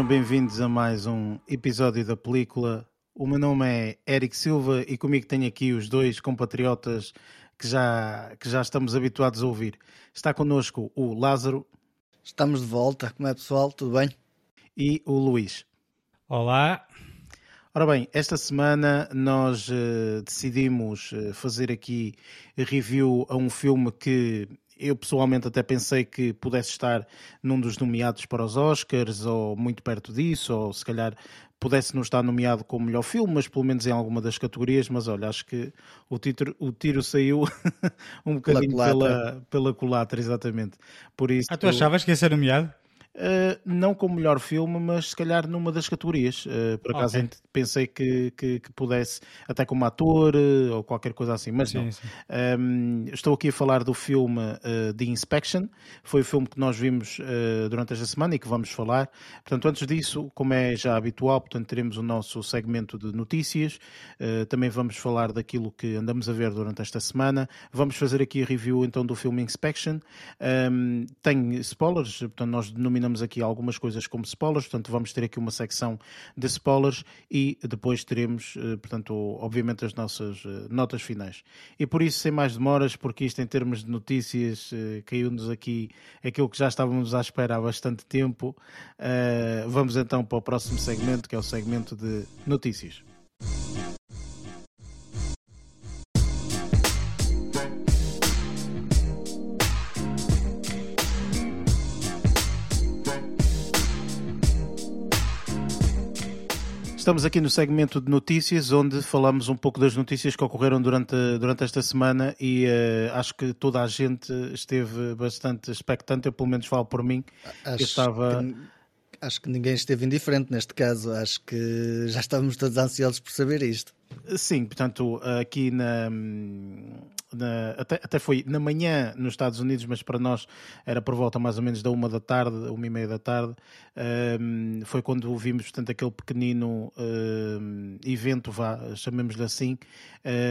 Sejam bem-vindos a mais um episódio da película. O meu nome é Eric Silva e comigo tenho aqui os dois compatriotas que já, que já estamos habituados a ouvir. Está connosco o Lázaro. Estamos de volta. Como é, pessoal? Tudo bem? E o Luís. Olá. Ora bem, esta semana nós uh, decidimos uh, fazer aqui review a um filme que eu pessoalmente até pensei que pudesse estar num dos nomeados para os Oscars, ou muito perto disso, ou se calhar pudesse não estar nomeado como melhor filme, mas pelo menos em alguma das categorias. Mas olha, acho que o, tiro, o tiro saiu um bocadinho pela, pela, pela culatra, exatamente. Por isso, ah, tu achavas que ia ser nomeado? Uh, não como melhor filme, mas se calhar numa das categorias. Uh, por acaso okay. pensei que, que, que, pudesse, até como ator uh, ou qualquer coisa assim, mas sim, não. Sim. Um, estou aqui a falar do filme The Inspection, foi o filme que nós vimos durante esta semana e que vamos falar. Portanto, antes disso, como é já habitual, portanto, teremos o nosso segmento de notícias, também vamos falar daquilo que andamos a ver durante esta semana. Vamos fazer aqui a review então do filme Inspection. Um, tem spoilers, portanto, nós denominamos denominamos aqui algumas coisas como spoilers, portanto vamos ter aqui uma secção de spoilers e depois teremos, eh, portanto, obviamente as nossas eh, notas finais. E por isso, sem mais demoras, porque isto em termos de notícias eh, caiu-nos aqui aquilo que já estávamos à espera há bastante tempo, vamos então para o próximo segmento, que é o segmento de notícias. Estamos aqui no segmento de notícias, onde falamos um pouco das notícias que ocorreram durante, durante esta semana e uh, acho que toda a gente esteve bastante expectante, eu pelo menos falo por mim. Acho estava... que, acho que ninguém esteve indiferente neste caso, acho que já estávamos todos ansiosos por saber isto. Sim, portanto, aqui na, na, até, até foi na manhã nos Estados Unidos, mas para nós era por volta mais ou menos da uma da tarde, uma e meia da tarde, um, foi quando vimos portanto, aquele pequenino um, evento, vá, chamemos-lhe assim,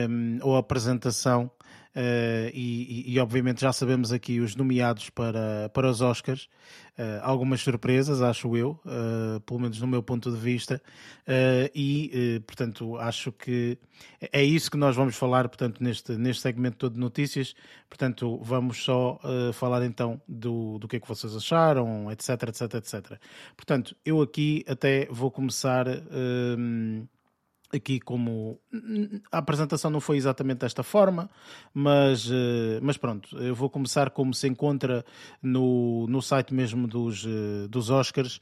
um, ou apresentação Uh, e, e, obviamente já sabemos aqui os nomeados para, para os Oscars. Uh, algumas surpresas, acho eu, uh, pelo menos no meu ponto de vista, e portanto acho que é isso que nós vamos falar portanto, neste, neste segmento todo de notícias. Portanto, vamos só falar então do, do que é que vocês acharam, etc, etc, etc. Portanto, eu aqui até vou começar aqui como a apresentação não foi exatamente desta forma, mas, eh, mas pronto, eu vou começar como se encontra no, no site mesmo dos, eh, dos Oscars,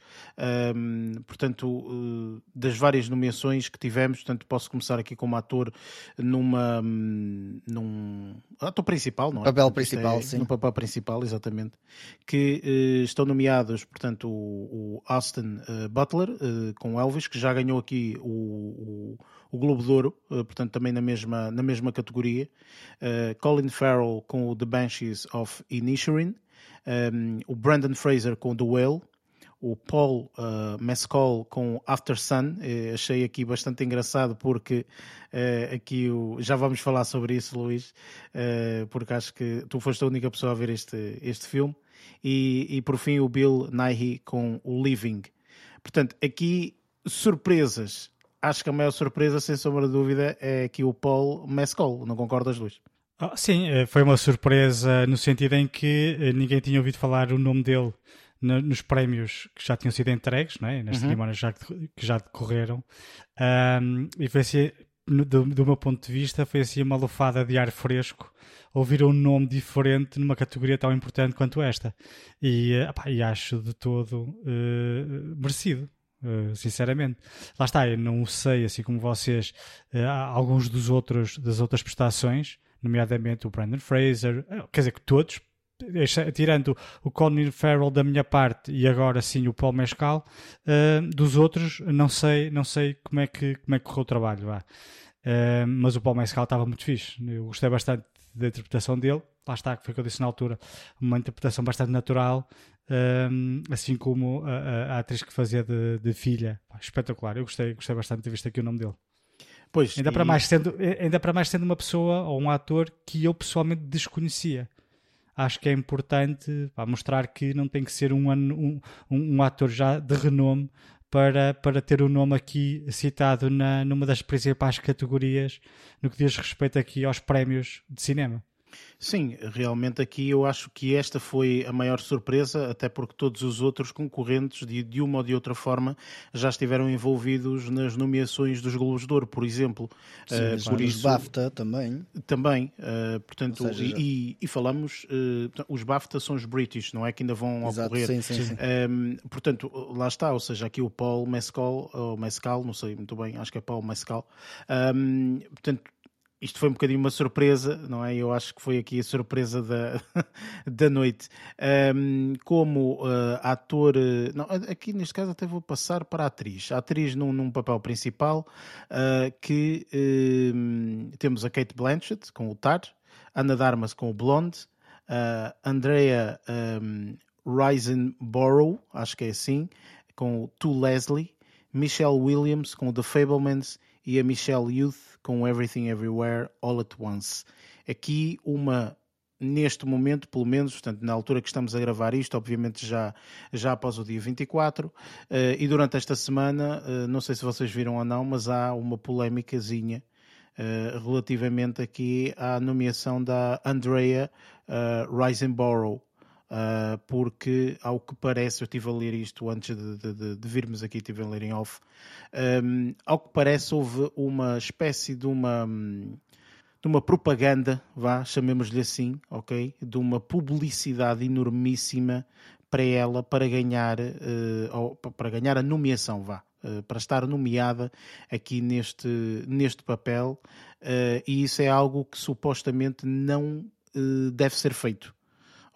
um, portanto, eh, das várias nomeações que tivemos, portanto, posso começar aqui como ator numa num ator principal, não é? Papel principal, é, sim. No papel principal, exatamente, que uh, estão nomeados, portanto, o, o Austin uh, Butler uh, com Elvis, que já ganhou aqui o, o o Globo de Ouro, uh, portanto também na mesma, na mesma categoria. Uh, Colin Farrell com o The Banshees of Inisherin, um, ehm, o Brandon Fraser com The Whale, o Paul uh, Mescal com After Sun. Uh, achei aqui bastante engraçado porque uh, aqui o... já vamos falar sobre isso, Luís, porque acho que tu foste a única pessoa a ver este, este filme. E, e por fim o Bill Nighy com o Living. Portanto, aqui surpresas acho que a maior surpresa, sem sombra de dúvida, é que o Paul Mescal. Não concordas, Luís? Oh, sim, eh, foi uma surpresa no sentido em que eh, ninguém tinha ouvido falar o nome dele nos prémios que já tinham sido entregues, não é? nas uhum. cerimónias já, que já decorreram. Um, e foi assim, do, do, meu ponto de vista, foi assim uma lufada de ar fresco ouvir um nome diferente numa categoria tão importante quanto esta. E, uh, e acho de todo uh, merecido. Uh, sinceramente. Lá está, eu não sei, assim como vocês, uh, alguns dos outros, das outras prestações, nomeadamente o Brandon Fraser, uh, quer dizer que todos, tirando o Colin Farrell da minha parte e agora sim o Paul Mescal, dos outros não sei, não sei como é que, como é que correu o trabalho. mas o Paul Mescal estava muito fixe, eu gostei bastante da interpretação dele, lá está, que foi o que eu disse na altura, uma interpretação bastante natural, um, assim como a, a, a, atriz que fazia de, de filha. Espetacular, eu gostei, gostei bastante de ter visto aqui o nome dele. Pois, ainda, e... para mais sendo, ainda para mais sendo uma pessoa ou um ator que eu pessoalmente desconhecia. acho que é importante pá, mostrar que não tem que ser um, um, um ator já de renome para, para ter o nome aqui citado na, numa das principais categorias no que diz respeito aqui aos prémios de cinema. Sim, realmente aqui eu acho que esta foi a maior surpresa, até porque todos os outros concorrentes, de, de uma ou de outra forma, já estiveram envolvidos nas nomeações dos Globos de Ouro, por exemplo. Sim, uh, por isso, BAFTA também. Também, uh, portanto, seja, e, e, falamos, uh, os BAFTA são os British, não é que ainda vão Exato, ocorrer. Sim, sim, sim. Um, portanto, lá está, ou seja, aqui o Paul Mescal, ou Mescal, não sei muito bem, acho que é Paul Mescal. Um, portanto, isto foi um bocadinho uma surpresa, não é? Eu acho que foi aqui a surpresa da, da noite. Um, como uh, ator, uh, não, aqui neste caso até vou passar para a atriz. A atriz num, num papel principal, uh, que temos a Kate Blanchett com o Tar, Ana Darmas com o Blonde, uh, Andrea um, Risenborough, acho que é assim, com o To Leslie, Michelle Williams com o The Fablemans e a Michelle Youth com Everything Everywhere All at Once. Aqui uma neste momento, pelo menos, portanto, na altura que estamos a gravar isto, obviamente já, já após o dia 24, uh, eh, e durante esta semana, uh, não sei se vocês viram ou não, mas há uma polémicazinha uh, relativamente aqui à nomeação da Andrea uh, Risenborough, Uh, porque, ao que parece, eu estive a ler isto antes de, de, de virmos aqui, estive a ler em off. Um, ao que parece, houve uma espécie de uma, de uma propaganda, vá, chamemos-lhe assim, ok? De uma publicidade enormíssima para ela para ganhar, uh, para ganhar a nomeação, vá. Uh, para estar nomeada aqui neste, neste papel, e isso é algo que supostamente não deve ser feito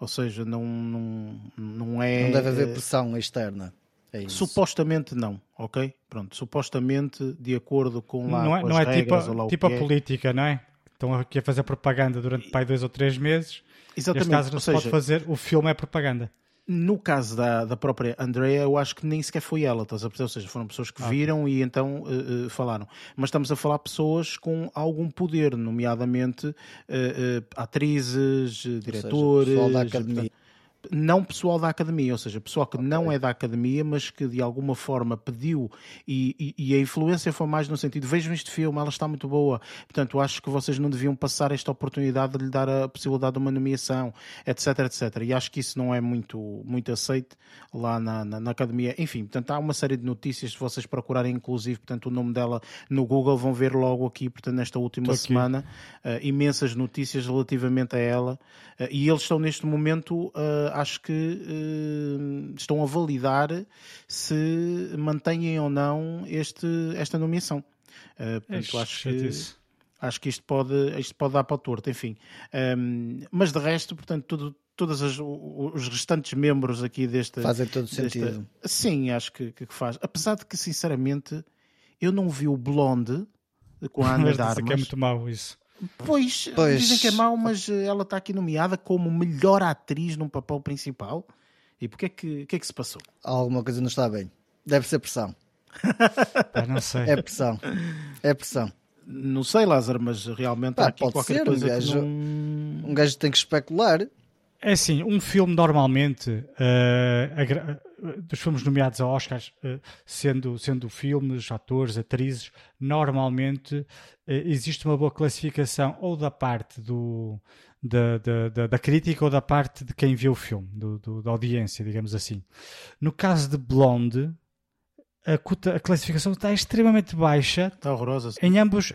ou seja, não, não, não é. Não deve haver eh, pressão externa. É supostamente não, ok? Pronto, supostamente de acordo com lá não é, com não é regras, tipo, tipo a é. política, não é? Estão aqui a fazer propaganda durante pai, dois ou três meses. Exatamente. Neste caso não ou se seja, pode fazer, o filme é propaganda. No caso da, da própria Andrea, eu acho que nem sequer foi ela, estás a perceber? Ou seja, foram pessoas que viram e então uh, uh, falaram. Mas estamos a falar pessoas com algum poder, nomeadamente uh, atrizes, diretores. Seja, da academia não pessoal da academia, ou seja, pessoal que okay. não é da academia, mas que de alguma forma pediu e, e, e, a influência foi mais no sentido: vejam este filme, ela está muito boa. Portanto, acho que vocês não deviam passar esta oportunidade de lhe dar a possibilidade de uma nomeação, etc, etc. E acho que isso não é muito, muito aceito lá na, na, na academia. Enfim, portanto, há uma série de notícias. Se vocês procurarem, inclusive, portanto, o nome dela no Google, vão ver logo aqui, portanto, nesta última semana, uh, imensas notícias relativamente a ela. Uh, e eles estão neste momento. Uh, acho que uh, estão a validar se mantêm ou não este, esta nomeação. Uh, portanto, acho que, acho que isto pode, isto pode dar para o torto, enfim. Um, ehm, mas de resto, portanto, tudo, todos os restantes membros aqui deste. Fazem todo desta, sentido. Sim, acho que, que faz. Apesar de que, sinceramente, eu não vi o Blonde com a Ana mas Darmas. que é muito mau isso. Pois, pois, dizem que é mau, mas eh, ela está aqui nomeada como melhor atriz num papel principal. E porquê é que, que é que se passou? Alguma coisa não está bem. Deve ser pressão. não sei. É pressão. É pressão. Não sei, Lázaro, mas realmente Pá, há aqui qualquer ser, coisa um gajo, que não... Um gajo tem que especular. É assim, um filme normalmente, uh, dos filmes nomeados a Oscars, uh, sendo, sendo filmes, atores, atrizes, normalmente existe uma boa classificação ou da parte do, da, da, da, crítica ou da parte de quem vê o filme, do, do, da audiência, digamos assim. No caso de Blonde, a, a classificação está extremamente baixa. Está horrorosa. Em ambos,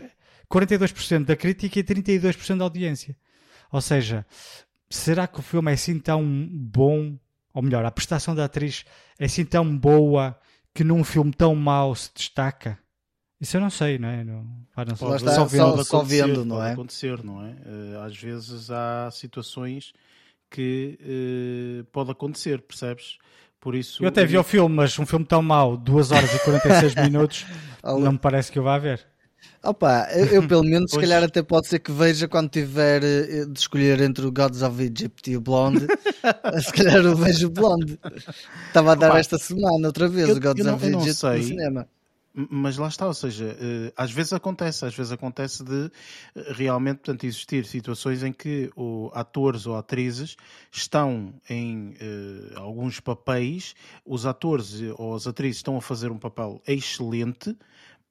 42% da crítica e 32% da audiência. Ou seja, será que o filme é assim tão bom? Ou melhor, a prestação da atriz é assim tão boa que num filme tão mau se destaca? Isso eu não sei, não é? Não, não só, vendo, só vendo, não é? acontecer, não é? Eh, às vezes há situações que uh, pode acontecer, percebes? Por isso, eu até vi o filme, mas um filme tão mau, 2 horas e 46 minutos, não me parece que eu vá ver. Opa, eu, eu pelo menos, se calhar até pode ser que veja quando tiver eh, de escolher entre o Gods of Egypt e o Blonde. se calhar eu vejo o Blonde. Estava a dar Opa, esta semana outra vez eu, o Gods of Egypt no cinema. Mas lá está, ou seja, uh, às vezes acontece, às vezes acontece de uh, realmente, portanto, existir situações em que o, atores ou atrizes estão em uh, alguns papéis, os atores ou as atrizes estão a fazer um papel excelente,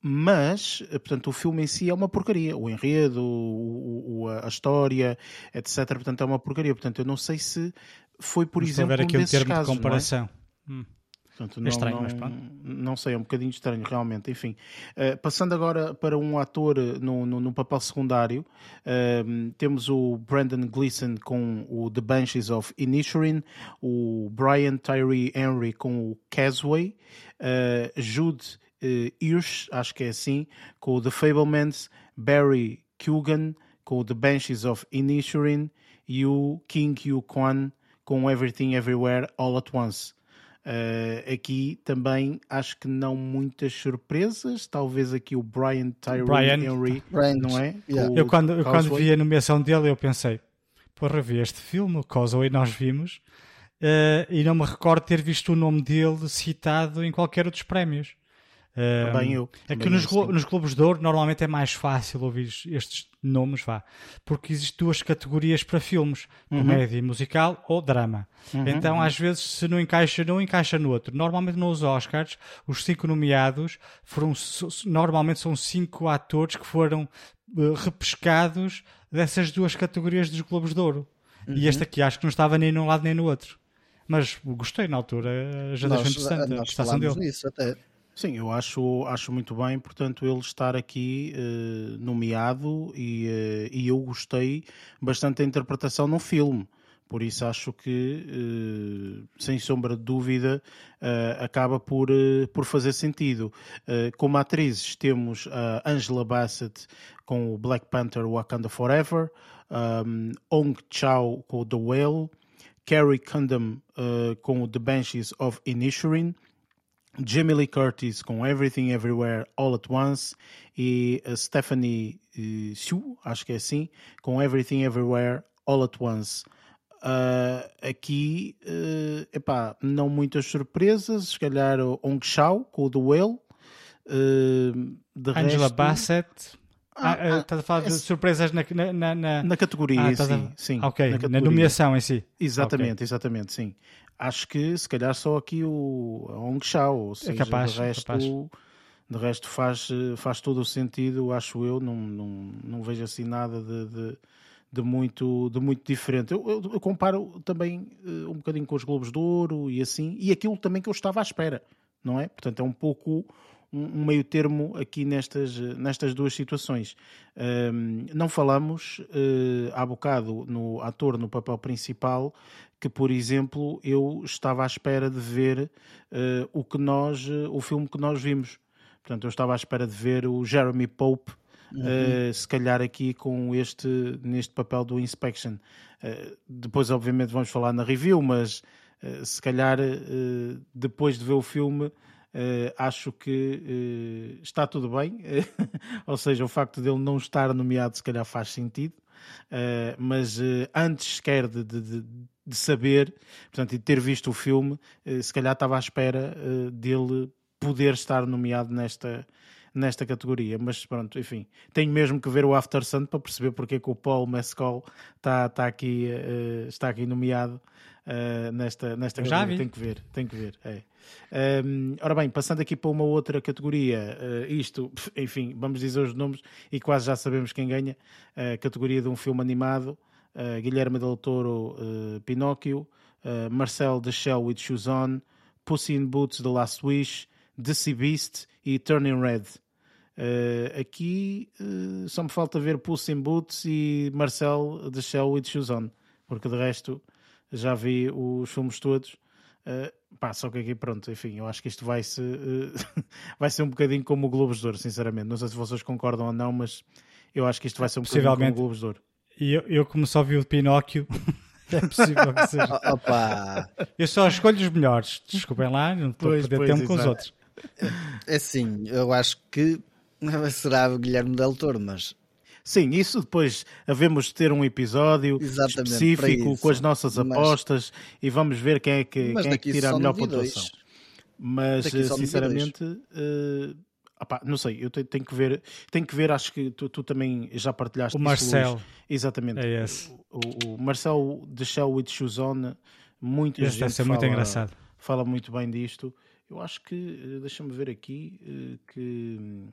mas, portanto, o filme em si é uma porcaria. O enredo, o, o, a história, etc. Portanto, é uma porcaria. Portanto, eu não sei se foi, por Vamos exemplo, um termo casos, de comparação. É? Hum. Portanto, é não, é estranho, não, mas pronto. Não sei, é um bocadinho estranho, realmente. Enfim, uh, passando agora para um ator no, no, no papel secundário, uh, temos o Brandon Gleeson com o The Banshees of Inisherin, o Brian Tyree Henry com o Casway, uh, Jude Hirsch, acho que é assim, com o The Fablemans, Barry Kugan com o The Banshees of Inisherin e o King Yu Kwan com Everything Everywhere All at Once. Uh, aqui também acho que não muitas surpresas. Talvez aqui o Brian Tyree Brian, Henry, Brian, não é? Yeah. Eu, quando, eu quando vi a nomeação dele, eu pensei: porra, vi este filme, o Causeway, nós vimos, uh, e não me recordo ter visto o nome dele citado em qualquer outro dos prémios. Também eu. É que nos, glo nos Globos de Ouro normalmente é mais fácil ouvir estes nomes, vá, porque existem duas categorias para filmes: uhum. comédia musical ou drama. Uhum. Então, às vezes, se não encaixa num, encaixa no outro. Normalmente nos Oscars, os cinco nomeados foram normalmente são cinco atores que foram uh, repescados dessas duas categorias dos Globos de Ouro. Uhum. E este aqui acho que não estava nem num lado nem no outro. Mas gostei na altura, já deixou interessante a prestação dele. Até. Sim, eu acho, acho muito bem, portanto, ele estar aqui uh, nomeado e, uh, e eu gostei bastante da interpretação no filme. Por isso acho que, uh, sem sombra de dúvida, acaba por, por fazer sentido. como atrizes temos a Angela Bassett com o Black Panther Wakanda Forever, um, Ong Chao com o The Whale, Carrie Condon com o The Banshees of Inisherin, Jamie Lee Curtis com Everything Everywhere All at Once e a Stephanie uh, Sue, acho que é assim, com Everything Everywhere All at Once. Uh, aqui, uh, epá, não muitas surpresas, se calhar o Ong Shao com o The Whale. Uh, Angela resto... Bassett. Ah, ah, ah, estás a falar de surpresas na, na, na... na categoria, ah, sim, a... sim. Ok, na, na, nomeação em si. Exatamente, okay. exatamente, sim acho que se calhar só aqui o Hong Shao, ou é seja, é capaz, de resto, capaz. de resto faz, faz todo o sentido, acho eu, não, não, não vejo assim nada de, de, de muito, de muito diferente. Eu, eu, eu comparo também uh, um bocadinho com os Globos de Ouro e assim, e aquilo também que eu estava à espera, não é? Portanto, é um pouco um, meio termo aqui nestas, nestas duas situações. Não falamos uh, há bocado no ator no papel principal que, por exemplo, eu estava à espera de ver uh, o que nós, uh, o filme que nós vimos. Portanto, eu estava à espera de ver o Jeremy Pope, uhum. uh, se calhar aqui com este, neste papel do Inspection. depois, obviamente, vamos falar na review, mas se calhar depois de ver o filme. Acho que está tudo bem, ou seja, o facto dele não estar nomeado se calhar faz sentido, mas antes sequer de, de, de saber, portanto, e de ter visto o filme, se calhar estava à espera dele poder estar nomeado nesta, nesta categoria. Mas pronto, enfim, tenho mesmo que ver o After Sun para perceber porque é que o Paul Mescal está, está, aqui, uh, está aqui nomeado uh, nesta, nesta categoria. Tenho que ver, tenho que ver. É. Um, ora bem, passando aqui para uma outra categoria, uh, isto, enfim, vamos dizer os nomes e quase já sabemos quem ganha, a categoria de um filme animado. Uh, Guilherme Del Toro, uh, Pinóquio, uh, Marcel the Shell with Shoes On, Pussy in Boots, The Last Wish, The Sea Beast e Turning Red. Uh, aqui uh, só me falta ver Puss in Boots e Marcel the Shell with Shoes On, porque de resto já vi os filmes todos. Uh, pá, só que aqui pronto, enfim, eu acho que isto vai, -se, uh, vai ser um bocadinho como o Globos de Ouro, sinceramente. Não sei se vocês concordam ou não, mas eu acho que isto vai ser um bocadinho como o Globos de Ouro. E eu, eu como só vi o Pinóquio, é possível que seja. Opa. Eu só escolho os melhores. Desculpem lá, não estou pois, a perder tempo com os outros. É assim, eu acho que será o Guilherme Del Toro, mas Sim, isso depois havemos de ter um episódio Exatamente, específico com as nossas apostas mas, e vamos ver quem é que, quem é que tira a melhor pontuação. Mas, sinceramente, uh, Opá, não sei, eu tenho, que ver, tenho que ver, acho que tu, tu também já partilhaste o Marcel. Exatamente. É esse. O, o, Marcel de Shell with Shoes On, muito deve ser fala, muito engraçado. Fala muito bem disto. Eu acho que, eh, deixa-me ver aqui, eh, que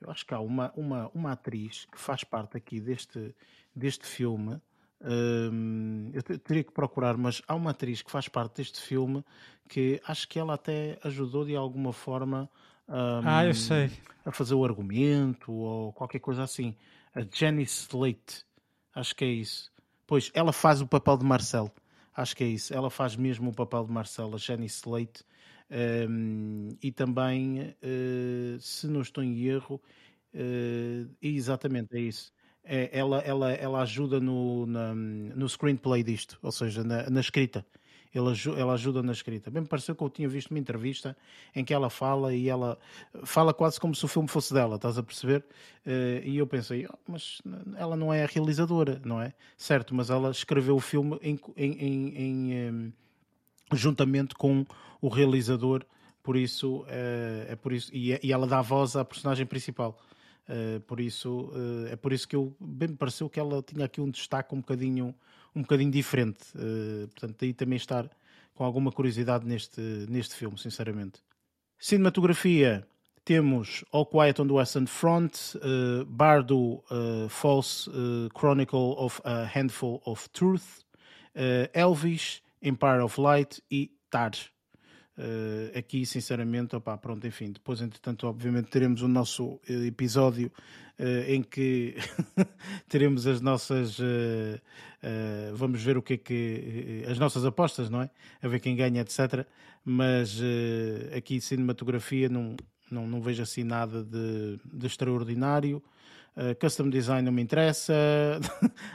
eu acho que há uma, uma, uma atriz que faz parte aqui deste, deste filme. Um, eu teria que procurar, mas há uma atriz que faz parte deste filme que acho que ela até ajudou de alguma forma um, ah, eu sei. a fazer o argumento ou qualquer coisa assim. A Jenny Slate, acho que é isso. Pois ela faz o papel de Marcel, acho que é isso. Ela faz mesmo o papel de Marcel, a Jenny Slate. Um, e também, uh, se não estou em erro, uh, exatamente, é isso. É, ela, ela, ela ajuda no, na, no screenplay disto, ou seja, na, na escrita. Ela, ela ajuda na escrita. Bem, me pareceu que eu tinha visto uma entrevista em que ela fala e ela fala quase como se o filme fosse dela, estás a perceber? Uh, e eu pensei, oh, mas ela não é a realizadora, não é? Certo, mas ela escreveu o filme em, em, em, em juntamente com o realizador, por isso, uh, é por isso e, e, ela dá voz à personagem principal. Uh, por isso uh, é por isso que eu bem me pareceu que ela tinha aqui um destaque um bocadinho um bocadinho diferente portanto daí também estar com alguma curiosidade neste neste filme sinceramente cinematografia temos All Quiet on the Western Front, Bardo False Chronicle of a Handful of Truth, Elvis, Empire of Light e Tar. Uh, aqui, sinceramente, opá, pronto, enfim, depois, entretanto, obviamente, teremos o nosso eh, episódio uh, em que teremos as nossas. Uh, vamos ver o que é que. as nossas apostas, não é? A ver quem ganha, etc. Mas aqui, cinematografia, não, não, não vejo assim nada de, de extraordinário. Uh, custom design não me interessa.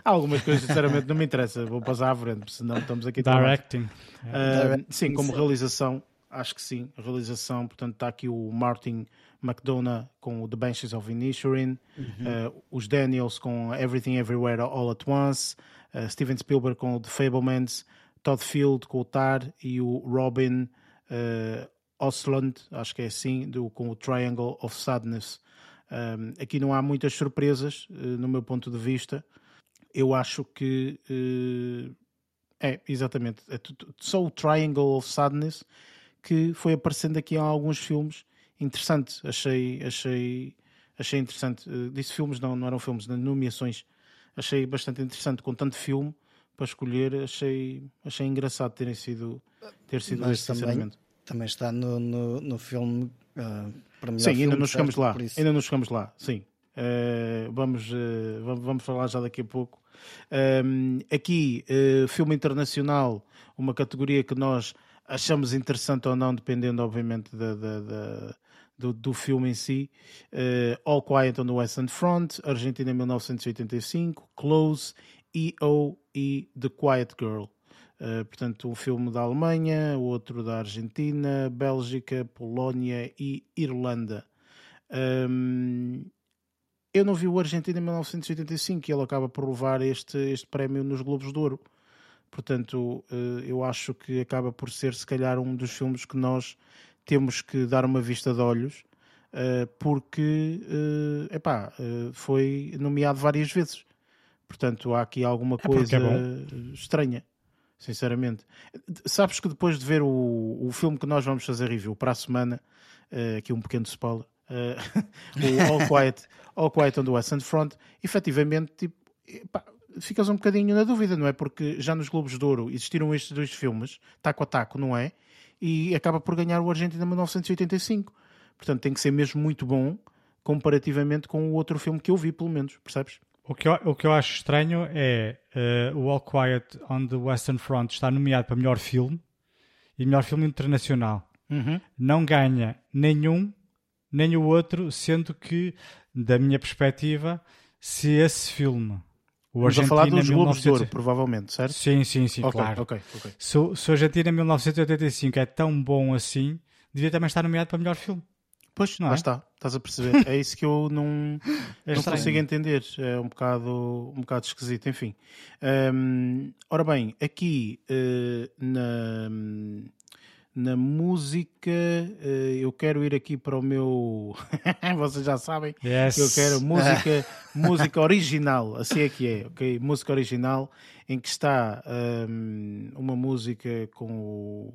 Há algumas coisas, sinceramente, não me interessa. Vou passar à frente, senão estamos aqui. Directing. Uh, sim, como realização, acho que sim, a realização, portanto está aqui o Martin McDonough com o The Benches of Inisherin, uhum. uh, os Daniels com Everything Everywhere All at Once, uh, Steven Spielberg com The Fablemans, Todd Field com o Tar e o Robin uh, Osland, acho que é assim, do, com o Triangle of Sadness. Um, aqui não há muitas surpresas, uh, no meu ponto de vista. Eu acho que uh, é exatamente é só o Triangle of Sadness que foi aparecendo aqui em alguns filmes interessante. Achei, achei, achei interessante. Uh, disse filmes, não, não eram filmes, nomeações. Achei bastante interessante com tanto filme para escolher. Achei, achei engraçado terem sido, ter sido Mas esse, também, também está no, no, no filme uh, para melhor Sim, filme, ainda não chegamos lá. Ainda não chegamos lá, sim. Uh, vamos, uh, vamos falar já daqui a pouco. Um, aqui, uh, filme internacional, uma categoria que nós achamos interessante ou não, dependendo, obviamente, da, da, da do, do, filme em si. Uh, All Quiet on the Western Front, Argentina 1985, Close, E.O. e The Quiet Girl. Uh, portanto, um filme da Alemanha, outro da Argentina, Bélgica, Polónia e Irlanda. Um, eu não vi o Argentina em 1985 e ele acaba por levar este, este prémio nos Globos de Ouro. Portanto, eh, eu acho que acaba por ser, se calhar, um dos filmes que nós temos que dar uma vista de olhos, eh, porque eh, epá, foi nomeado várias vezes. Portanto, há aqui alguma é coisa é estranha, sinceramente. Sabes que depois de ver o, o filme que nós vamos fazer review para a semana, aqui um pequeno spoiler, o All Quiet, All Quiet on the Western Front, efetivamente, tipo, epá, ficas um bocadinho na dúvida, não é? Porque já nos Globos de Ouro existiram estes dois filmes, taco a taco, não é? E acaba por ganhar o Argentina 1985. Portanto, tem que ser mesmo muito bom comparativamente com o outro filme que eu vi, pelo menos, percebes? O que eu, o que eu acho estranho é uh, o All Quiet on the Western Front está nomeado para melhor filme e melhor filme internacional. Uhum. Não ganha nenhum, nem o outro, sendo que, da minha perspectiva, se esse filme o Argentina, a falar dos Globos de Ouro, provavelmente, certo? Sim, sim, sim, okay, claro. Okay, okay. Se, se o Argentina 1985 é tão bom assim, devia também estar nomeado para melhor filme. Pois, não lá é? está, estás a perceber. é isso que eu não, é não consigo entender. É um bocado, um bocado esquisito, enfim. Um, ora bem, aqui uh, na, Na música, uh, eu quero ir aqui para o meu. Vocês já sabem. Yes. Eu quero música, música original, assim é que é, ok? Música original, em que está um, uma música com o.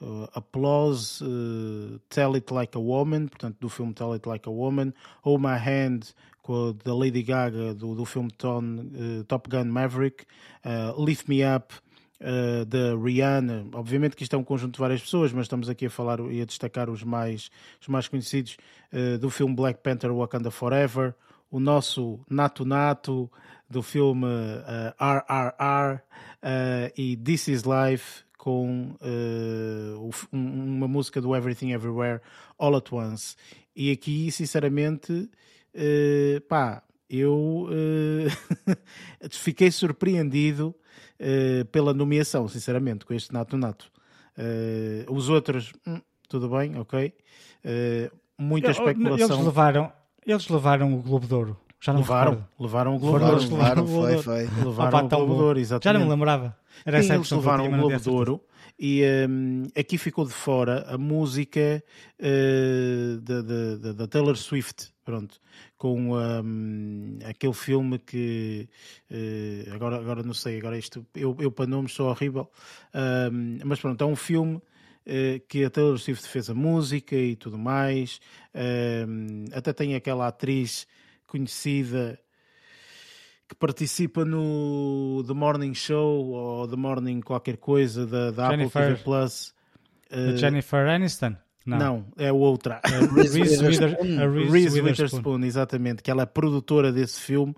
Uh, Applause, uh, Tell It Like a Woman, portanto, do filme Tell It Like a Woman, Hold My Hand, com da Lady Gaga, do, do filme Ton, uh, Top Gun Maverick, Lift Me Up, uh, da Rihanna. Obviamente que isto é um conjunto de várias pessoas, mas estamos aqui a falar e a destacar os mais, os mais conhecidos uh, do filme Black Panther Wakanda Forever, o nosso Nato Nato do filme uh, RRR e This Is Life com uma música do Everything Everywhere All at Once. E aqui, sinceramente, pá, eu fiquei surpreendido uh, pela nomeação, sinceramente, com este Nato Nato. Uh, os outros, hum, tudo bem, ok. Uh, muita especulação. Eles levaram, eles levaram o Globo de Ouro. Já não levaram, levaram o Globo de Ouro. Levaram, foi, foi. Levaram o Globo de Ouro, exatamente. Já não me lembrava. Era Sim, eles levaram o Globo de Ouro e um, aqui ficou de fora a música uh, da, da, Taylor Swift, pronto, com um, aquele filme que uh, agora, agora não sei, agora isto eu, eu para nomes sou horrível, um, mas pronto, é um filme uh, que a Taylor Swift fez a música e tudo mais, até tem aquela atriz conhecida que participa no The Morning Show ou The Morning qualquer coisa da, da Apple TV Plus. Uh, Jennifer Aniston? Não. não, é outra. A Reese, Witherspoon. A Reese Witherspoon, exatamente, que ela é produtora desse filme.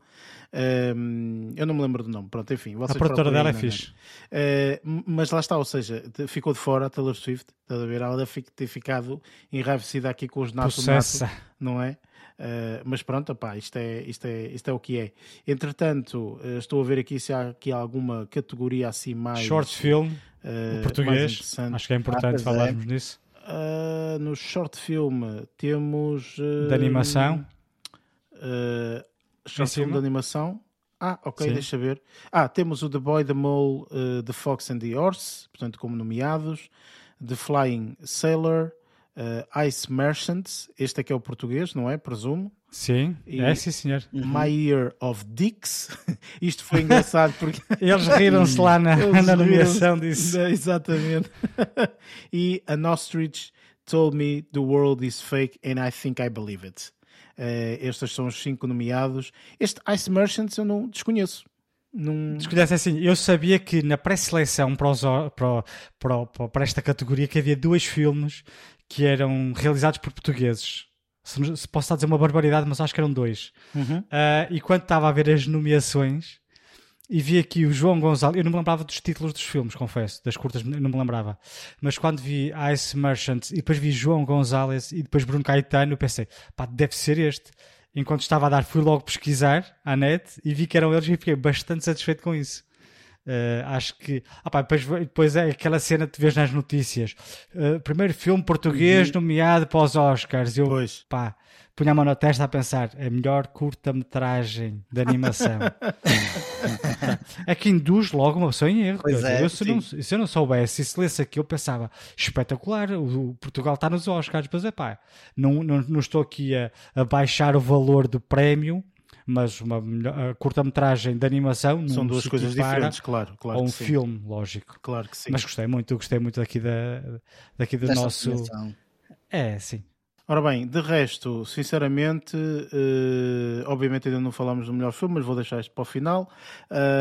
Um, eu não me lembro do nome, pronto, enfim. a produtora dela é fixe. Uh, mas lá está, ou seja, ficou de fora a Taylor Swift, estás a ver? Ela deve ter ficado enraivecida aqui com os nato, nato não é? Uh, mas pronto, opá, isto, é, isto, é, isto é o que é. Entretanto, uh, estou a ver aqui se há aqui alguma categoria assim mais. Short film, uh, português. Acho que é importante ah, falarmos é. nisso. no short film temos. de animação. short film de animação. Ah, ok, Sim. deixa ver. Ah, temos o The Boy, The Mole, The Fox and the Horse, portanto, como nomeados. The Flying Sailor, uh, Ice Merchants, este aqui é o português, não é? Presumo. Sim, e é sim, senhor. My Year of Dicks. Isto foi engraçado porque. Eles riram-se lá na, na nomeação disso. Exatamente. e An Ostrich Told Me the World is Fake and I Think I Believe It. Uh, estes são os cinco nomeados. Este Ice Merchants eu não desconheço. Num... Desconhece assim, eu sabia que na pré-seleção para, para, para, para, esta categoria que havia dois filmes que eram realizados por portugueses. Se, se posso estar a dizer uma barbaridade, mas acho que eram dois. Uhum. Uh, e quando estava a ver as nomeações e vi aqui o João Gonzalez, eu não me lembrava dos títulos dos filmes, confesso, das curtas, não me lembrava. Mas quando vi Ice Merchant e depois vi João Gonzalez e depois Bruno Caetano, pensei, pá, deve ser este. Enquanto estava a dar, fui logo pesquisar à net e vi que eram eles e fiquei bastante satisfeito com isso. Uh, acho que. Ah, pá, depois, depois é aquela cena que tu vês nas notícias. Uh, primeiro filme português uhum. nomeado para os Oscars. Eu, pois. pá, punha a mão na testa a pensar: é melhor curta-metragem de animação. é que induz logo uma pessoa em erro. É, eu, se, não, se eu não soubesse, se lesse aqui, eu pensava: espetacular, o, o Portugal está nos Oscars. Mas é pá, não, não, não estou aqui a, a baixar o valor do prémio mas uma curta-metragem de animação são duas coisas diferentes, claro, claro. Ou um filme, lógico. Claro que sim. Mas gostei muito, gostei muito daqui da daqui do Desta nosso. É, sim. Ora bem, de resto, sinceramente, uh, obviamente ainda não falamos do melhor filme, mas vou deixar isto para o final.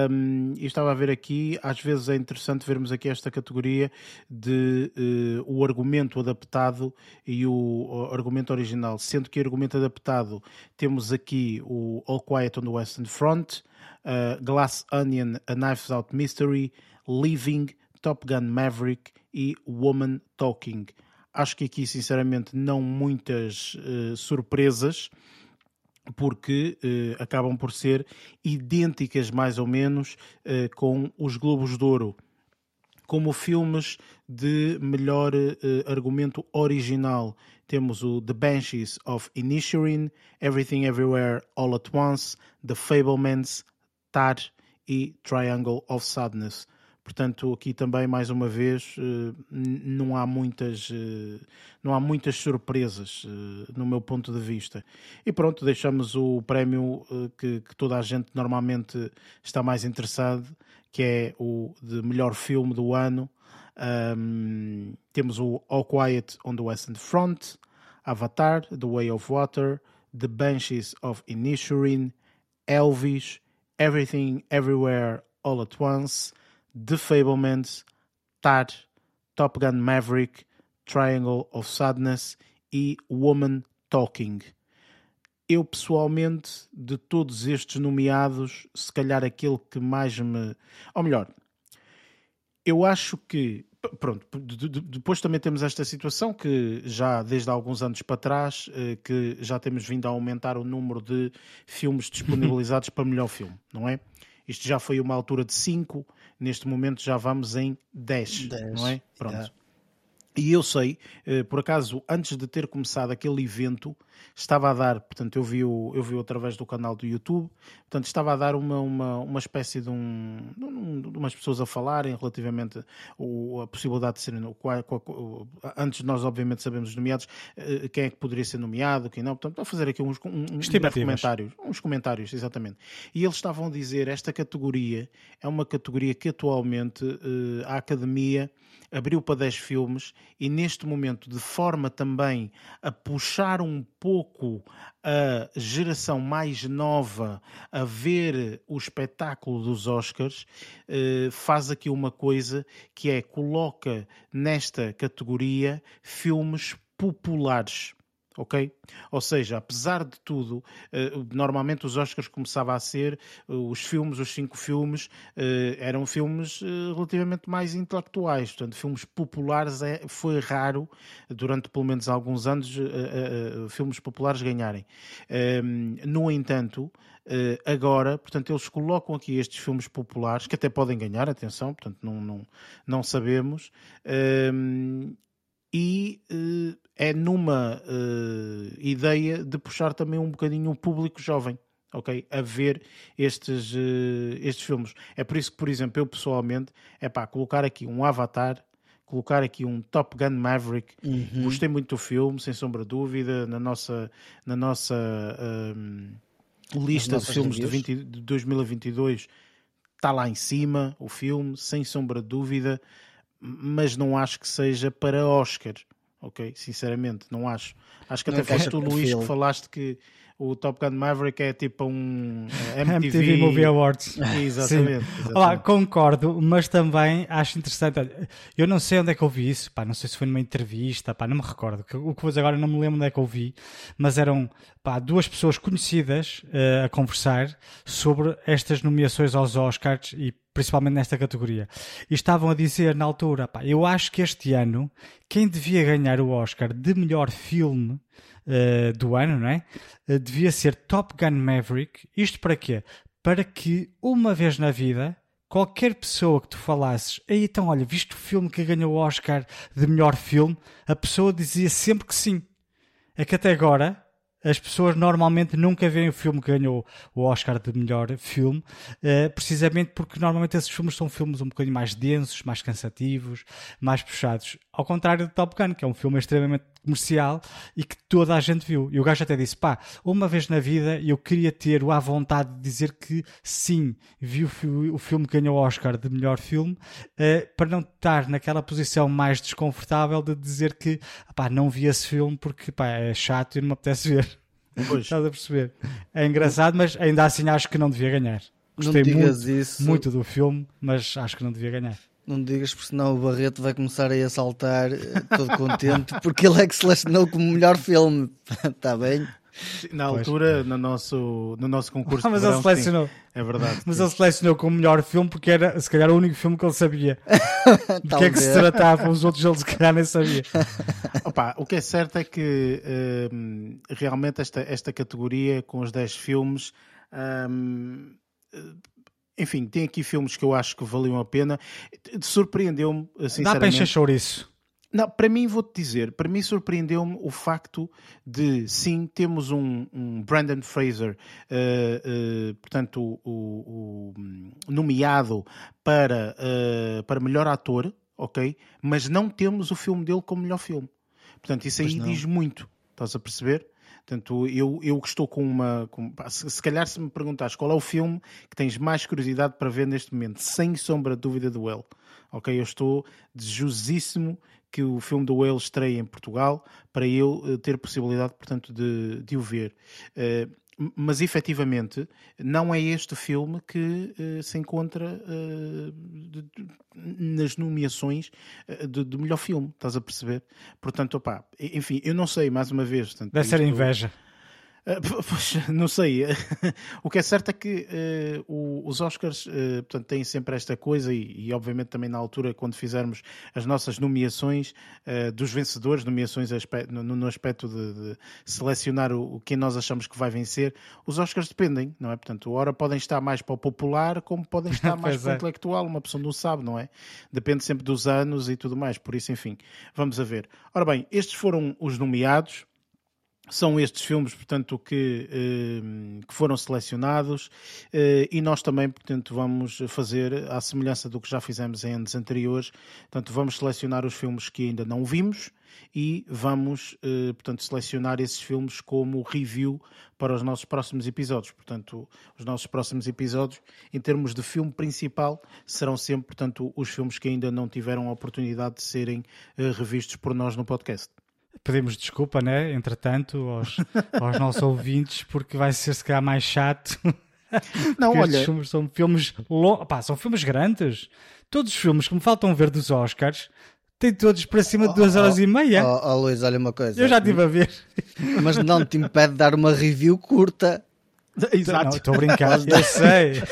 Um, e estava a ver aqui, às vezes é interessante vermos aqui esta categoria de uh, o argumento adaptado e o, o, argumento original. Sendo que argumento adaptado temos aqui o All Quiet on the Western Front, uh, Glass Onion, A Knife's Out Mystery, Living, Top Gun Maverick e Woman Talking. Acho que aqui, sinceramente, não muitas uh, surpresas, porque uh, acabam por ser idênticas, mais ou menos, uh, com os Globos de Ouro. Como filmes de melhor argumento original, temos o The Banshees of Inisherin, Everything Everywhere All at Once, The Fablemans, Tar e Triangle of Sadness. Portanto, aqui também, mais uma vez, não há muitas, não há muitas surpresas no meu ponto de vista. E pronto, deixamos o prémio que, que toda a gente normalmente está mais interessado, que é o de melhor filme do ano. Um, temos o All Quiet on the Western Front, Avatar, The Way of Water, The Banshees of Inisherin, Elvis, Everything Everywhere All at Once, The Fablemans, Tar, Top Gun Maverick, Triangle of Sadness e Woman Talking. Eu pessoalmente, de todos estes nomeados, se calhar aquele que mais me. Ou melhor, eu acho que pronto, depois também temos esta situação que já desde há alguns anos para trás eh, que já temos vindo a aumentar o número de filmes disponibilizados para melhor filme, não é? Isto já foi uma altura de 5, neste momento já vamos em 10, não é? Pronto. Yeah. E eu sei, eh, por acaso, antes de ter começado aquele evento, estava a dar, portanto, eu vi, o, eu vi através do canal do YouTube, portanto, estava a dar uma, uma, uma espécie de, um, de umas pessoas a falarem relativamente a possibilidade de serem, antes de nós, obviamente, sabemos os nomeados, eh, quem é que poderia ser nomeado, quem não, portanto, a fazer aqui uns, uns comentários, uns comentários, exatamente. E eles estavam a dizer, esta categoria é uma categoria que atualmente eh, a Academia abriu para 10 filmes e neste momento, de forma também a puxar um pouco a geração mais nova a ver o espetáculo dos Oscars, eh, faz aqui uma coisa que é coloca nesta categoria filmes populares ok? Ou seja, apesar de tudo, eh, normalmente os Oscars começava a ser eh, os filmes, os cinco filmes, eh, eram filmes relativamente mais intelectuais, portanto, filmes populares é, foi raro durante pelo menos alguns anos filmes populares ganharem. Ehm, no entanto, agora, portanto, eles colocam aqui estes filmes populares que até podem ganhar, atenção, portanto, não, não, não sabemos ehm, e uh, é numa uh, ideia de puxar também um bocadinho o público jovem. Ok? A ver estes, uh, estes filmes. É por isso que, por exemplo, eu pessoalmente, é pá, colocar aqui um Avatar, colocar aqui um Top Gun Maverick. Uhum. Gostei muito do filme, sem sombra de dúvida, na nossa, na nossa um, lista de filmes de, 20, de 2022 está lá em cima o filme, sem sombra de dúvida mas não acho que seja para Oscar. Ok, sinceramente, não acho. Acho que até foste tu, Luís, que falaste que o Top Gun Maverick é tipo um MTV, MTV Movie Awards. Exatamente. exatamente. Olá, concordo, mas também acho interessante. Eu não sei onde é que eu vi isso, pá, não sei se foi numa entrevista, pá, não me recordo. O que vou dizer agora não me lembro onde é que eu vi, mas eram pá, duas pessoas conhecidas uh, a conversar sobre estas nomeações aos Oscars e principalmente nesta categoria. E estavam a dizer na altura, pá, eu acho que este ano quem devia ganhar o Oscar de melhor filme uh, do ano, não é? Uh, devia ser Top Gun Maverick. Isto para quê? Para que uma vez na vida qualquer pessoa que tu falasses, aí então olha, viste o filme que ganhou o Oscar de melhor filme, a pessoa dizia sempre que sim. É que até agora as pessoas normalmente nunca veem o filme que ganhou o Oscar de melhor filme, uh, precisamente porque normalmente esses filmes são filmes um bocadinho mais densos, mais cansativos, mais puxados. Ao contrário do Top Gun, que é um filme extremamente comercial e que toda a gente viu. E o gajo até disse: pá, uma vez na vida eu queria ter a vontade de dizer que sim, vi o, o filme que ganhou o Oscar de melhor filme, uh, para não estar naquela posição mais desconfortável de dizer que pá, não vi esse filme porque pá, é chato e não me apetece ver. Pois. Estás a perceber? É engraçado, mas ainda assim acho que não devia ganhar. Gostei muito, isso. muito do filme, mas acho que não devia ganhar. Não digas, porque senão o Barreto vai começar a assaltar eh, todo contente, porque ele é que selecionou como melhor filme. Está bem? Na altura, no nosso, no nosso concurso. Ah, mas verão, ele selecionou. Sim, é verdade. Mas sim. ele selecionou como melhor filme porque era, se calhar, o único filme que ele sabia. Do que é que se tratava, os outros ele se calhar nem sabia. Opa, o que é certo é que um, realmente esta, esta categoria, com os 10 filmes, um, enfim, tem aqui filmes que eu acho que valiam a pena. Surpreendeu-me, sinceramente. Dá para encher chouriço. Não, para mim, vou-te dizer, para mim surpreendeu-me o facto de, sim, temos um, um Brandon Fraser, uh, uh, portanto, o, o, o, nomeado para, uh, para melhor ator, ok? Mas não temos o filme dele como melhor filme. Portanto, isso aí diz muito, estás a perceber? Portanto, eu, eu estou com uma. Com, se, se, calhar, se me perguntares qual é o filme que tens mais curiosidade para ver neste momento, sem sombra de dúvida do Well. Ok? Eu estou desejosíssimo que o filme do Whale estreie em Portugal para eu eh, ter possibilidade, portanto, de, de o ver. Uh, mas efetivamente não é este filme que uh, se encontra uh, de, de, nas nomeações de, de, melhor filme, estás a perceber? Portanto, opá, enfim, eu não sei, mais uma vez. Portanto, Deve ser inveja. Ah, pois, não sei. o que é certo é que uh, os Oscars uh, portanto, têm sempre esta coisa, e, e, obviamente também na altura, quando fizermos as nossas nomeações dos vencedores, nomeações no, no aspecto de, de selecionar o, o, quem nós achamos que vai vencer, os Oscars dependem, não é? Portanto, ora podem estar mais para o popular, como podem estar mais para o é. intelectual, uma pessoa não sabe, não é? Depende sempre dos anos e tudo mais, por isso, enfim, vamos a ver. Ora bem, estes foram os nomeados são estes filmes, portanto, que, eh, que foram selecionados eh, e nós também, portanto, vamos fazer, à semelhança do que já fizemos em anos anteriores, portanto, vamos selecionar os filmes que ainda não vimos e vamos, eh, portanto, selecionar esses filmes como review para os nossos próximos episódios. Portanto, os nossos próximos episódios, em termos de filme principal, serão sempre, portanto, os filmes que ainda não tiveram a oportunidade de serem revistos por nós no podcast pedimos desculpa, né? Entretanto, aos, aos nossos ouvintes, porque vai ser se calhar mais chato. Não, olha. Filmes são filmes long... Pá, são filmes grandes. Todos os filmes que me faltam ver dos Oscars têm todos para cima de duas oh, horas oh, e meia. Oh, oh, Luís, olha uma coisa. Eu já estive a ver. Mas não te impede de dar uma review curta. Exato. Estou a brincar, eu sei.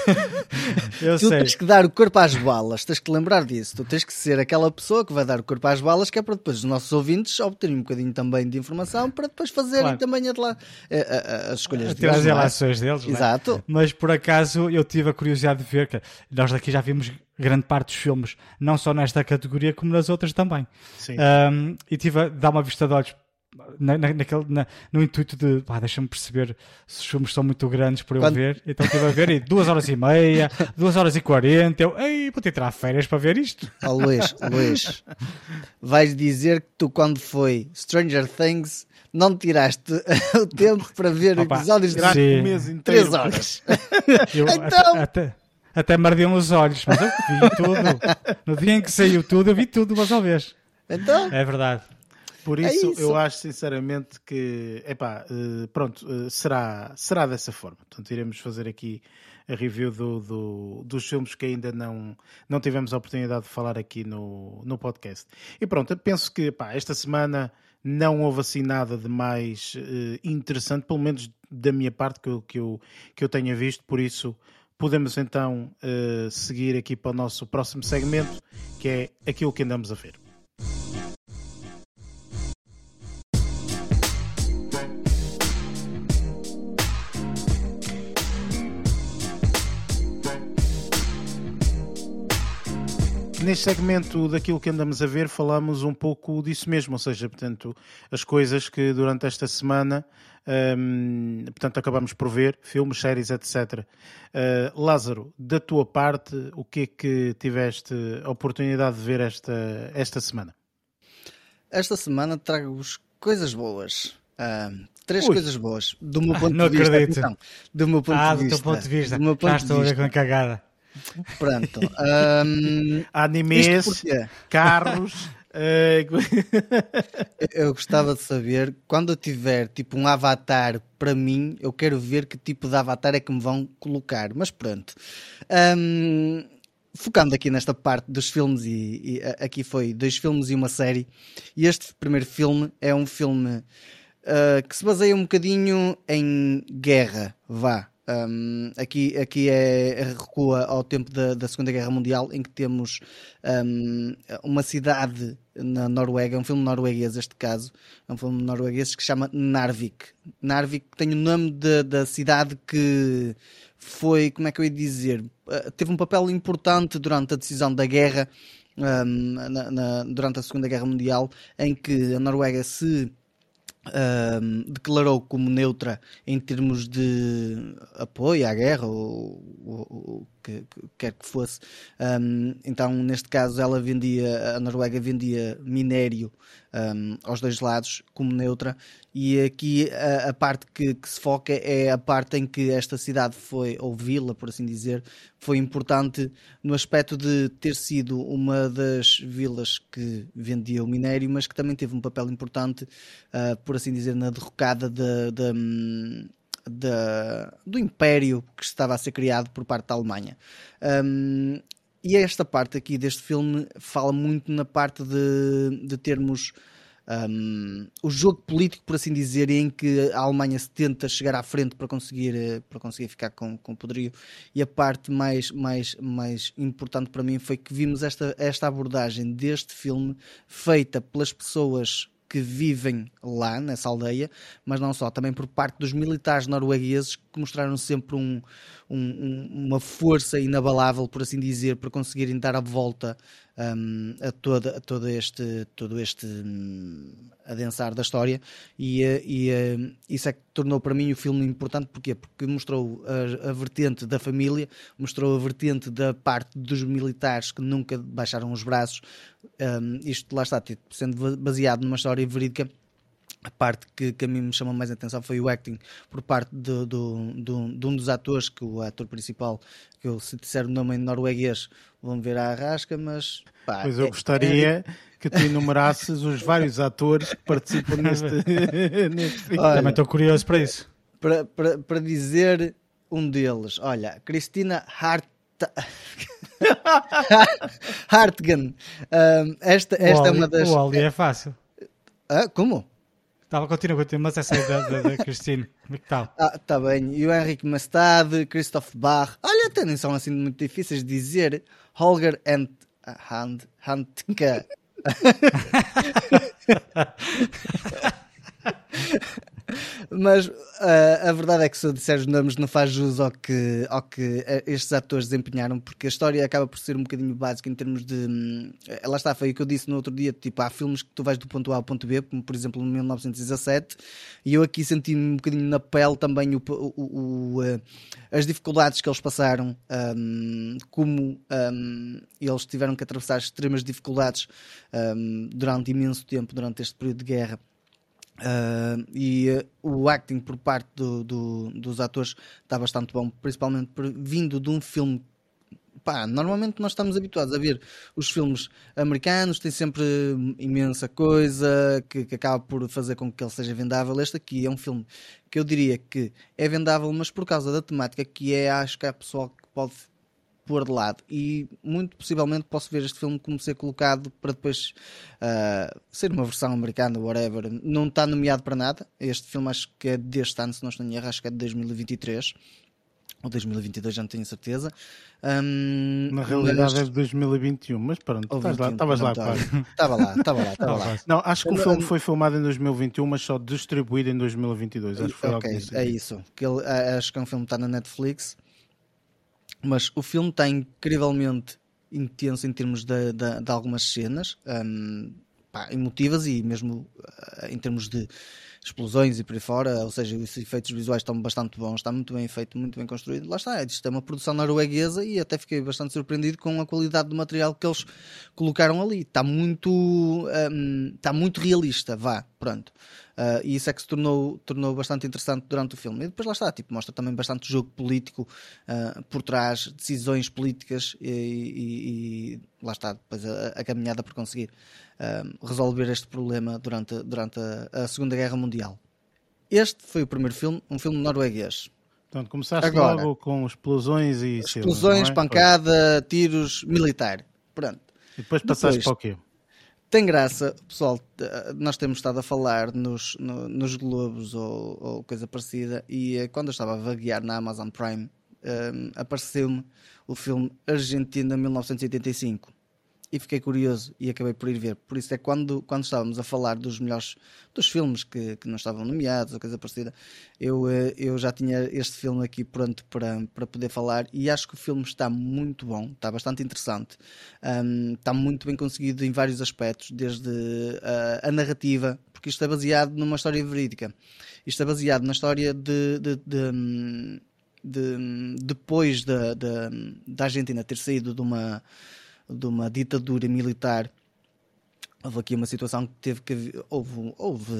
eu tu sei. tens que dar o corpo às balas, tens que lembrar disso. Tu tens que ser aquela pessoa que vai dar o corpo às balas, que é para depois os nossos ouvintes obterem um bocadinho também de informação para depois fazerem claro. também a, a, a, as escolhas deles. As é? relações deles. É? Exato. Né? Mas por acaso eu tive a curiosidade de ver que nós daqui já vimos grande parte dos filmes, não só nesta categoria como nas outras também. Sim. Um, e tive a dar uma vista de olhos na, na, naquele, na, no intuito de deixa-me perceber se os filmes são muito grandes para eu Quando... ver. Então estive a ver e duas horas e meia, duas horas e quarenta. Eu, ei, vou ter que tirar férias para ver isto. Oh, Luís, Luís, vais dizer que tu, quando foi Stranger Things, não tiraste o tempo para ver Opa, episódios de um mês inteiro. 3 horas. Eu, então. Até, até, até me ardiam os olhos, mas eu vi tudo. No dia em que saiu tudo, eu vi tudo uma vez. Então? É verdade. Por isso, é isso, eu acho sinceramente que, epá, uh, pronto, uh, será, será dessa forma. Portanto, iremos fazer aqui a review do, do, dos filmes que ainda não, não tivemos a oportunidade de falar aqui no, no podcast. E pronto, penso que epá, esta semana não houve assim nada de mais uh, interessante, pelo menos da minha parte que eu, que eu, que eu tenha visto, por isso podemos então seguir aqui para o nosso próximo segmento, que é aquilo que andamos a ver. Neste segmento daquilo que andamos a ver, falamos um pouco disso mesmo, ou seja, portanto, as coisas que durante esta semana, um, portanto, acabamos por ver, filmes, séries, etc. Uh, Lázaro, da tua parte, o que é que tiveste a oportunidade de ver esta, esta semana? Esta semana trago-vos coisas boas. Uh, três Ui. coisas boas, do meu ponto ah, de vista. Acredito. Então, do meu ponto ah, de vista. do teu ponto de vista. Do meu ponto Já estou a ver com a cagada. Pronto. Um, Animes, carros. Eh, eu gostava de saber quando eu tiver tipo um avatar para mim, eu quero ver que tipo de avatar é que me vão colocar. Mas pronto. Um, focando aqui nesta parte dos filmes, e, e, aqui foi dois filmes e uma série. E este primeiro filme é um filme uh, que se baseia um bocadinho em guerra, vá. Um, aqui aqui é, recua ao tempo da, da, Segunda Guerra Mundial, em que temos um, uma cidade na Noruega, um filme norueguês, este caso, é um filme norueguês que se chama Narvik. Narvik tem o nome de, da cidade que foi, como é que eu ia dizer, uh, teve um papel importante durante a decisão da guerra um, na, na, durante a Segunda Guerra Mundial, em que a Noruega se declarou como neutra em termos de apoio à guerra ou, o que, que, quer que fosse. Um, então, neste caso, ela vendia, a Noruega vendia minério um, aos dois lados como neutra e aqui a, a parte que, que, se foca é a parte em que esta cidade foi, ou vila, por assim dizer, foi importante no aspecto de ter sido uma das vilas que vendia o minério, mas que também teve um papel importante, uh, por assim dizer, na derrocada de, de, de, do império que estava a ser criado por parte da Alemanha. Um, e esta parte aqui deste filme fala muito na parte de, de termos um, o jogo político, por assim dizer, em que a Alemanha se tenta chegar à frente para conseguir, eh, para conseguir ficar com, com o poderio. E a parte mais, mais, mais importante para mim foi que vimos esta, esta abordagem deste filme feita pelas pessoas que vivem lá, nessa aldeia, mas não só, também por parte dos militares noruegueses que mostraram sempre um, um, uma força inabalável, por assim dizer, para conseguirem dar a volta um, a, toda, a todo este, todo este um, adensar da história. E, eh, e uh, isso é que tornou para mim o filme importante. Porquê? porque mostrou a, a, vertente da família mostrou a vertente da parte dos militares que nunca baixaram os braços. Um, isto lá está tipo, sendo baseado numa história verídica a parte que, que, a mim me chamou mais a atenção foi o acting por parte de, de, de, de, um dos atores, que o ator principal, que eu se disser o nome em norueguês, vão ver a arrasca, mas. Pá, pois eu é, gostaria é... que tu enumerasses os vários atores que participam neste, neste filme. Olha, Também estou curioso para isso. Para, para, para dizer um deles, olha, Cristina Hart. Hartgen. Um, esta esta é uma das. O Ali é fácil. Ah, como? Estava, continua, continua, mas essa é da, da, da Cristine. Como é que está? Ah, tá bem. E o Henrique Mastad, Christoph Bach. Olha, até nem são assim muito difíceis de dizer. Holger and Hand, Handke. Mas uh, a verdade é que se eu disser os nomes não faz jus ao que, ao que eh, estes atores desempenharam, porque a história acaba por ser um bocadinho básica em termos de. Hum, lá está, foi o que eu disse no outro dia: tipo, há filmes que tu vais do ponto A ao ponto B, como por exemplo no 1917, e eu aqui senti um bocadinho na pele também o, o, o, uh, as dificuldades que eles passaram, um, como um, eles tiveram que atravessar extremas dificuldades hum, durante imenso tempo, durante este período de guerra Uh, e uh, o acting por parte do, do, dos atores está bastante bom, principalmente por, vindo de um filme. Pá, normalmente nós estamos habituados a ver os filmes americanos, tem sempre imensa coisa que, que acaba por fazer com que ele seja vendável. Este aqui é um filme que eu diria que é vendável, mas por causa da temática que é, acho que há pessoal que pode pôr de lado. E muito possivelmente posso ver este filme como ser colocado para depois uh, ser uma versão americana, whatever. Não está nomeado para nada. Este filme acho que é deste ano, se não estou em erro, acho que é de 2023 ou 2022, já não tenho certeza. Um, Na realidade mas... é de 2021, mas pronto, estavas lá. Estava lá, estava lá, estava lá. Não, acho que o filme foi filmado em 2021, mas só distribuído em 2022. Acho que foi okay, é isso. Que ele, acho que é um filme que está na Netflix mas o filme está incrivelmente intenso em termos de, de, de algumas cenas um, pá, emotivas e mesmo uh, em termos de explosões e por aí fora, ou seja, os efeitos visuais estão bastante bons, está muito bem feito, muito bem construído. Lá está, isto é uma produção norueguesa e até fiquei bastante surpreendido com a qualidade do material que eles colocaram ali. Está muito, um, está muito realista, vá, pronto. Uh, e isso é que se tornou, tornou bastante interessante durante o filme. E depois lá está, tipo, mostra também bastante jogo político uh, por trás, decisões políticas e, e, e lá está, depois a, a caminhada por conseguir uh, resolver este problema durante, durante a, a, Segunda Guerra Mundial. Este foi o primeiro filme, um filme norueguês. Portanto, começaste Agora, logo com explosões e... Explosões, é? pancada, tiros, militar. Pronto. E depois passaste depois, para o quê? tem graça, pessoal. Nós temos estado a falar nos, no, nos Globos ou, ou, coisa parecida, e eh, quando eu estava a vaguear na Amazon Prime, um, apareceu-me o filme Argentina 1985. E fiquei curioso e acabei por ir ver. Por isso é quando, quando estávamos a falar dos melhores dos filmes que, que não estavam nomeados ou coisa parecida, eu, eh, eu já tinha este filme aqui pronto para, para poder falar e acho que o filme está muito bom, está bastante interessante, um, está muito bem conseguido em vários aspectos, desde a, a narrativa, porque isto é baseado numa história verídica. Isto é baseado na história de, de, de, de depois da, da, da Argentina ter saído de uma de uma ditadura militar. Houve aqui uma situação que teve que. Houve, houve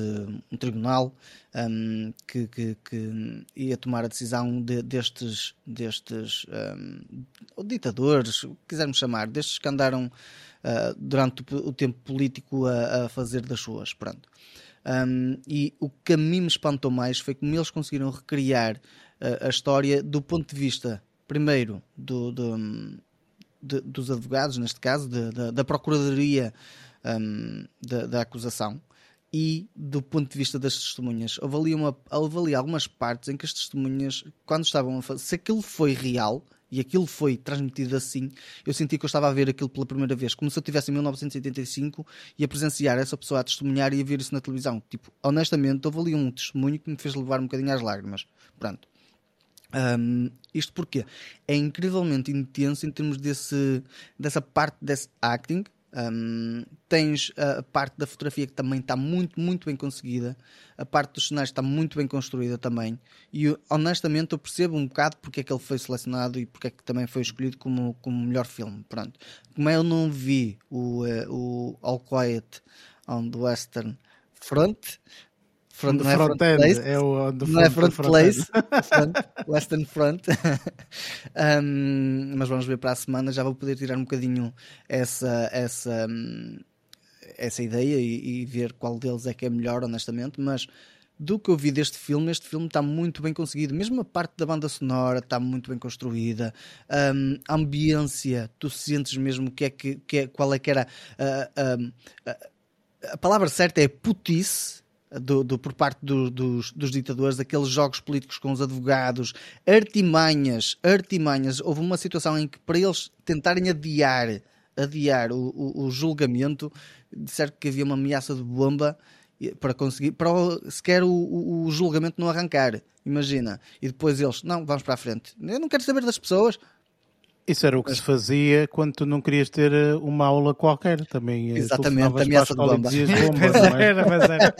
um tribunal um, que, que, que, ia tomar a decisão de, destes, destes um, ditadores, quisermos chamar, destes que andaram uh, durante o, tempo político a, a, fazer das suas. Pronto. Um, e o que a mim me espantou mais foi como eles conseguiram recriar uh, a história do ponto de vista, primeiro, do, do, de, dos advogados, neste caso, de, de, da Procuradoria um, da, acusação e do ponto de vista das testemunhas. Houve uma, houve algumas partes em que as testemunhas, quando estavam a fazer, se aquilo foi real e aquilo foi transmitido assim, eu senti que eu estava a ver aquilo pela primeira vez, como se eu estivesse em 1985 e a presenciar essa pessoa a testemunhar e a ver isso na televisão. Tipo, honestamente, houve ali um testemunho que me fez levar um bocadinho às lágrimas. Pronto. Um, isto porque é incrivelmente intenso em termos desse, dessa parte desse acting. Um, tens a parte da fotografia que também está muito, muito bem conseguida. A parte dos cenários está muito bem construída também. E honestamente eu percebo um bocado porque é que ele foi selecionado e porque é que também foi escolhido como, como melhor filme. Pronto. Como eu não vi o, uh, o All Quiet on the Western Front, Front, não é front, front place, é o do não é front, front place, front, Western Front. um, mas vamos ver para a semana, já vou poder tirar um bocadinho essa, essa, essa ideia e, e, ver qual deles é que é melhor, honestamente. Mas do que eu vi deste filme, este filme está muito bem conseguido. Mesmo a parte da banda sonora está muito bem construída. Um, a ambiência, tu sentes mesmo que é que, que é, qual é que era uh, uh, uh, a palavra certa é putice do, do, por parte do, dos, dos, ditadores, daqueles jogos políticos com os advogados, artimanhas, artimanhas. Houve uma situação em que, para eles tentarem adiar, adiar o, o, o julgamento, disseram que havia uma ameaça de bomba para conseguir, para sequer o, o julgamento não arrancar. Imagina. E depois eles, não, vamos para a frente. Eu não quero saber das pessoas, isso era o que se fazia quando tu não querias ter eh, uma aula qualquer também. Eh, Exatamente, ameaça de bomba. bomba é? era, mas era.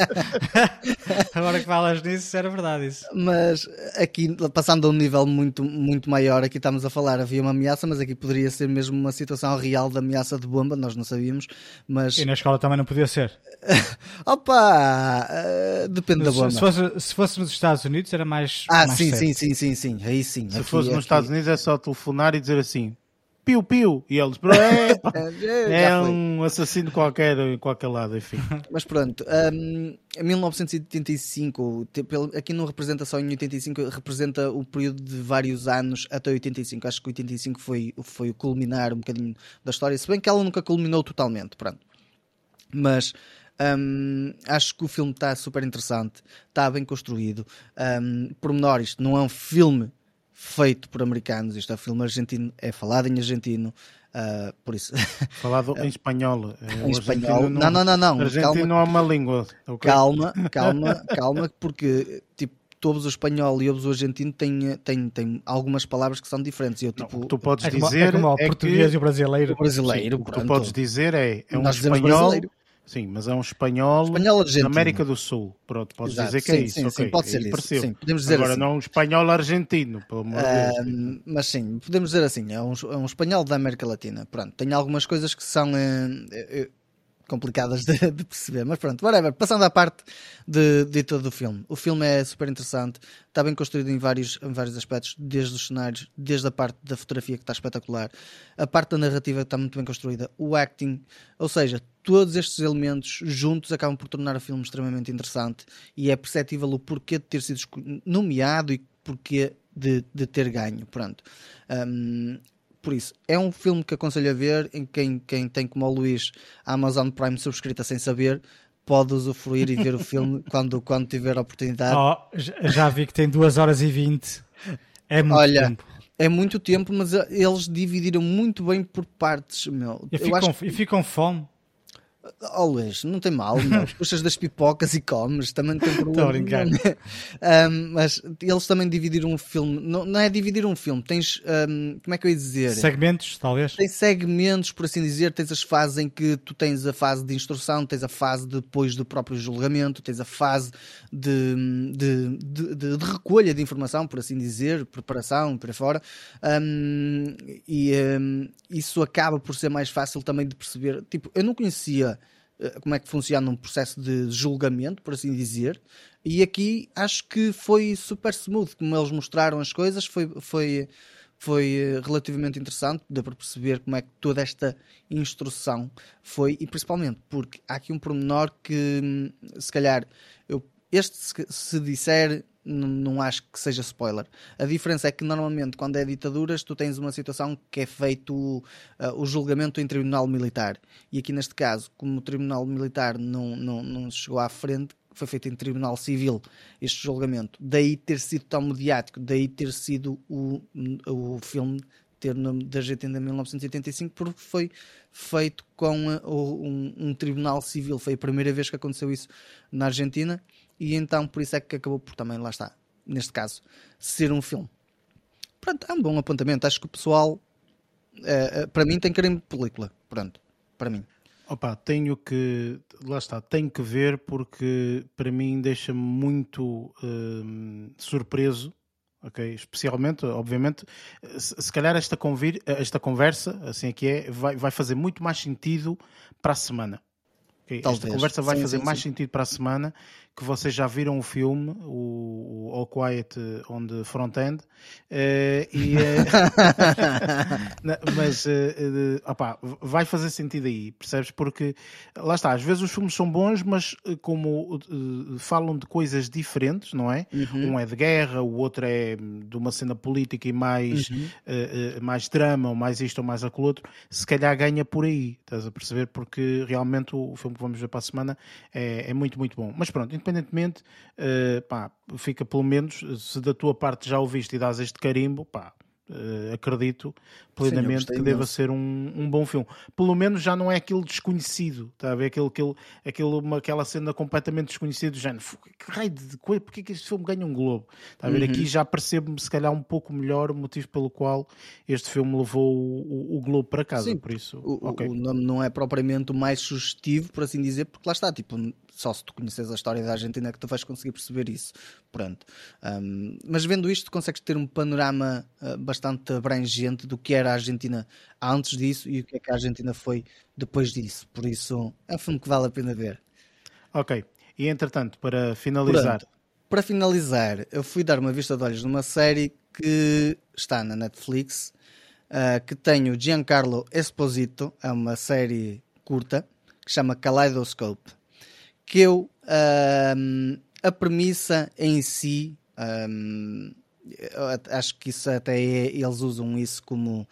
Agora que falas nisso, era verdade isso. Mas aqui, passando a um nível muito, muito maior, aqui estamos a falar, havia uma ameaça, mas aqui poderia ser mesmo uma situação real de ameaça de bomba, nós não sabíamos. Mas... E na escola também não podia ser. Opa! Uh, depende da bomba. Se fosse, se fosse nos Estados Unidos era mais. Ah, mais sim, sim, sim, sim, sim, aí sim. Se aqui, fosse nos aqui... Estados Unidos é só telefonar e dizer assim piu-piu. E eles, é, é um assassino qualquer em qualquer lado, enfim. Mas pronto, um, em 1985, aqui não representa só em 85, representa o período de vários anos até 85. Acho que 85 foi, foi o culminar um bocadinho da história, se bem que ela nunca culminou totalmente, pronto. Mas um, acho que o filme está super interessante, está bem construído. Um, menor isto não é um filme feito por americanos. Isto é um filme argentino, é falado em argentino, uh, por isso. Falado em espanhol. Em espanhol. Não, não, não, não. Argentino calma, não é uma língua. Okay? Calma, calma, calma, porque tipo. Ouves o espanhol e ouves o argentino tem, tem, tem algumas palavras que são diferentes. Eu, tipo, não, tu podes é dizer. Como, é como o português que... e o brasileiro. O brasileiro, Sim, o que tu podes dizer é, é um espanhol Sim, mas é um espanhol, espanhol da América do Sul. Pronto, podes Exato. dizer que é sim, é isso. Sim, okay. sim, pode ser isso. Sim, podemos dizer Agora assim. não um espanhol argentino, pelo amor de Deus. mas sim, podemos dizer assim, é um, é um espanhol da América Latina. Pronto, tem algumas coisas que são. Uh, complicadas de, de, perceber, mas pronto, whatever. Passando à parte de, de todo o filme. O filme é super interessante, está bem construído em vários, em vários aspectos, desde os cenários, desde a parte da fotografia que está espetacular, a parte da narrativa que está muito bem construída, o acting, ou seja, todos estes elementos juntos acabam por tornar o filme extremamente interessante e é perceptível o porquê de ter sido nomeado e porquê de, de ter ganho. Pronto. Um, por isso, é um filme que aconselho a ver. Em quem, quem tem como o Luís a Amazon Prime subscrita sem saber, pode usufruir e ver o filme quando, quando tiver a oportunidade. Oh, já vi que tem 2 horas e 20. É muito Olha, tempo. É muito tempo, mas eles dividiram muito bem por partes, meu. E ficam, que... e ficam fome. Always, não tem mal, puxas das pipocas e comes, também tem problema. Estou um, mas eles também dividiram um filme, não, não é dividir um filme, tens, um, como é que eu ia dizer? Segmentos, talvez? Tem segmentos, por assim dizer, tens as fases em que tu tens a fase de instrução, tens a fase depois do próprio julgamento, tens a fase de, de, de, de, de recolha de informação, por assim dizer, preparação, por aí fora, um, e isso acaba por ser mais fácil também de perceber. Tipo, eu não conhecia como é que funciona um processo de julgamento, por assim dizer. E aqui acho que foi super smooth, como eles mostraram as coisas, foi, foi, foi eh, relativamente interessante, deu para perceber como é que toda esta instrução foi, e principalmente porque há aqui um pormenor que hum, se calhar eu, este se, se disser não, acho que seja spoiler. A diferença é que normalmente quando é ditaduras tu tens uma situação que é feito uh, o julgamento em tribunal militar. E aqui neste caso, como o tribunal militar não, não, não chegou à frente, foi feito em tribunal civil este julgamento. Daí ter sido tão mediático, daí ter sido o, o filme ter o nome da Argentina de 1985 porque foi feito com uh, um, um, tribunal civil. Foi a primeira vez que aconteceu isso na Argentina e então por isso é que acabou por também, lá está, neste caso, ser um filme. Pronto, é um bom apontamento. Acho que o pessoal, é, é, para mim, tem carinho de película. Pronto, para mim. Opa, tenho que, lá está, tenho que ver porque para mim deixa-me muito hum, surpreso, ok? Especialmente, obviamente, se, calhar esta, convir, esta conversa, assim é que é, vai, vai fazer muito mais sentido para a semana. Okay? Esta conversa vai sim, fazer sim, mais sim. sentido para a semana que vocês já viram o filme, o, o All Quiet on the Front End, uh, e, uh, mas uh, vai fazer sentido aí, percebes? Porque lá está, às vezes os filmes são bons, mas como falam de coisas diferentes, não é? Uhum. Um é de guerra, o outro é de uma cena política e mais, uhum. mais drama, ou mais isto ou mais aquilo outro, se calhar ganha por aí, estás a perceber? Porque realmente o, o filme que vamos ver para a semana é, é muito, muito bom. Mas pronto, independentemente, uh, pá, fica pelo menos, se da tua parte já ouviste e dás este carimbo, pá, Uh, acredito plenamente Sim, que deva ser um, um bom filme. Pelo menos já não é aquele desconhecido, está a ver? Aquele, aquele, aquele, uma, aquela cena completamente desconhecida do género. Que raio de coisa, porque é que este filme ganha um Globo? Está a ver? Uhum. Aqui já percebo-me, se calhar, um pouco melhor o motivo pelo qual este filme levou o, o, o Globo para casa. Sim, por isso, o, okay. o nome não é propriamente o mais sugestivo, por assim dizer, porque lá está, tipo, só se tu conheces a história da Argentina é que tu vais conseguir perceber isso. Pronto. Um, mas vendo isto, consegues ter um panorama uh, bastante abrangente do que era a Argentina antes disso e o que é que a Argentina foi depois disso. Por isso, é um filme que vale a pena ver. Ok. E entretanto, para finalizar. Pronto. Para finalizar, eu fui dar uma vista de olhos numa série que está na Netflix, uh, que tem o Giancarlo Esposito, é uma série curta, que chama Kaleidoscope que eu um, a premissa em si um, acho que isso até é, eles usam isso como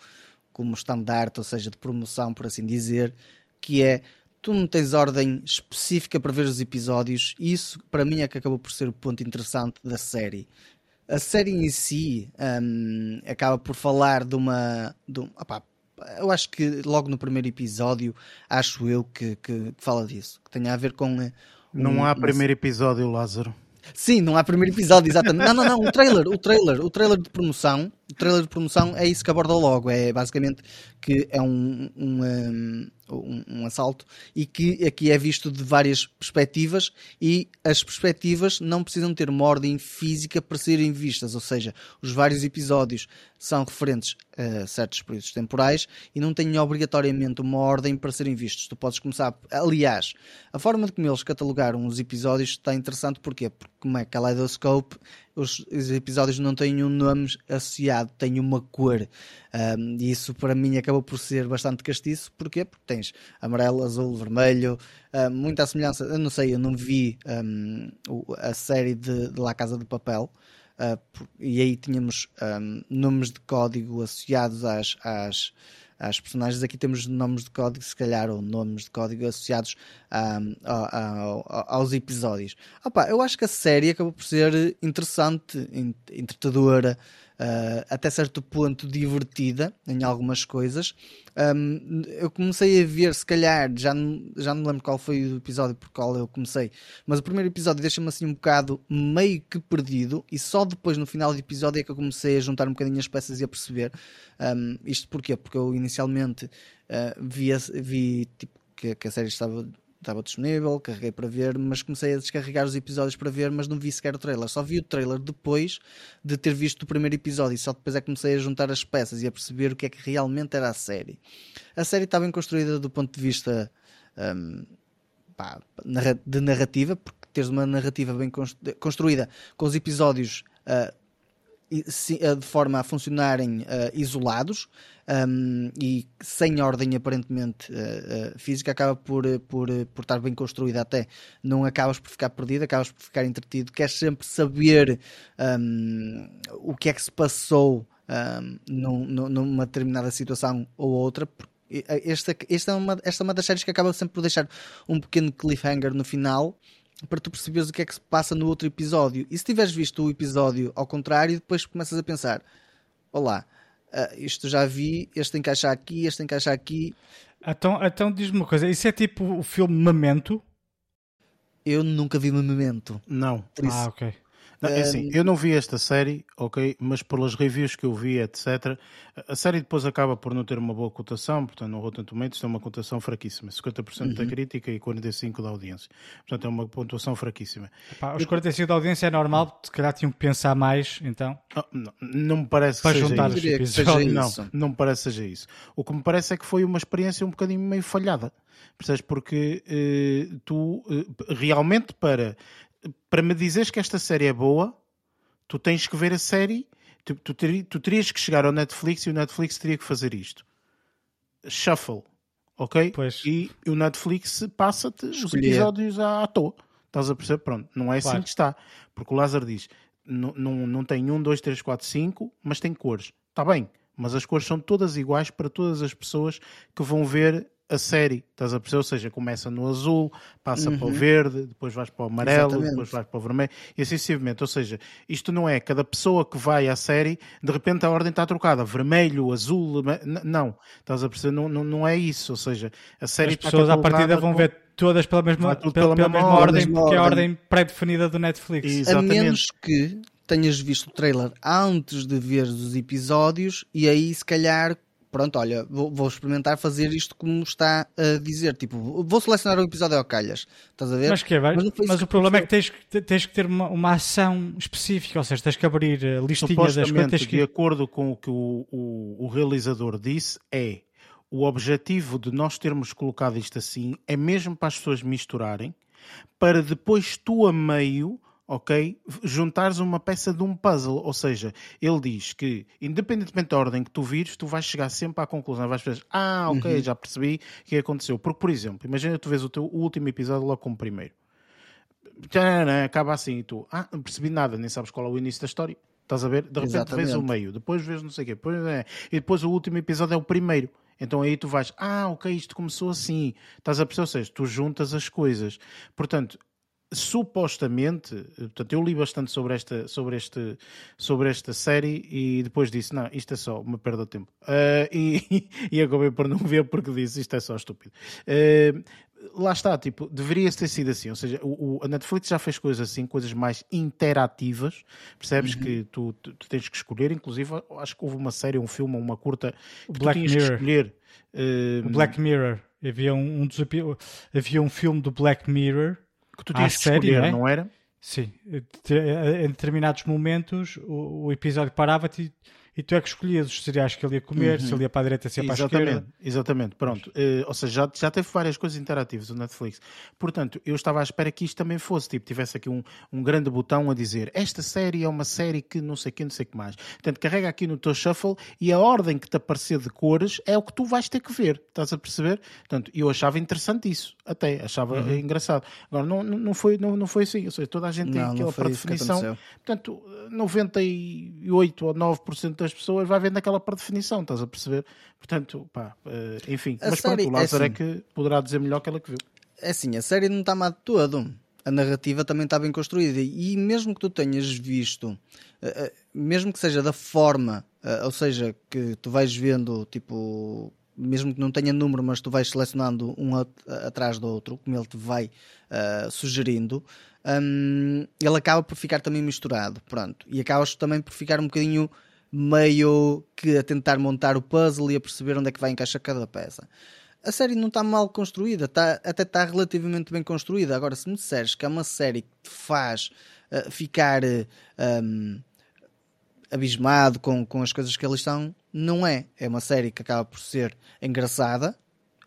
como estandarte, ou seja, de promoção, por assim dizer, que é tu não tens ordem específica para ver os episódios, e isso para mim é que acabou por ser o ponto interessante da série. A série em si um, acaba por falar de uma. De um, opá, eu acho que logo no primeiro episódio, acho eu que, que, que fala disso, que tem a ver com. Eh, não um, há primeiro episódio, Lázaro. Sim, não há primeiro episódio, exatamente. Não, não, não, o trailer, o trailer, o trailer de promoção, o trailer de promoção é isso que aborda logo, é basicamente que é um, um, um, um assalto e que aqui é visto de várias perspectivas e as perspectivas não precisam ter uma ordem física para serem vistas, ou seja, os vários episódios são referentes a certos períodos temporais e não têm obrigatoriamente uma ordem para serem vistos. Tu podes começar, aliás, a forma de como eles catalogaram os episódios está interessante porquê? Porque como é Kaleidoscope os, os, episódios não têm um nome associado, têm uma cor. Um, e isso para mim acabou por ser bastante castiço. Porquê? Porque tens amarelo, azul, vermelho, um, muita semelhança. Eu não sei, eu não vi um, a série de, de La Casa de Papel. Uh, e aí tínhamos nomes de código associados às, às às personagens. Aqui temos nomes de código, se calhar, ou nomes de código associados um, a, a, aos episódios. Opa, eu acho que a série acabou por ser interessante, entretadora. Uh, até certo ponto divertida em algumas coisas. Um, eu comecei a ver, se calhar, já, já não lembro qual foi o episódio por qual eu comecei, mas o primeiro episódio deixa-me assim um bocado meio que perdido, e só depois no final do episódio é que eu comecei a juntar um bocadinho as peças e a perceber. Um, isto porquê? Porque eu inicialmente uh, vi, vi tipo, que, que a série estava estava disponível, carreguei para ver, mas comecei a descarregar os episódios para ver, mas não vi sequer o trailer. Só vi o trailer depois de ter visto o primeiro episódio e só depois é que comecei a juntar as peças e a perceber o que é que realmente era a série. A série está bem construída do ponto de vista um, pá, de narrativa, porque teres uma narrativa bem construída com os episódios uh, de forma a funcionarem uh, isolados um, e sem ordem aparentemente uh, uh, física, acaba por, por, por estar bem construída até. Não acabas por ficar perdido, acabas por ficar entretido. Queres sempre saber um, o que é que se passou um, num, numa determinada situação ou outra, esta, esta, é uma, esta é uma das séries que acaba sempre por deixar um pequeno cliffhanger no final para tu perceberes o que é que se passa no outro episódio. E se tiveres visto o episódio ao contrário, depois começas a pensar: olá, uh, isto já vi, este encaixa aqui, este encaixa aqui. Então, então diz-me uma coisa: isso é tipo o filme Memento? Eu nunca vi Memento. Não. Por isso, ah, ok. Não, é assim, eu não vi esta série, ok, mas pelas reviews que eu vi, etc., a série depois acaba por não ter uma boa cotação, portanto, no Rotten Tomatoes tem uma cotação fraquíssima, 50% uhum. da crítica e 45% da audiência. Portanto, é uma pontuação fraquíssima. Epá, os 45% da audiência é normal, se calhar tinham que pensar mais, então. Ah, não, não, me parece que seja, juntar isso. Os seja não, não me parece que seja isso. O que me parece é que foi uma experiência um bocadinho meio falhada. Percebes? Porque eh, tu eh, realmente para para me dizeres que esta série é boa, tu tens que ver a série, tu, tu, ter, tu terias que chegar ao Netflix e o Netflix teria que fazer isto. Shuffle, ok? Pois. E o Netflix passa-te os episódios à, à toa. Estás a perceber? Pronto, não é assim claro. que está. Porque o Lázaro diz: não, não, não tem 1, 2, 3, 4, 5, mas tem cores. Está bem, mas as cores são todas iguais para todas as pessoas que vão ver a série, estás a perceber? Ou seja, começa no azul, passa uhum. para o uhum. verde, depois vais para o amarelo, Exatamente. depois vais para o vermelho e assim sucessivamente. Ou seja, isto não é cada pessoa que vai à série, de repente a ordem está trocada, vermelho, azul, não, estás a perceber? Não, não, não é isso. Ou seja, a série As pessoas à partida vão com... ver todas pela mesma, pela, pela, pela mesma, ordem, porque é a ordem pré-definida do Netflix. Exatamente. A menos que tenhas visto o trailer antes de ver os episódios e aí se calhar pronto, olha, vou, vou, experimentar fazer isto como está a dizer. Tipo, vou selecionar o episódio ao calhas. Estás a ver? Mas, que é, mas, mas o problema é que tens, tens que ter uma, uma, ação específica, ou seja, tens que abrir a listinha das coisas. Que... De acordo com o que o, o, o realizador disse, é o objetivo de nós termos colocado isto assim é mesmo para as pessoas misturarem, para depois tu a meio ok? Juntares uma peça de um puzzle, ou seja, ele diz que, independentemente da ordem que tu vires, tu vais chegar sempre à conclusão, vais pensar, ah, ok, uhum. já percebi o que aconteceu. Porque, por exemplo, imagina tu vês o teu último episódio logo como primeiro. Acaba assim e tu, ah, não percebi nada, nem sabes qual é o início da história. Estás a ver? De repente Exatamente. vês o meio, depois vês não sei o quê, depois, é, e depois o último episódio é o primeiro. Então aí tu vais, ah, ok, isto começou assim. Estás a perceber? Ou seja, tu juntas as coisas. Portanto, supostamente, portanto, eu li bastante sobre esta, sobre este, sobre esta série e depois disse, não, isto é só uma perda de tempo. Uh, e, e acabei por não ver porque disse, isto é só estúpido. Uh, lá está, tipo, deveria ter sido assim, ou seja, o, o, a Netflix já fez coisas assim, coisas mais interativas, percebes uhum. que tu, tu, tu, tens que escolher, inclusive acho que houve uma série, um filme, uma curta, que Black tu tinhas Mirror. que escolher. Uh, Black Mirror, havia um, um dos, havia um filme do Black Mirror que tu tinhas que escolher, não, é? não era? Sim. Em determinados momentos o, o episódio parava-te e tu é que escolhias os cereais que ele ia comer, uhum. se ele ia para a direita, se ia para a esquerda. Exatamente, pronto. Uh, ou seja, já, já teve várias coisas interativas o Netflix. Portanto, eu estava à espera que isto também fosse, tipo, tivesse aqui um, um grande botão a dizer esta série é uma série que não sei o que, não sei o que mais. Portanto, carrega aqui no teu shuffle e a ordem que te aparecer de cores é o que tu vais ter que ver. Estás a perceber? Portanto, eu achava interessante isso, até, achava uhum. engraçado. Agora, não, não, foi, não, não foi assim. Ou seja, toda a gente tem não, aquela não definição. Portanto, 98 ou 9% das pessoas vai vendo aquela por definição, estás a perceber? Portanto, pá, uh, enfim. A mas série, pronto, o Lázaro é, assim, é, que poderá dizer melhor que ela que viu. É assim, a série não está má de todo. a narrativa também está bem construída. E mesmo que tu tenhas visto, eh, mesmo que seja da forma, ou seja, que tu vais vendo, tipo, mesmo que não tenha número, mas tu vais selecionando um atrás do outro, como ele te vai uh, sugerindo, um, ele acaba por ficar também misturado, pronto. E acabas também por ficar um bocadinho meio que a tentar montar o puzzle e a perceber onde é que vai encaixar cada peça. A série não está mal construída, está, até está relativamente bem construída. Agora, se me disseres que é uma série que te faz uh, ficar uh, abismado com, com as coisas que ali estão, não é. É uma série que acaba por ser engraçada,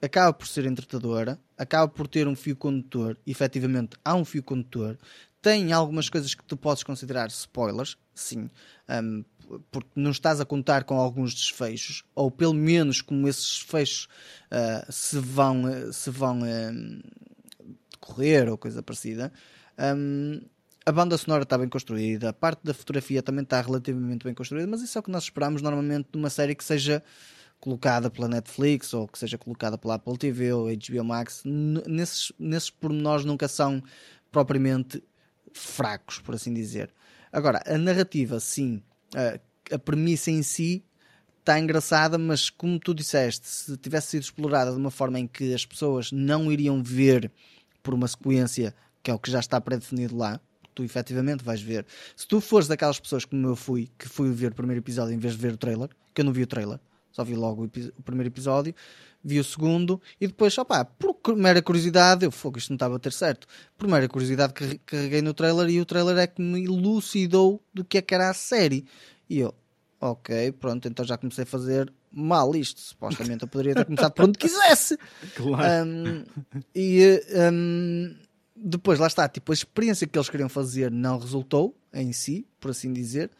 acaba por ser entretadora, acaba por ter um fio condutor, efetivamente há um fio condutor, tem algumas coisas que tu podes considerar spoilers, sim, um, porque não estás a contar com alguns desfechos, ou pelo menos como esses desfechos uh, se vão, se vão um, decorrer ou coisa parecida. Um, a banda sonora está bem construída, a parte da fotografia também está relativamente bem construída, mas isso é o que nós esperamos normalmente de uma série que seja colocada pela Netflix ou que seja colocada pela Apple TV ou HBO Max, nesses, nesses pormenores nunca são propriamente fracos, por assim dizer. Agora, a narrativa, sim, a, a premissa em si está engraçada, mas como tu disseste, se tivesse sido explorada de uma forma em que as pessoas não iriam ver por uma sequência que é o que já está pré-definido lá, tu efetivamente vais ver. Se tu fores daquelas pessoas como eu fui, que fui ver o primeiro episódio em vez de ver o trailer, que eu não vi o trailer, só vi logo o, o primeiro episódio, vi o segundo e depois, opá, por mera curiosidade, eu fogo, isto não estava a ter certo. Por mera curiosidade, carreguei no trailer e o trailer é que me elucidou do que é que era a série. E eu, ok, pronto, então já comecei a fazer mal isto. Supostamente eu poderia ter começado por onde quisesse. Claro. Um, e um, depois, lá está, tipo, a experiência que eles queriam fazer não resultou em si, por assim dizer.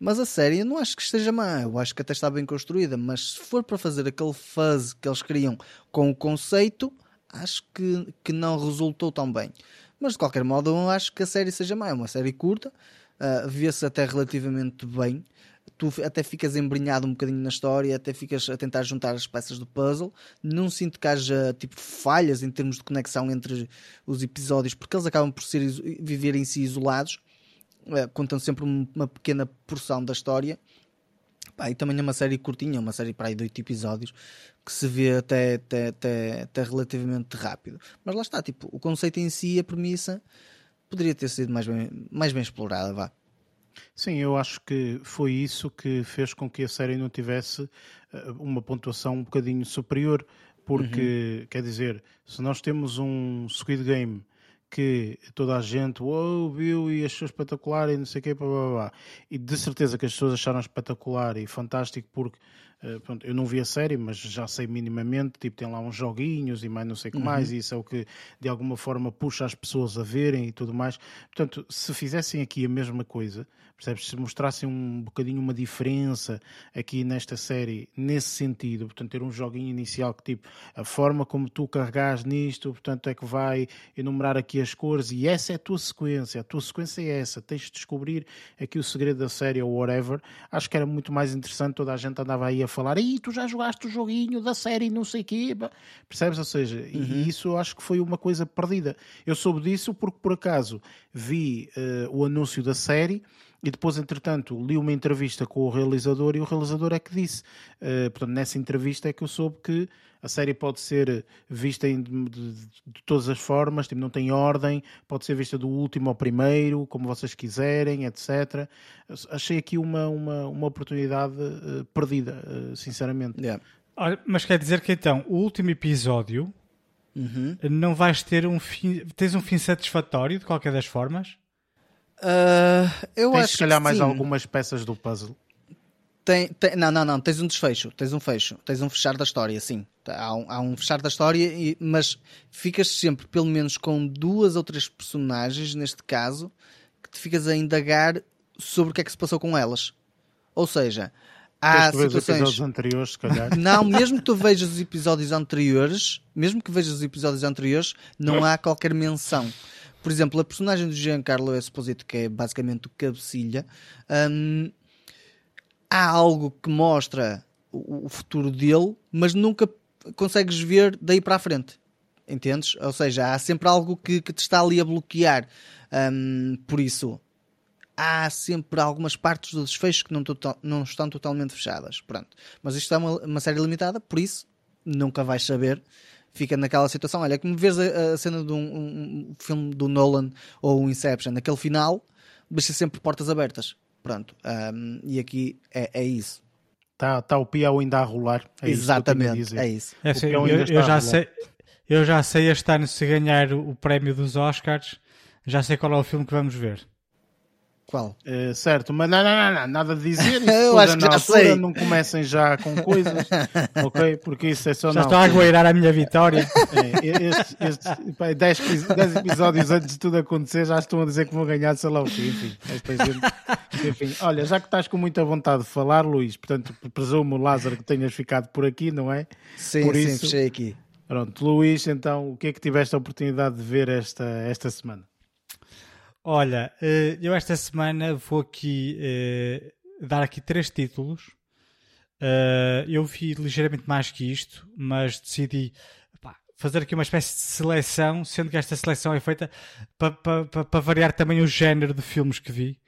Mas a série eu não acho que esteja má, eu acho que até está bem construída, mas se for para fazer aquele fuzz que eles queriam com o conceito, acho que, que não resultou tão bem. Mas de qualquer modo, eu acho que a série seja má, é uma série curta, uh, vê-se até relativamente bem. Tu até ficas embrenhado um bocadinho na história, até ficas a tentar juntar as peças do puzzle. Não sinto que haja tipo falhas em termos de conexão entre os episódios, porque eles acabam por ser, viver em si isolados contando sempre uma pequena porção da história. Pá, e também é uma série curtinha, uma série para aí de 8 episódios que se vê até, até, até, até relativamente rápido. Mas lá está, tipo, o conceito em si, a premissa, poderia ter sido mais bem, mais bem explorada, vá. Sim, eu acho que foi isso que fez com que a série não tivesse eh, uma pontuação um bocadinho superior, porque, uhum. quer dizer, se nós temos um Squid Game que toda a gente oh, viu e achou espetacular e não sei o quê, blá, blá, blá. e de certeza que as pessoas acharam espetacular e fantástico porque Uh, pronto, eu não vi a série, mas já sei minimamente, tipo, tem lá uns joguinhos e mais não sei o que uhum. mais, e isso é o que de alguma forma puxa as pessoas a verem e tudo mais. Portanto, se fizessem aqui a mesma coisa, percebes? Se mostrassem um bocadinho uma diferença aqui nesta série, nesse sentido, portanto, ter um joguinho inicial que, tipo, a forma como tu carregas nisto, portanto, é que vai enumerar aqui as cores e essa é a tua sequência, a tua sequência é essa, tens de descobrir aqui o segredo da série ou whatever. Acho que era muito mais interessante, toda a gente andava aí a falar, e tu já jogaste o joguinho da série, não sei o quê, percebes? Ou seja, uhum. e isso acho que foi uma coisa perdida. Eu soube disso porque por acaso vi uh, o anúncio da série e depois, entretanto, li uma entrevista com o realizador e o realizador é que disse, uh, portanto, nessa entrevista é que eu soube que a série pode ser vista de, de, de, todas as formas, tipo, não tem ordem, pode ser vista do último ao primeiro, como vocês quiserem, etc. Achei aqui uma, uma, uma oportunidade uh, perdida, uh, sinceramente. Yeah. Mas quer dizer que então o último episódio uhum. não vais ter um fim, tens um fim satisfatório de qualquer das formas? Uh, eu tens acho se calhar que mais sim. algumas peças do puzzle. Tem, tem, não, não, não, tens um desfecho, tens um fecho, tens um fechar da história, sim. Há um, há um fechar da história, e, mas ficas sempre, pelo menos, com duas ou três personagens, neste caso, que te ficas a indagar sobre o que é que se passou com elas. Ou seja, há situações. Os anteriores, se calhar. Não, mesmo que tu vejas os episódios anteriores, mesmo que vejas os episódios anteriores, não há qualquer menção. Por exemplo, a personagem do Giancarlo Esposito, que é basicamente o cabecilha, hum, há algo que mostra o, o futuro dele, mas nunca consegues ver daí para a frente. Entendes? Ou seja, há sempre algo que, que te está ali a bloquear. Um, por isso, há sempre algumas partes do desfecho que não, total, não estão totalmente fechadas. Pronto. Mas isto é uma, uma, série limitada, por isso nunca vais saber. Fica naquela situação. Olha, como vês a, a cena de um, um, filme do Nolan ou um Inception, naquele final, deixa sempre portas abertas. Pronto. Um, e aqui é, é isso. Está tá o peão ainda a rolar. É Exatamente, isso é isso. É, assim, eu, eu já sei, eu já sei este ano se ganhar o prémio dos Oscars, já sei qual é o filme que vamos ver. Qual? Uh, certo, mas não, não, não, não, nada de dizer. eu acho que já altura, sei. Não comecem já com coisas, ok? Porque isso é só. Já estou a agueirar a minha vitória. É, este, este, pá, dez, dez, episódios antes de tudo acontecer já estão a dizer que vão ganhar, sei lá o quê. Enfim, gente. Enfim, olha, já que estás com muita vontade de falar, Luís, portanto, presumo, Lázaro, que tenhas ficado por aqui, não é? Sim, por sim, isso, fechei aqui. Pronto, Luís, então, o que é que tiveste a oportunidade de ver esta, esta semana? Olha, eh, eu esta semana vou aqui eh, dar aqui três títulos. Eh, eu vi ligeiramente mais que isto, mas decidi fazer aqui uma espécie de seleção, sendo que esta seleção é feita para pa, pa, pa variar também o género de filmes que vi.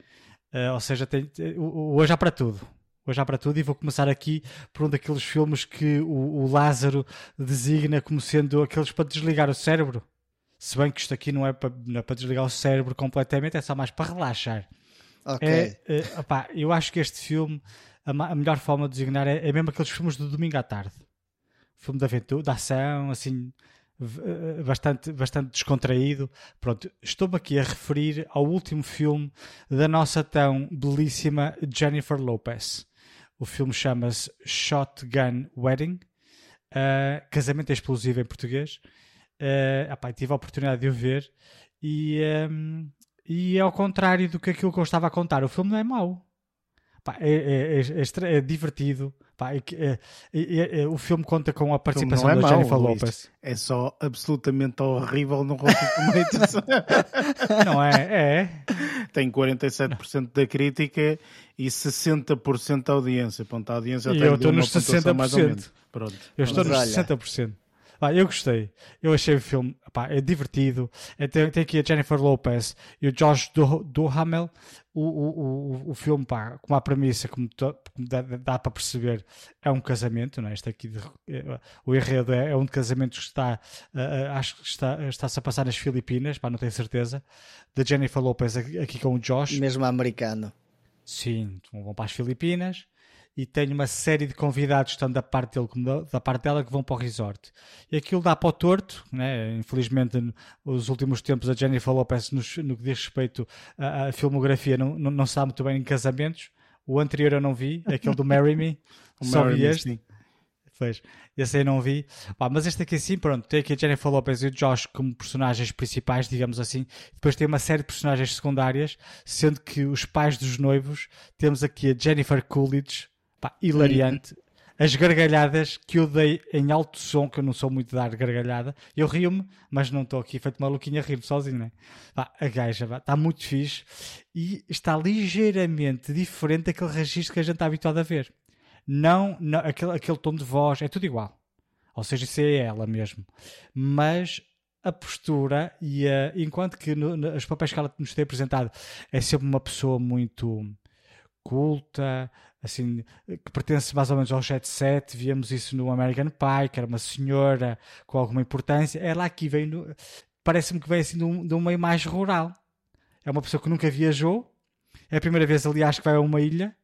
ou seja, hoje há para tudo. Hoje há para tudo e vou começar aqui por um daqueles filmes que o, o Lázaro designa como sendo aqueles para desligar o cérebro. Se bem que isto aqui não é para, não é para desligar o cérebro completamente, é só mais para relaxar. Ok. É, é, opá, eu acho que este filme, a, a melhor forma de designar é, é, mesmo aqueles filmes do domingo à tarde. Filme de aventura, de ação, assim, eh, bastante, bastante descontraído. Pronto, estou-me aqui a referir ao último filme da nossa tão belíssima Jennifer Lopez. O filme chama-se Shotgun Wedding, uh, Casamento Explosivo em português. Uh, tive a oportunidade de o ver e, um, ehm, e é ao contrário do que aquilo que eu estava a contar. O filme não é mau. Epá, é, é, é, é, divertido. Epá, o filme conta com a participação da mau, Jennifer Lopez. É só absolutamente horrível no Rotten Tomatoes. não é? É. Tem 47% da crítica e 60% da audiência. Ponto, a audiência e eu estou nos 60%. Mais ou menos. Pronto. Eu estou nos 60%. Pá, eu gostei. Eu achei o filme pá, é divertido. É, tem, tem, aqui a Jennifer Lopez e o Josh Duhamel. O, o, o, o filme, pá, com a premissa, como, to, como dá, dá, para perceber, é um casamento. Não é? Este aqui de, é, o enredo é, é, um casamento que está, uh, acho que está, está-se a passar nas Filipinas, pá, não tenho certeza. Da Jennifer Lopez aqui com o Josh. Mesmo americano. Sim, vão para as Filipinas e tenho uma série de convidados, tanto da parte dele como da, da, parte dela, que vão para o resort. E aquilo dá para o torto, né? infelizmente, nos últimos tempos, a Jennifer Lopez, no, no que diz respeito à, à filmografia, não, não, não sabe muito bem em casamentos. O anterior eu não vi, aquele do Marry Me, só vi este. Pois, esse aí não vi. Pá, mas este aqui sim, pronto, tem aqui a Jennifer Lopez e o Josh como personagens principais, digamos assim. Depois tem uma série de personagens secundárias, sendo que os pais dos noivos, temos aqui a Jennifer Coolidge, Pá, hilariante. As gargalhadas que eu dei em alto som, que eu não sou muito de dar gargalhada, eu rio-me, mas não estou aqui feito maluquinha a rir sozinho, né? Pá, a gaja está muito fixe e está ligeiramente diferente daquele registro que a gente está habituado a ver. Não, não aquele, aquele tom de voz, é tudo igual. Ou seja, isso é ela mesmo. Mas a postura e a, enquanto que no, no, os papéis que ela nos tem apresentado é sempre uma pessoa muito culta, assim, que pertence mais ou menos ao jet set, víamos isso no American Pie, que era uma senhora com alguma importância, ela aqui vem, parece-me que vem assim de um, de um meio mais rural. É uma pessoa que nunca viajou, é a primeira vez, aliás, que vai a uma ilha,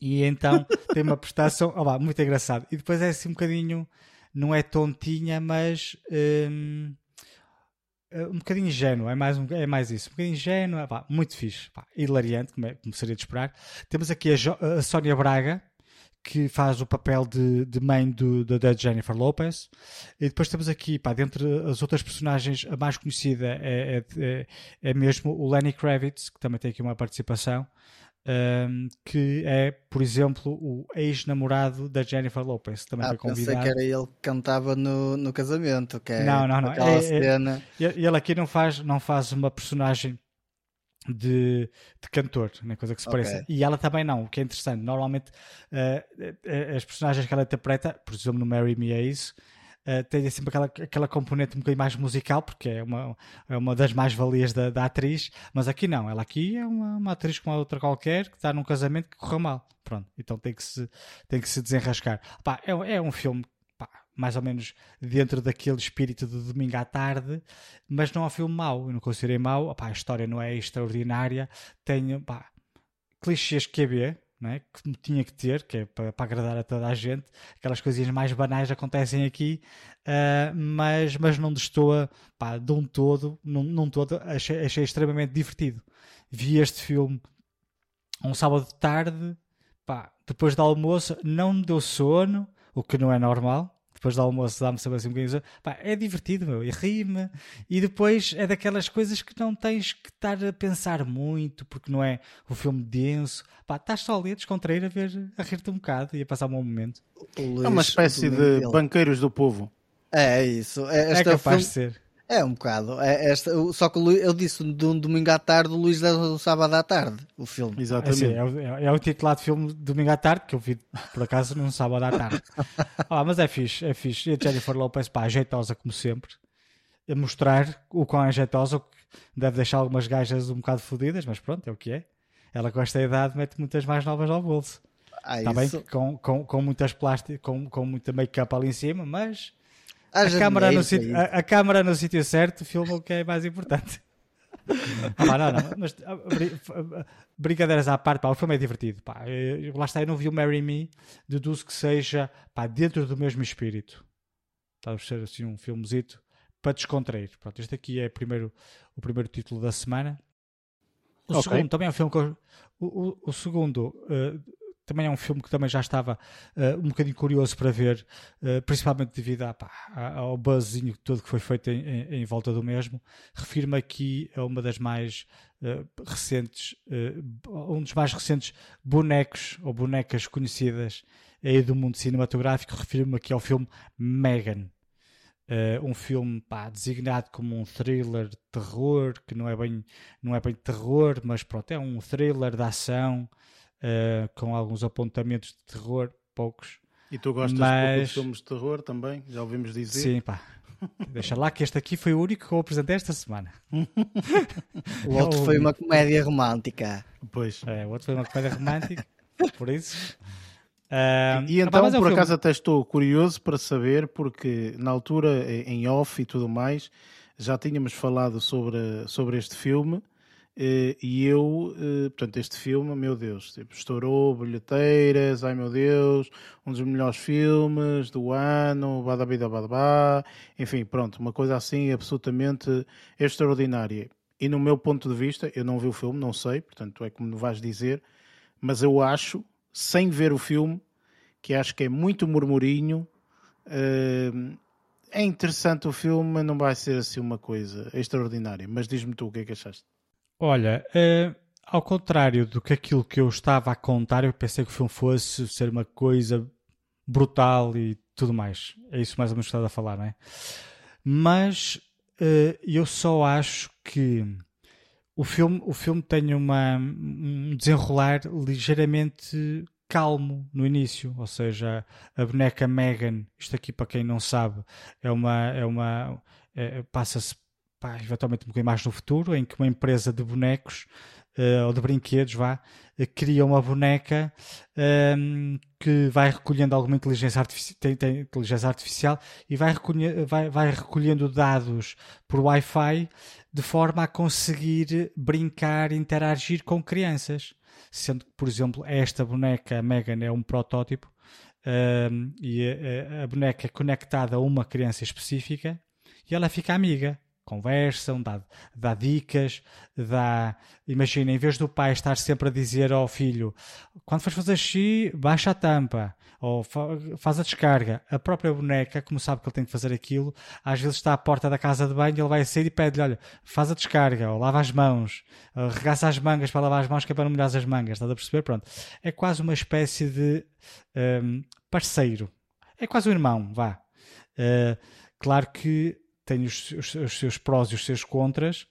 e então tem uma prestação, oh, lá, muito engraçado. E depois é assim um bocadinho, não é tontinha, mas... Hum, um bocadinho ingênuo, é mais, um, é mais isso, um bocadinho ingênuo, pá, muito fixe, pá, hilariante, como, é, como seria de esperar. Temos aqui a, jo, a Sónia Braga, que faz o papel de, de mãe do, da Jennifer Lopez. E depois temos aqui, pá, dentre as outras personagens, a mais conhecida é, é, é, é mesmo o Lenny Kravitz, que também tem aqui uma participação um, que é, por exemplo, o ex-namorado da Jennifer Lopez, também ah, foi convidado. Pensei que era ele que cantava no, no casamento, que é não, não, não. É, é cena. É, ele aqui não faz, não faz uma personagem de, de cantor, né, coisa que se okay. pareça. E ela também não, o que é interessante. Normalmente uh, as personagens que ela interpreta, por exemplo, no Mary Me isso, uh, tem sempre aquela, aquela componente um bocadinho mais musical, porque é uma, é uma das mais-valias da, da atriz, mas aqui não, ela aqui é uma, uma atriz como a outra qualquer que está num casamento que correu mal. Pronto, então tem que se, tem que se desenrascar. Pá, é, é um filme mais ou menos dentro daquele espírito de domingo à tarde, mas não é um filme mau. Eu não considerei mau. A história não é extraordinária. Tem clichês que havia, é? que tinha que ter, que é para, para, agradar a toda a gente. Aquelas coisinhas mais banais acontecem aqui, uh, mas, mas não destoa pá, de um todo, num, num todo, achei, achei extremamente divertido. Vi este filme um sábado de tarde, pá, depois do almoço, não me deu sono, o que não é normal depois do almoço dá-me saber assim um bocadinho. Pá, é divertido, meu, e ri-me. E depois é daquelas coisas que não tens que estar a pensar muito, porque não é o filme denso. Pá, estás só ali a descontrair, a ver, a rir-te um bocado e a passar um bom momento. é uma espécie de banqueiros do povo. É isso. É, é capaz filme... de ser. É um bocado. É esta, só que eu disse de um domingo à tarde, o Luís deu um sábado à tarde, o filme. Exatamente. É, assim, é, é, o titulado de filme domingo à tarde, que eu vi por acaso num sábado à tarde. ah, mas é fixe, é fixe. E a Jennifer Lopez, pá, ajeitosa como sempre, a mostrar o quão ajeitosa, o que deve deixar algumas gajas um bocado fodidas, mas pronto, é o que é. Ela com esta idade mete muitas mais novas ao bolso. Ah, Está bem com, com, com muitas plásticas, com, com muita make-up ali em cima, mas a câmara, no sítio, a, a câmara no sítio certo filma o que é mais importante. ah, não, não, mas ah, brincadeiras à parte, pá, o filme é divertido. Pá. Eu, lá está, eu não vi o Marry Me, deduzo que seja pá, dentro do mesmo espírito. A ser assim um filmezito para descontrair. Pronto, este aqui é primeiro, o primeiro título da semana. O okay. segundo também é um filme que eu, o, o, o segundo uh, também é um filme que também já estava uh, um bocadinho curioso para ver, uh, principalmente devido à, pá, ao buzzinho todo que foi feito em, em, em volta do mesmo. Refiro-me aqui a uma das mais uh, recentes, um dos mais recentes bonecos ou bonecas conhecidas aí do mundo cinematográfico. Refiro-me aqui ao filme Megan. um filme pá, designado como um thriller terror, que não é bem, não é bem terror, mas pronto, é um thriller de ação uh, com alguns apontamentos de terror, poucos. E tu gostas mas... de filmes de terror também? Já ouvimos dizer. Sim, pá. Deixa lá que este aqui foi o único que eu apresentei esta semana. o outro foi uma comédia romântica. Pois. É, o outro foi uma comédia romântica, por isso. Uh, e então, por acaso, até estou curioso para saber, porque na altura, em off e tudo mais, já tínhamos falado sobre, sobre este filme eh, e eu, eh, portanto, este filme, meu Deus, tipo, estourou bilheteiras, ai meu Deus, um dos melhores filmes do ano, badabida badabá, enfim, pronto, uma coisa assim absolutamente extraordinária. E no meu ponto de vista, eu não vi o filme, não sei, portanto é como vais dizer, mas eu acho, sem ver o filme, que acho que é muito murmurinho, eh, é interessante o filme, não vai ser assim uma coisa extraordinária, mas diz-me tu o que é que achaste. Olha, uh, ao contrário do que aquilo que eu estava a contar, eu pensei que o filme fosse ser uma coisa brutal e tudo mais. É isso mais ou menos que estás a falar, não é? Mas uh, eu só acho que o filme, o filme tem uma, um desenrolar ligeiramente calmo no início, ou seja, a boneca Megan, isto aqui para quem não sabe, é uma, é uma é, passa-se pá, eventualmente um bocadinho mais no futuro, em que uma empresa de bonecos uh, ou de brinquedos vá, uh, cria uma boneca um, ehm, que vai recolhendo alguma inteligência artificial, tem, tem inteligência artificial e vai, recolhe, vai, vai recolhendo dados por Wi-Fi de forma a conseguir brincar interagir com crianças. Sendo que, por exemplo, esta boneca, a Megan, é um protótipo um, ehm, e a, a boneca é conectada a uma criança específica e ela fica amiga conversam, dá, dá dicas, dá. Imagina, em vez do pai estar sempre a dizer ao filho quando fores fazer xixi, baixa a tampa ou faz a descarga. A própria boneca, como sabe que ele tem que fazer aquilo, às vezes está à porta da casa de banho, ele vai sair e pede-lhe: olha, faz a descarga, ou lava as mãos, regaça as mangas para lavar as mãos, que é para não molhar as mangas. Estás a perceber? Pronto. É quase uma espécie de um, parceiro. É quase um irmão, vá. Uh, claro que tem os, os, os, seus prós e os seus contras,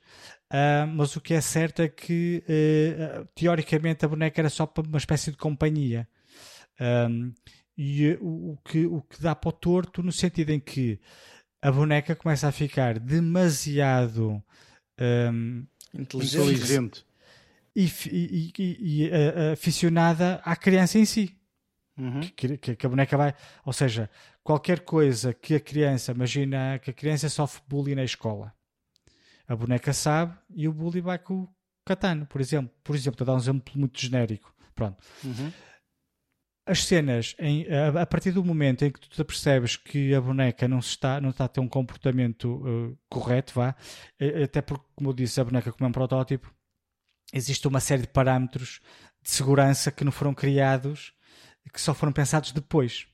uh, mas o que é certo é que uh, teoricamente a boneca era só para uma espécie de companhia. Um, e o, o, que, o que dá para o torto no sentido em que a boneca começa a ficar demasiado um, inteligente e, e, e, e uh, aficionada à criança em si. Uhum. Que, que, que, a boneca vai, ou seja, qualquer coisa que a criança, imagina que a criança sofre bullying na escola, a boneca sabe e o bully vai com o katana, por exemplo. Por exemplo, estou a dar um exemplo muito genérico. Pronto. Uhum. As cenas, em, a, a, partir do momento em que tu te percebes que a boneca não está, não está a ter um comportamento uh, correto, vá, até porque, como eu disse, a boneca como é um protótipo, existe uma série de parâmetros de segurança que não foram criados que só foram pensados depois.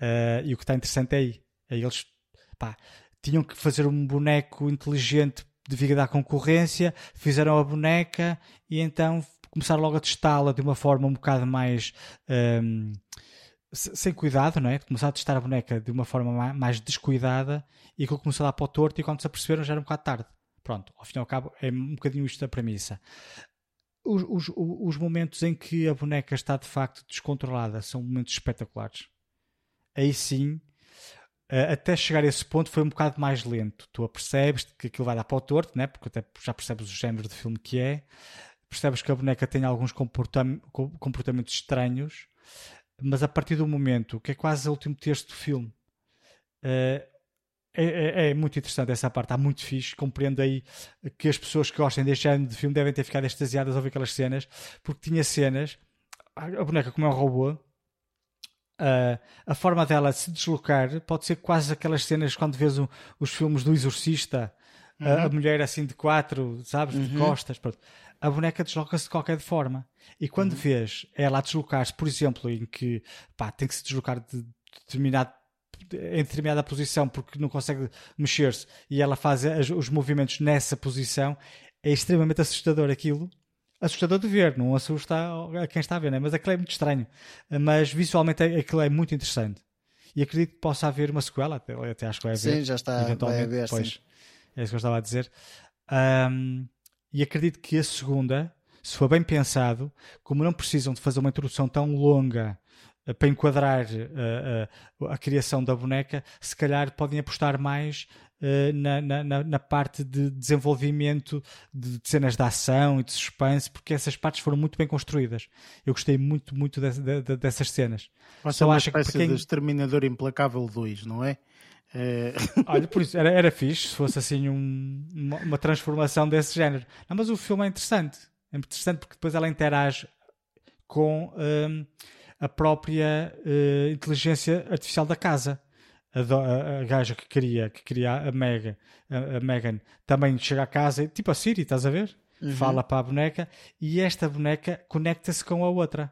Uh, e o que está interessante é aí. É eles pá, tinham que fazer um boneco inteligente devido à concorrência, fizeram a boneca e então começaram logo a testá-la de uma forma um bocado mais um, sem cuidado, não é? Começaram a testar a boneca de uma forma mais descuidada e que começou a dar para o torto e quando se aperceberam já era um bocado tarde. Pronto, ao fim e ao cabo é um bocadinho isto a premissa. Os, os, os momentos em que a boneca está de facto descontrolada são momentos espetaculares. Aí sim, até chegar a esse ponto foi um bocado mais lento. Tu apercebes que aquilo vai dar para o torto, né? porque até já percebes o género de filme que é, percebes que a boneca tem alguns comportamentos estranhos, mas a partir do momento que é quase o último texto do filme, uh, é, é, é, muito interessante essa parte, está muito fixe. Compreendo aí que as pessoas que gostem deste género de filme devem ter ficado extasiadas ao ver aquelas cenas, porque tinha cenas, a boneca como é um robô, uh, a forma dela se deslocar pode ser quase aquelas cenas quando vês o, os filmes do Exorcista, uhum. a, a, mulher assim de quatro, sabes, uhum. de costas. Pronto. A boneca desloca-se de qualquer forma. E quando uhum. vês ela a deslocar-se, por exemplo, em que pá, tem que se deslocar de determinado em determinada posição porque não consegue mexer-se e ela faz os movimentos nessa posição, é extremamente assustador aquilo. Assustador de ver, não assusta a quem está a ver, né? mas aquilo é muito estranho. Mas visualmente aquilo é muito interessante. E acredito que possa haver uma sequela, até, até acho que vai haver. Sim, já está. Eventualmente, vai haver, pois, sim. É isso que eu estava a dizer. Um, e acredito que a segunda, se for bem pensado, como não precisam de fazer uma introdução tão longa eh, para enquadrar uh, uh, a criação da boneca, se calhar podem apostar mais uh, na, na, na, parte de desenvolvimento de, de, cenas de ação e de suspense, porque essas partes foram muito bem construídas. Eu gostei muito, muito de, de, dessas cenas. Mas Só uma espécie que quem... de Exterminador Implacável 2, não é? é... Olha, por isso, era, era fixe se fosse assim um, uma, uma, transformação desse género. Não, mas o filme é interessante. É interessante porque depois ela interage com... Um, a própria uh, inteligência artificial da casa. A, a, a, gaja que queria, que queria a, Mega, a, a Megan também chega a casa, tipo a Siri, estás a ver? Uhum. Fala para a boneca e esta boneca conecta-se com a outra.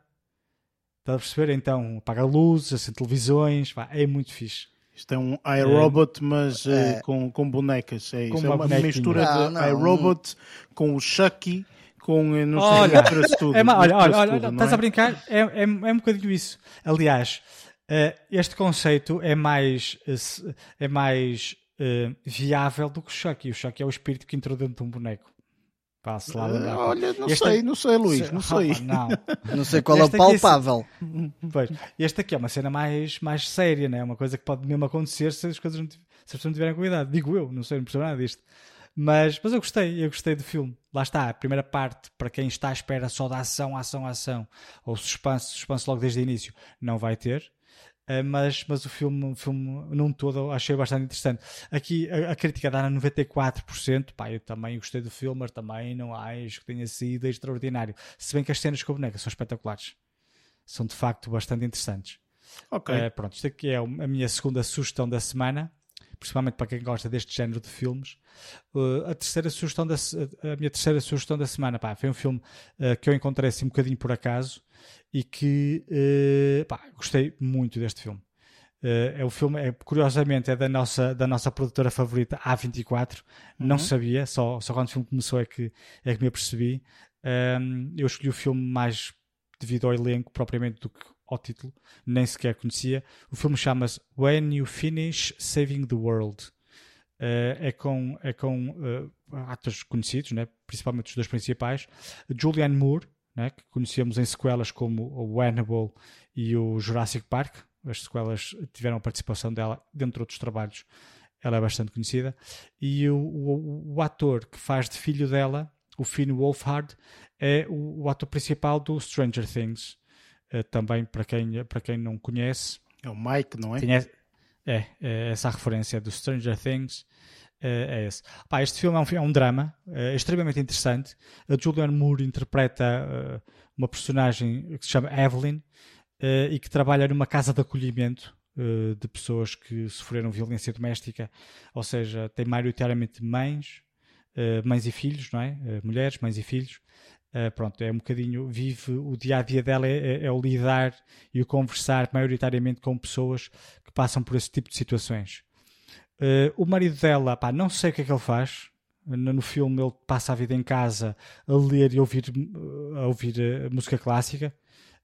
Estás a perceber? Então apaga luzes, acende televisões, pá, é muito fixe. Isto é um iRobot, é, mas é, com, com bonecas. É, isso. é uma mistura não, de iRobot com o Chucky com eh, não olha, sei, tudo. É, olha, olha, olha, tudo, estás é? a brincar? É, é, é um bocadinho isso. Aliás, uh, este conceito é mais, uh, é mais uh, viável do que o Chucky. O Chucky é o espírito que entrou dentro de um boneco. Passe lá olha, não este sei, não sei, Luís, não sei. Não. não sei qual este é o palpável. Aqui, pois, este aqui é uma cena mais, mais séria, né? é uma coisa que pode mesmo acontecer se as coisas não, se as pessoas não tiverem cuidado. Digo eu, não sei, não percebo nada disto. Mas, mas eu gostei, eu gostei do filme. Lá está, a primeira parte, para quem está à espera só da ação, ação, ação, ou suspense, suspense logo desde o início, não vai ter. Uh, mas, mas o filme, o filme num todo achei bastante interessante. Aqui a, a crítica dá 94%. Pá, eu também gostei do filme, mas também não acho que tenha sido extraordinário. Se bem que as cenas com a boneca são espetaculares, são de facto bastante interessantes. Ok. Uh, pronto, isto aqui é a minha segunda sugestão da semana principalmente para quem gosta deste género de filmes. Uh, a, terceira sugestão da, a minha terceira sugestão da semana pá, foi um filme uh, que eu encontrei assim um bocadinho por acaso e que uh, pá, gostei muito deste filme. É o filme, é, curiosamente, é da nossa, da nossa produtora favorita, A24. Uhum. Não sabia, só, só quando o filme começou é que, é que me apercebi. Um, eu escolhi o filme mais devido ao elenco, propriamente, do que ao título, nem sequer conhecia. O filme chama-se When You Finish Saving the World. Uh, é com, é com uh, atores conhecidos, né? principalmente os dois principais. Julianne Moore, né, que conhecemos em sequelas como o Hannibal e o Jurassic Park. As sequelas tiveram a participação dela, dentre outros trabalhos, ela é bastante conhecida. E o, o, o ator que faz de filho dela, o Finn Wolfhard, é o, o ator principal do Stranger Things. Uh, também, para quem, para quem não conhece. É o Mike, não é? É, é, essa referência do Stranger Things. É, é esse. Pá, este filme é um, é um drama é extremamente interessante. A Julianne Moore interpreta uh, uma personagem que se chama Evelyn uh, e que trabalha numa casa de acolhimento uh, de pessoas que sofreram violência doméstica, ou seja, tem maioritariamente mães, mães e filhos, não é? mulheres, mães e filhos. Pronto, é um bocadinho, vive o dia a dia dela é, é, é o lidar e o conversar maioritariamente com pessoas que passam por esse tipo de situações. Uh, o marido dela, pá, não sei o que é que ele faz. No, no filme ele passa a vida em casa a ler e ouvir, a ouvir uh, música clássica.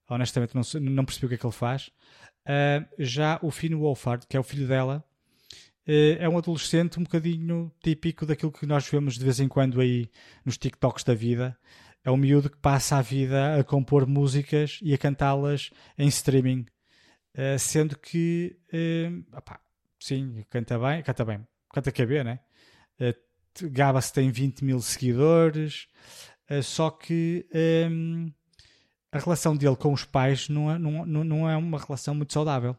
Honestamente não, não percebi o que é que ele faz. Já o Finn Wolfhard, que é o filho dela, é um adolescente um bocadinho típico daquilo que nós vemos de vez em quando aí nos TikToks da vida. É um miúdo que passa a vida a compor músicas e a cantá-las em streaming. sendo que opá, sim, canta bem, canta bem, canta KB, né? Uh, Gaba-se tem 20 mil seguidores, uh, só que um, a relação dele com os pais não é, não, não é uma relação muito saudável.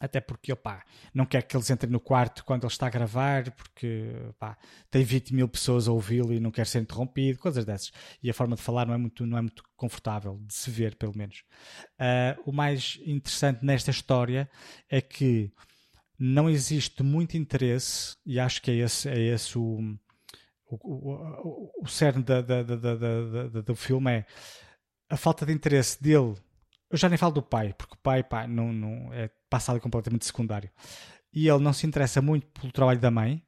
Até porque, opá, não quer que eles entrem no quarto quando ele está a gravar, porque opá, tem 20 mil pessoas a ouvi-lo e não quer ser interrompido, coisas dessas. E a forma de falar não é muito, não é muito confortável, de se ver, pelo menos. Uh, o mais interessante nesta história é que não existe muito interesse, e acho que é esse, é esse o, o, o, o cerne da, da, da, da, do filme é a falta de interesse dele. Eu já nem falo do pai, porque o pai pá, não, não é passado completamente secundário. E ele não se interessa muito pelo trabalho da mãe,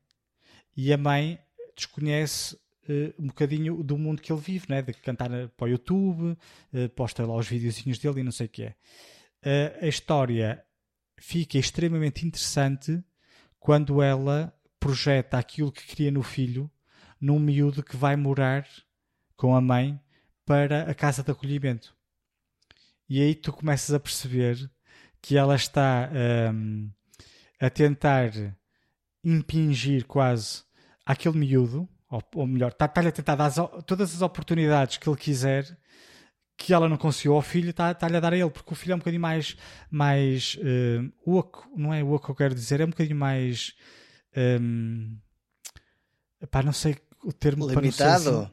e a mãe desconhece uh, um bocadinho do mundo que ele vive, né? de cantar para o YouTube, uh, posta lá os videozinhos dele e não sei o que é. Uh, a história fica extremamente interessante quando ela projeta aquilo que queria no filho num miúdo que vai morar com a mãe para a casa de acolhimento. E aí tu começas a perceber que ela está um, a tentar impingir quase aquele miúdo, ou, ou melhor, está-lhe a tentar dar todas as oportunidades que ele quiser que ela não conseguiu ao filho, está-lhe a dar a ele, porque o filho é um bocadinho mais, mais uh, oco, não é oco que eu quero dizer, é um bocadinho mais. Um, epá, não sei o termo Limitado? Para não, assim.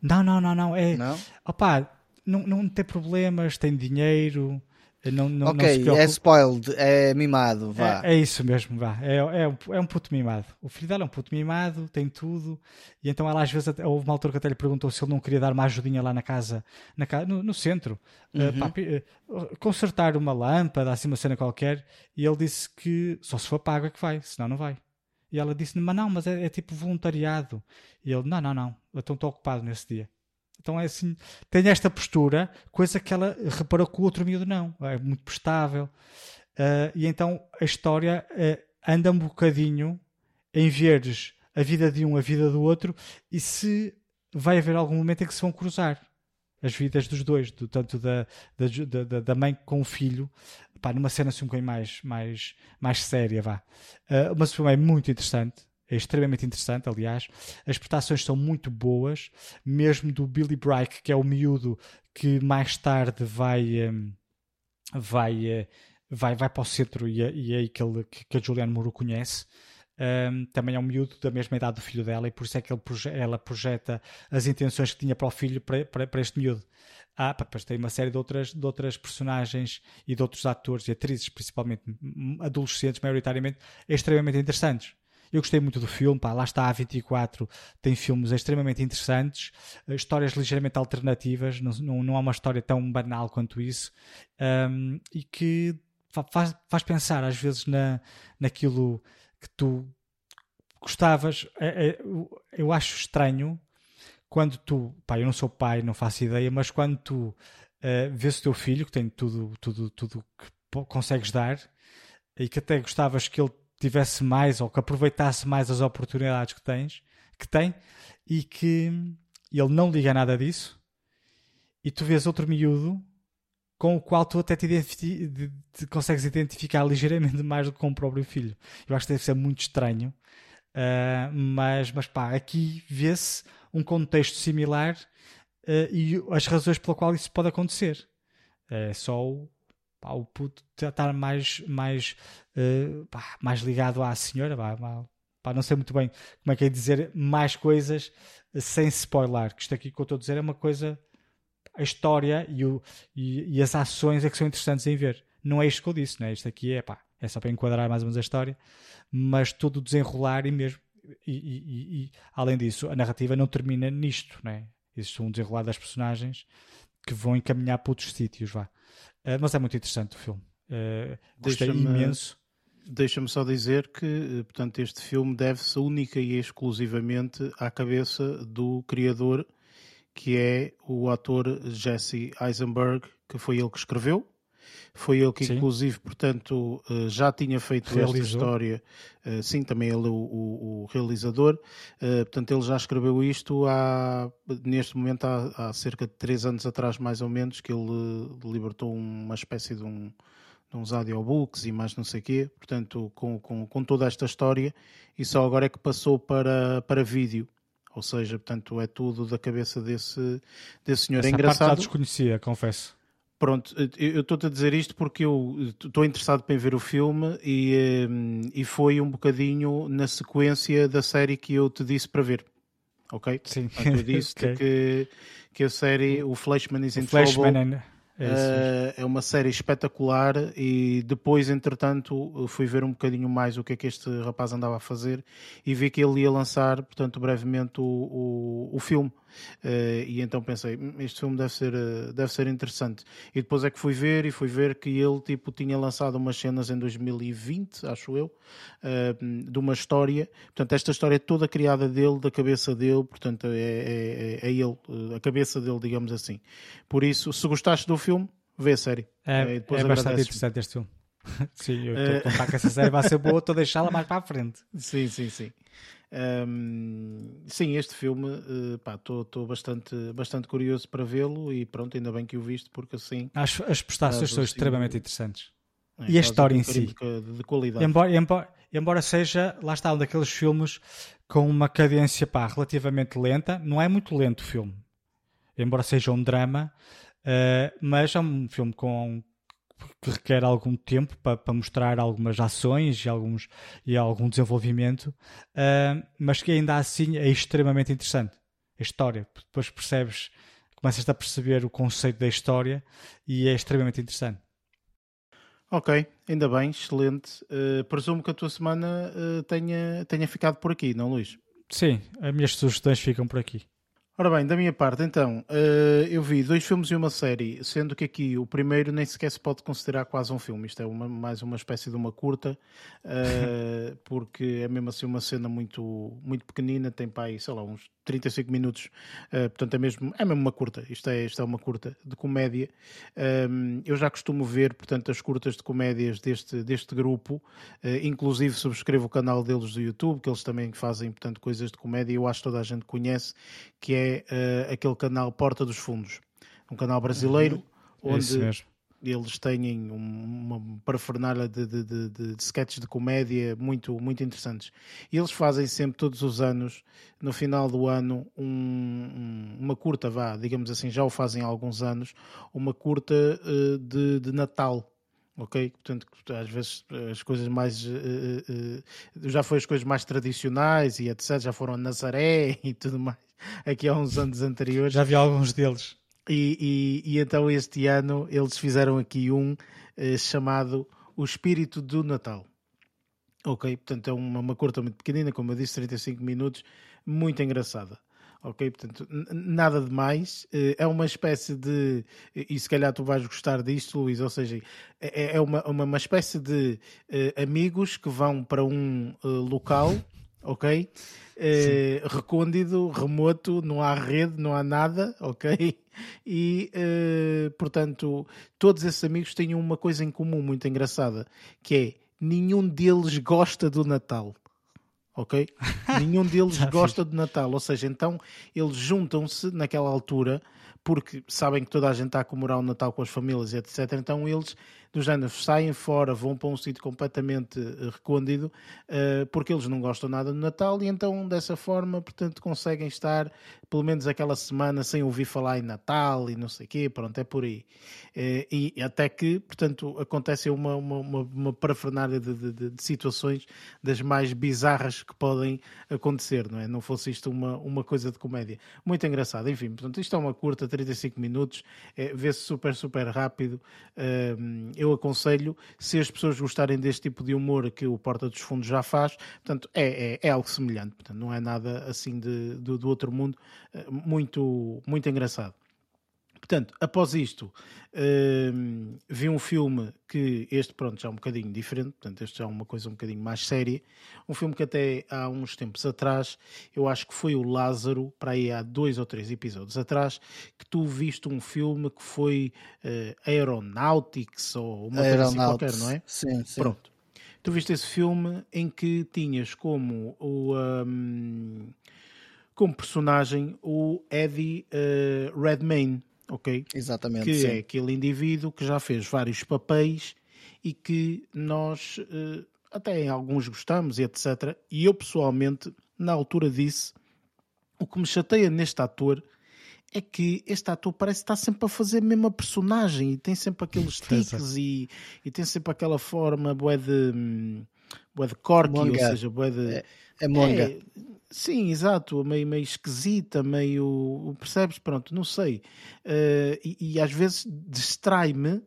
não, não, não, não. É, não? Opá, não, não tem problemas, tem dinheiro, não, não, ok, não é spoiled, é mimado, vá. É, é isso mesmo, vá. É, é, um, é um puto mimado. O filho dela é um puto mimado, tem tudo. E então ela às vezes, houve uma altura que até lhe perguntou se ele não queria dar uma ajudinha lá na casa, na no, no centro. Eh, uhum. Uh, pá, consertar uma lâmpada, assim uma cena qualquer. E ele disse que só se for pago é que vai, senão não vai. E ela disse, mas não, mas é, é tipo voluntariado. E ele, não, não, não, então estou ocupado nesse dia. Então é assim, tem esta postura, coisa que ela reparou que o outro miúdo não, é muito prestável. Uh, e então a história uh, anda um bocadinho em veres a vida de um, a vida do outro, e se vai haver algum momento em que se vão cruzar as vidas dos dois, do, tanto da, da, da, da mãe com o filho, pá, numa cena assim um bocadinho mais, mais, mais séria, vá. Uh, mas é muito interessante, é extremamente interessante, aliás. As prestações são muito boas, mesmo do Billy Bright, que é o miúdo que mais tarde vai. Um, vai, uh, vai, vai para o centro e, é, e é aí que, ele, que a Julianne Moore conhece. Um, também é um miúdo da mesma idade do filho dela e por isso é que proje ela projeta as intenções que tinha para o filho para, para, para este miúdo. Ah, depois tem uma série de outras, de outras personagens e de outros atores e atrizes, principalmente adolescentes, maioritariamente, extremamente interessantes. Eu gostei muito do filme, pá, lá está a 24, tem filmes extremamente interessantes, eh, histórias ligeiramente alternativas, não, não, não há uma história tão banal quanto isso, um, e que faz, faz pensar às vezes na, naquilo que tu gostavas. É, é, eu acho estranho quando tu, pá, eu não sou pai, não faço ideia, mas quando tu uh, vês o teu filho, que tem tudo, tudo, tudo que consegues dar, e que até gostavas que ele tivesse mais ou que aproveitasse mais as oportunidades que tens, que tem, e que ele não liga nada disso. e tu vês outro miúdo com o qual tu até te, identifi te consegues identificar ligeiramente mais do que com o próprio filho. Eu acho que deve ser muito estranho, uh, mas, mas pá, aqui vê-se um contexto similar uh, e as razões pela qual isso pode acontecer. É só o, pá, o puto estar mais, mais, uh, pá, mais ligado à senhora, pá, pá, não sei muito bem como é que é dizer mais coisas sem spoiler, que isto aqui que eu estou a dizer é uma coisa a história e, o, e, e, as ações é que são interessantes em ver. Não é isto que eu disse, né? isto aqui é pá, é só para enquadrar mais ou menos a história, mas todo o desenrolar e mesmo. E, e, e além disso, a narrativa não termina nisto, né? Existe um desenrolar das personagens que vão encaminhar para outros sítios, vá. Uh, mas é muito interessante o filme. Uh, gostei imenso. Deixa-me só dizer que, eh, portanto, este filme deve-se única e exclusivamente à cabeça do criador que é o ator Jesse Eisenberg, que foi ele que escreveu. Foi ele que, Sim. inclusive, portanto, eh, já tinha feito Realizou. esta história. Eh, sim, também ele, o, o, o realizador. Eh, portanto, ele já escreveu isto há, neste momento, há, há, cerca de três anos atrás, mais ou menos, que ele libertou uma espécie de um, de uns audiobooks e mais não sei o quê, portanto, com, com, com toda esta história, e só agora é que passou para, para vídeo. Ou seja, portanto, é tudo da cabeça desse, desse senhor. Essa é engraçado. Parte já desconhecia, confesso. Pronto, eu estou-te a dizer isto porque eu estou interessado em ver o filme e, hum, e foi um bocadinho na sequência da série que eu te disse para ver. Ok? Sim. Portanto, eu disse okay. que, que a série, o Flashman is in Flashman Trouble, and... É, é, uma série espetacular e depois, entretanto, fui ver um bocadinho mais o que é que este rapaz andava a fazer e vi que ele ia lançar, portanto, brevemente o, o, o filme. Uh, e então pensei, hum, este filme deve ser, uh, deve ser interessante. E depois é que fui ver e fui ver que ele tipo, tinha lançado umas cenas em 2020, acho eu, uh, de uma história. Portanto, esta história é toda criada dele, da cabeça dele, portanto, é, é, é, é ele, a cabeça dele, digamos assim. Por isso, se gostaste do filme, vê a série. É, é bastante interessante este filme. sim, eu estou a contar que essa série vai ser boa, estou a deixá-la mais para a frente. Sim, sim, sim. Um, sim, este filme, estou uh, bastante, bastante curioso para vê-lo e pronto, ainda bem que o viste, porque assim. Acho as prestações são extremamente interessantes. É, e a história em si. De, de qualidade. Embora, embora, embora, seja, lá está, um daqueles filmes com uma cadência pá, relativamente lenta, não é muito lento o filme, embora seja um drama, uh, mas é um filme com, que requer algum tempo para, para mostrar algumas ações e, alguns, e algum desenvolvimento, uh, mas que ainda assim é extremamente interessante. A história, depois percebes, começas a perceber o conceito da história e é extremamente interessante. Ok, ainda bem, excelente. Uh, presumo que a tua semana uh, tenha, tenha ficado por aqui, não, Luís? Sim, as minhas sugestões ficam por aqui. Ora bem, da minha parte, então, uh, eu vi dois filmes e uma série, sendo que aqui o primeiro nem sequer se pode considerar quase um filme, isto é uma, mais uma espécie de uma curta, uh, porque é mesmo assim uma cena muito, muito pequenina, tem para aí, sei lá, uns 35 minutos, uh, portanto é mesmo, é mesmo uma curta, isto é, isto é uma curta de comédia. Um, eu já costumo ver, portanto, as curtas de comédias deste, deste grupo, uh, inclusive subscrevo o canal deles do YouTube, que eles também fazem, portanto, coisas de comédia, eu acho que toda a gente conhece, que é uh, aquele canal Porta dos Fundos, um canal brasileiro, uhum. onde eles têm uma parafernália de, de, de, de, sketches de comédia muito, muito interessantes. E eles fazem sempre, todos os anos, no final do ano, um, uma curta, vá, digamos assim, já o fazem há alguns anos, uma curta uh, de, de Natal. Ok? Portanto, às vezes as coisas mais. Uh, uh, já foi as coisas mais tradicionais e etc. Já foram a Nazaré e tudo mais. Aqui há uns anos anteriores. Já vi alguns deles. E, e, e, então este ano eles fizeram aqui um eh, chamado O Espírito do Natal. Ok, portanto é uma, uma curta muito pequenina, como eu disse, 35 minutos, muito engraçada. Ok, portanto, nada de mais. Eh, é uma espécie de. E se calhar tu vais gostar disto, Luís. Ou seja, é, é, é uma, uma, uma espécie de uh, amigos que vão para um uh, local, ok? Uh, recôndito, remoto, não há rede, não há nada, ok? E, uh, portanto, todos esses amigos têm uma coisa em comum muito engraçada, que é nenhum deles gosta do Natal. Ok? nenhum deles gosta do Natal. Ou seja, então eles juntam-se naquela altura porque sabem que toda a gente está a comemorar o Natal com as famílias, etc. Então eles do género saem fora, vão para um sítio completamente eh, recôndito, uh, porque eles não gostam nada do Natal e então dessa forma, portanto, conseguem estar pelo menos aquela semana sem ouvir falar em Natal e não sei o quê, pronto, é por aí. Uh, e até que, portanto, acontece uma, uma, uma, uma parafernália de, de, de, situações das mais bizarras que podem acontecer, não é? Não fosse isto uma, uma coisa de comédia. Muito engraçado. Enfim, portanto, isto é uma curta, 35 minutos, é, vê-se super, super rápido. Uh, eu aconselho, se as pessoas gostarem deste tipo de humor que o Porta dos Fundos já faz, portanto, é, é, é algo semelhante, portanto, não é nada assim de, do, do outro mundo, eh, muito, muito engraçado. Portanto, após isto, uh, vi um filme que este, pronto, já é um bocadinho diferente, portanto, este já é uma coisa um bocadinho mais séria. Um filme que até há uns tempos atrás, eu acho que foi o Lázaro, para aí há dois ou três episódios atrás, que tu viste um filme que foi uh, Aeronautics ou uma coisa assim qualquer, não é? Sim, sim. Pronto. Tu viste esse filme em que tinhas como o. Um, como personagem o Eddie uh, Redmayne, ok? Exatamente. Que sim. é aquele indivíduo que já fez vários papéis e que nós uh, até em alguns gostamos e etc. E eu pessoalmente, na altura disse, o que me chateia neste ator é que este ator parece estar sempre a fazer a mesma personagem e tem sempre aqueles tiques e, e tem sempre aquela forma bué de, bué de corky, ou seja, bué de... É, é monga. É, Sim, exato, meio, meio esquisita, meio. Percebes? Pronto, não sei. Uh, e, e, às vezes distrai-me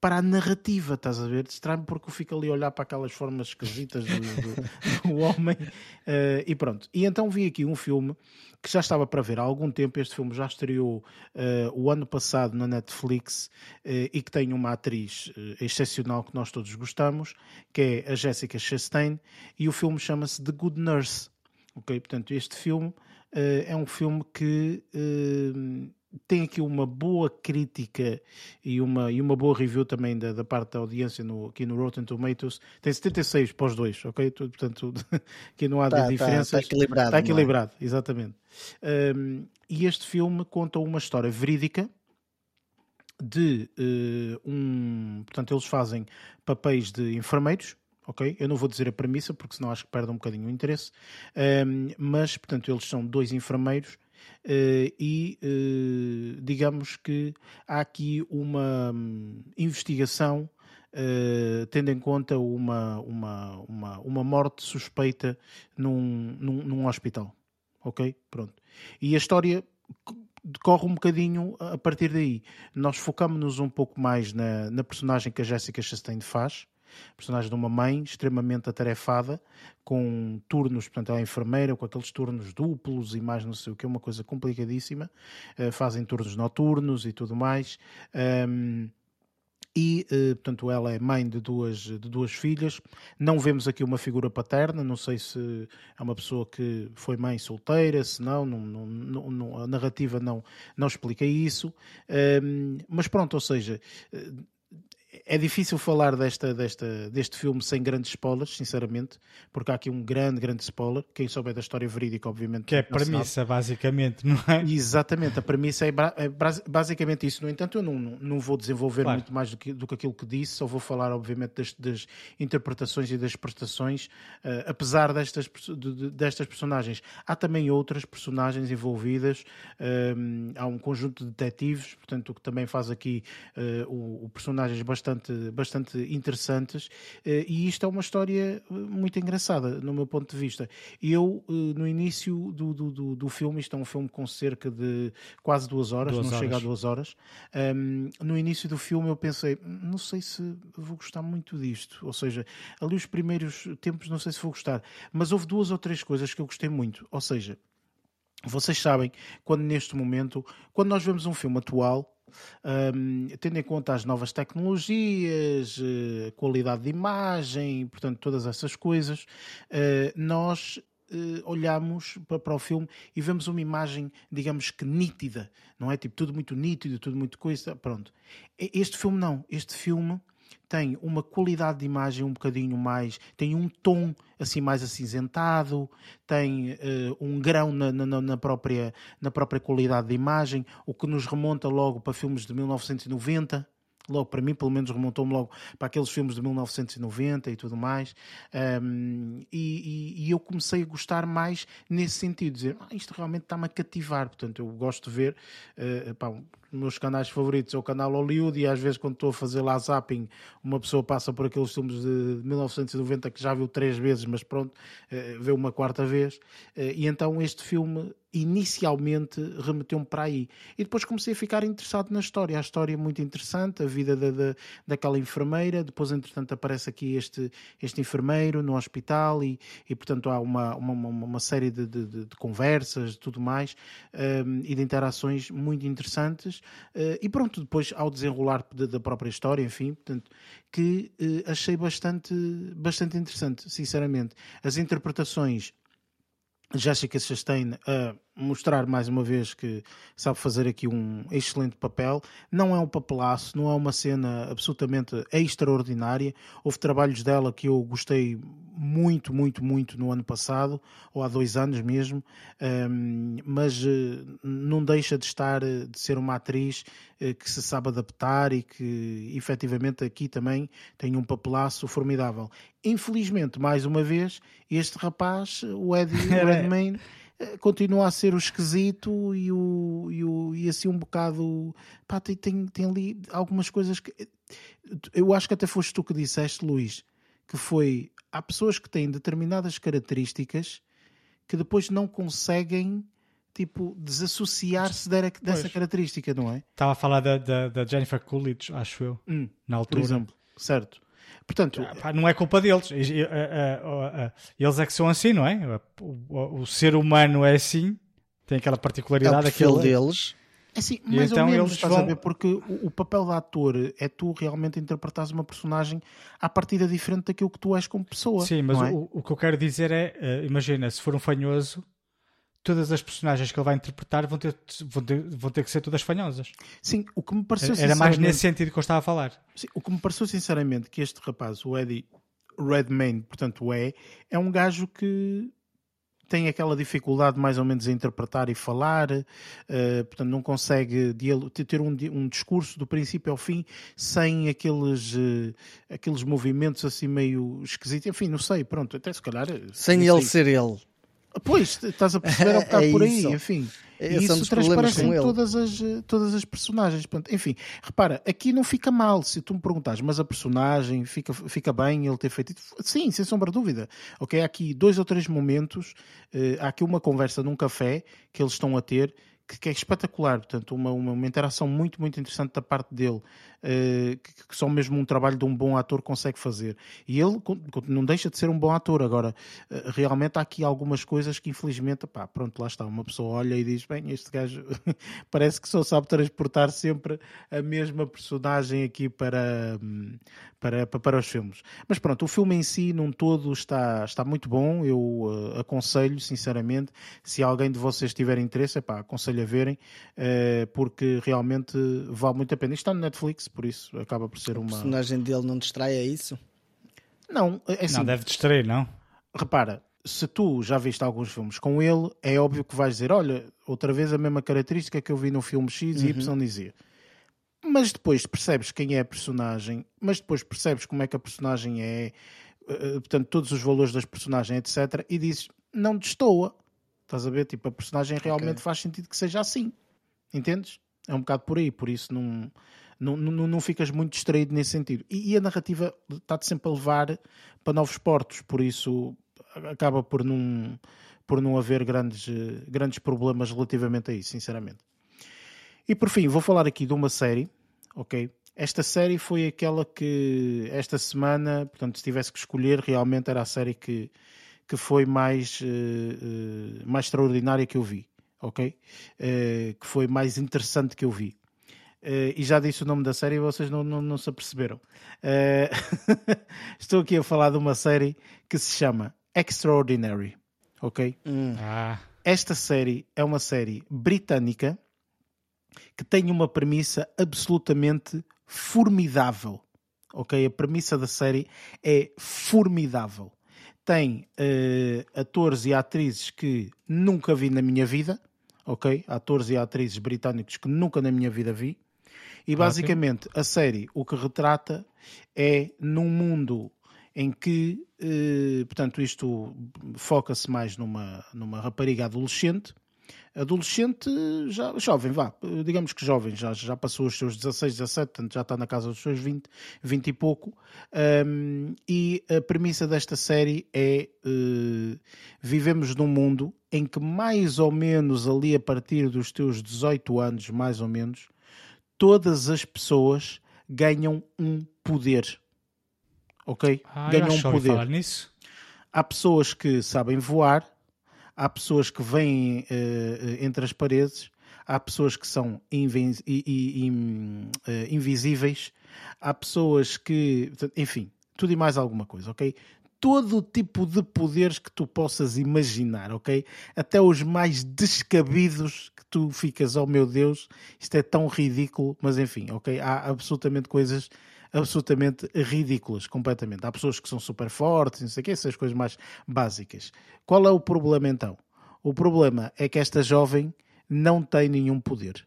para a narrativa, estás a ver? Distrai-me porque eu fico ali a olhar para aquelas formas esquisitas do, do, do homem uh, e pronto. E então vi aqui um filme que já estava para ver há algum tempo. Este filme já estreou uh, o ano passado na Netflix uh, e que tem uma atriz excepcional que nós todos gostamos, que é a Jessica Chastain, e o filme chama-se The Good Nurse. Ok, portanto, este filme é um filme que tem aqui uma boa crítica e uma, e uma boa review também da, da parte da audiência no, aqui no Rotten Tomatoes. Tem 76 para os dois, ok? Portanto, aqui não há tá, diferenças. Está tá equilibrado. Está é? equilibrado, é? exatamente. Um, e este filme conta uma história verídica de uh, um. Portanto, eles fazem papéis de enfermeiros ok? Eu não vou dizer a premissa, porque senão acho que perde um bocadinho o interesse, um, mas, portanto, eles são dois enfermeiros e uh, digamos que há aqui uma um, investigação Uh, tendo em conta uma, uma, uma, uma morte suspeita num, num, num, hospital. Ok? Pronto. E a história decorre um bocadinho a partir daí. Nós focamos-nos um pouco mais na, na personagem que a Jessica Chastain faz, personagem de uma mãe extremamente atarefada, com turnos, portanto, ela é enfermeira, com aqueles turnos duplos e mais não sei o que, é uma coisa complicadíssima. Uh, fazem turnos noturnos e tudo mais. Um, e, uh, portanto, ela é mãe de duas, de duas filhas. Não vemos aqui uma figura paterna, não sei se é uma pessoa que foi mãe solteira, se não, não, não, não a narrativa não, não explica isso. Mas pronto, ou seja, uh, é difícil falar desta, desta, deste filme sem grandes spoilers, sinceramente, porque há aqui um grande, grande spoiler. Quem souber da história verídica, obviamente. Que é a premissa, basicamente, não é? Exatamente, a premissa é, é basicamente isso. No entanto, eu não, não vou desenvolver claro. muito mais do que, do que aquilo que disse, só vou falar, obviamente, das, das interpretações e das prestações. Uh, apesar destas, de, destas personagens, há também outras personagens envolvidas. Uh, há um conjunto de detetives, portanto, que também faz aqui uh, o, o personagens bastante bastante, bastante interessantes eh, e isto é uma história eh, muito engraçada, no meu ponto de vista. Eu, eh, no início do, do, do filme, isto é um filme com cerca de quase duas horas, duas não horas. chega a duas horas, um, ehm, no início do filme eu pensei, não sei se vou gostar muito disto, ou seja, ali os primeiros tempos não sei se vou gostar, mas houve duas ou três coisas que eu gostei muito, ou seja, vocês sabem, quando neste momento, quando nós vemos um filme atual, um, tendo em conta as novas tecnologias, uh, qualidade de imagem, portanto, todas essas coisas, uh, nós Uh, olhamos para, para, o filme e vemos uma imagem, digamos que nítida, não é? Tipo, tudo muito nítido, tudo muito coisa. Pronto. Este filme não. Este filme tem uma qualidade de imagem um bocadinho mais, tem um tom assim mais acinzentado, tem uh, um grão na, na, na, própria, na própria qualidade de imagem, o que nos remonta logo para filmes de 1990 logo para mim, pelo menos remontou-me logo para aqueles filmes de 1990 e tudo mais. Um, e, e, e, eu comecei a gostar mais nesse sentido, dizer ah, isto realmente está-me a cativar. Portanto, eu gosto de ver uh, pá, meus canais favoritos é o canal Hollywood e às vezes quando estou a fazer lá zapping uma pessoa passa por aqueles filmes de 1990 que já viu três vezes mas pronto, uh, vê uma quarta vez uh, e então este filme inicialmente remeteu-me para aí. E depois comecei a ficar interessado na história. A história é muito interessante, a vida da, da, daquela enfermeira. Depois, entretanto, aparece aqui este, este enfermeiro no hospital e, e portanto, há uma, uma, uma série de, de, de conversas e tudo mais um, e de interações muito interessantes. Uh, e pronto, depois, ao desenrolar da própria história, enfim, portanto, que uh, achei bastante, bastante interessante, sinceramente. As interpretações Jessica Chastain a mostrar mais uma vez que sabe fazer aqui um excelente papel. Não é um papelaço, não é uma cena absolutamente extraordinária. Houve trabalhos dela que eu gostei muito, muito, muito no ano passado, ou há dois anos mesmo, mas eh, não deixa de estar, eh, de ser uma atriz eh, que se sabe adaptar e que efetivamente aqui também tem um papelaço formidável. Infelizmente, mais uma vez, este rapaz, o Eddie Redmayne, continua a ser o esquisito e, o, e, o, e assim um bocado. Pá, tem, tem, tem ali algumas coisas que. Eu acho que até foste tu que disseste, Luís, que foi. Há pessoas que têm determinadas características que depois não conseguem tipo, desassociar-se dessa pois. característica, não é? Estava a falar da, da, da Jennifer Coolidge, acho eu, hum, na altura. Por exemplo, certo. Portanto, ah, não é culpa deles. Eles é que são assim, não é? O, o ser humano é assim, tem aquela particularidade. É aquele deles. É assim, mais então ou menos, estás vão... a ver, porque o, o, papel de ator é tu realmente interpretares uma personagem à partida diferente daquilo que tu és como pessoa. Sim, mas é? o, o, que eu quero dizer é, uh, imagina, se for um fanhoso, todas as personagens que ele vai interpretar vão ter, vão ter, vão ter que ser todas fanhosas. Sim, o que me pareceu Era mais nesse sentido que eu estava a falar. Sim, o que me pareceu sinceramente que este rapaz, o Eddie Redmayne, portanto o E, é um gajo que tem aquela dificuldade mais ou menos a interpretar e falar, uh, portanto não consegue ter um, um, discurso do princípio ao fim sem aqueles, uh, aqueles movimentos assim meio esquisitos, enfim, não sei, pronto, até se calhar... Sem ele ser ele. Pois, estás a perceber, é um bocado é por aí, enfim. E isso transparece em todas as, todas as personagens. Portanto, enfim, repara, aqui não fica mal se tu me perguntares, mas a personagem fica, fica bem ele ter feito. Sim, sem sombra de dúvida. Ok, há aqui dois ou três momentos, uh, há aqui uma conversa num café que eles estão a ter que, é espetacular, portanto, uma, uma, uma, interação muito, muito interessante da parte dele, que, que, só mesmo um trabalho de um bom ator consegue fazer. E ele não deixa de ser um bom ator. Agora, uh, realmente há aqui algumas coisas que, infelizmente, pá, pronto, lá está. Uma pessoa olha e diz: bem, este gajo parece que só sabe transportar sempre a mesma personagem aqui para, para, para os filmes. Mas pronto, o filme em si, num todo, está, está muito bom. Eu uh, aconselho, sinceramente, se alguém de vocês tiver interesse, pá, aconselho a verem, uh, porque realmente vale muito a pena. Isto está no Netflix, por isso acaba por ser uma. A personagem dele não distrai, é isso? Não, é assim. Não deve distrair, não? Repara, se tu já viste alguns filmes com ele, é óbvio que vais dizer: olha, outra vez a mesma característica que eu vi no filme X e Y uhum. dizia. Mas depois percebes quem é a personagem, mas depois percebes como é que a personagem é, eh, portanto, todos os valores das personagens, etc. E dizes: não destoa. Estás a ver? Tipo, a personagem realmente okay. faz sentido que seja assim. Entendes? É um bocado por aí, por isso não, não, não, não ficas muito distraído nesse sentido. E, e a narrativa está-te sempre a levar para novos portos, por isso acaba por não, por não haver grandes, grandes problemas relativamente a isso, sinceramente. E por fim, vou falar aqui de uma série, ok? Esta série foi aquela que esta semana, portanto, se tivesse que escolher, realmente era a série que, que foi mais, uh, uh, mais extraordinária que eu vi, ok? Uh, que foi mais interessante que eu vi. E já disse o nome da série e vocês não, não, não se aperceberam. estou aqui a falar de uma série que se chama Extraordinary, ok? Hum. Ah. Esta série é uma série britânica que tem uma premissa absolutamente formidável ok? A premissa da série é formidável. Tem uh, atores e atrizes que nunca vi na minha vida, ok? Atores e atrizes britânicos que nunca na minha vida vi. E basicamente a série o que retrata é num mundo em que, uh, portanto, isto foca-se mais numa, numa rapariga adolescente. Adolescente, já, jovem, vá, digamos que jovem, já, já passou os seus 16, 17, portanto já está na casa dos seus 20, 20 e pouco. Um, e a premissa desta série é: uh, vivemos num mundo em que, mais ou menos, ali a partir dos teus 18 anos, mais ou menos, todas as pessoas ganham um poder. Ok? Ah, ganham um poder. Falar nisso. Há pessoas que sabem voar há pessoas que vêm uh, entre as paredes, há pessoas que são uh, invisíveis, há pessoas que. Enfim, tudo e mais alguma coisa, ok? Todo o tipo de poderes que tu possas imaginar, ok? Até os mais descabidos que tu ficas, oh meu Deus, isto é tão ridículo, mas enfim, ok? Há absolutamente coisas absolutamente ridículas, completamente. Há pessoas que são super fortes, não sei o quê, essas coisas mais básicas. Qual é o problema então? O problema é que esta jovem não tem nenhum poder,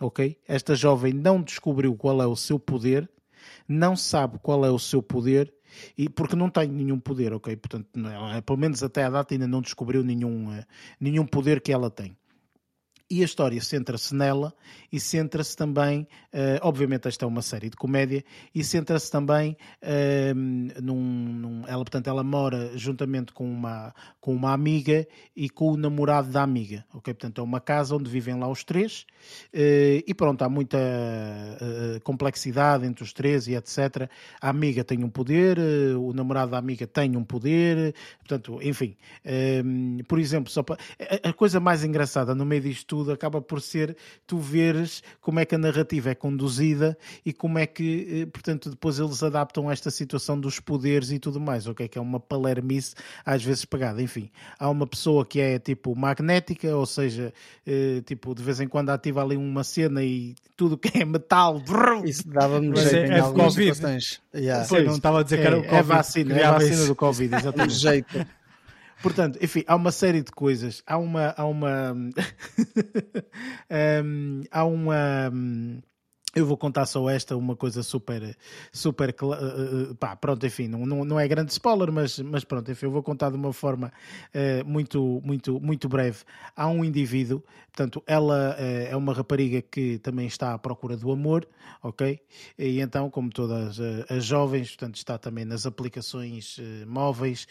ok? Esta jovem não descobriu qual é o seu poder, não sabe qual é o seu poder e porque não tem nenhum poder, ok? Portanto, ela, pelo menos até a data ainda não descobriu nenhum, uh, nenhum poder que ela tem e a história centra-se nela e centra-se também, uh, obviamente esta é uma série de comédia, e centra-se também uh, num, num, ela, portanto, ela mora juntamente com uma, com uma amiga e com o namorado da amiga, ok? Portanto, é uma casa onde vivem lá os três uh, e pronto, há muita complexidade entre os três e etc. A amiga tem um poder, o namorado da amiga tem um poder, portanto, enfim, por exemplo, só para, a coisa mais engraçada no meio disto tudo acaba por ser tu veres como é que a narrativa é conduzida e como é que, eh, portanto, depois eles adaptam esta situação dos poderes e tudo mais, ok? Que é uma palermice às vezes pagada. Enfim, há uma pessoa que é tipo magnética, ou seja, eh, tipo, de vez em quando ativa ali uma cena e tudo que é metal. Isso dava-me jeito é, em é algumas COVID. situações. Yeah. Pois, não estava a dizer é, que era o COVID. É a vacina, é a vacina do Covid, exatamente. jeito. Portanto, enfim, há uma série de coisas. Há uma. Há uma. um, há uma. Eu vou contar só esta, uma coisa super, super, uh, pá, pronto, enfim, não, não, não é grande spoiler, mas, mas pronto, enfim, eu vou contar de uma forma uh, muito, muito, muito breve. Há um indivíduo, portanto, ela uh, é uma rapariga que também está à procura do amor, ok? E então, como todas as jovens, portanto, está também nas aplicações móveis,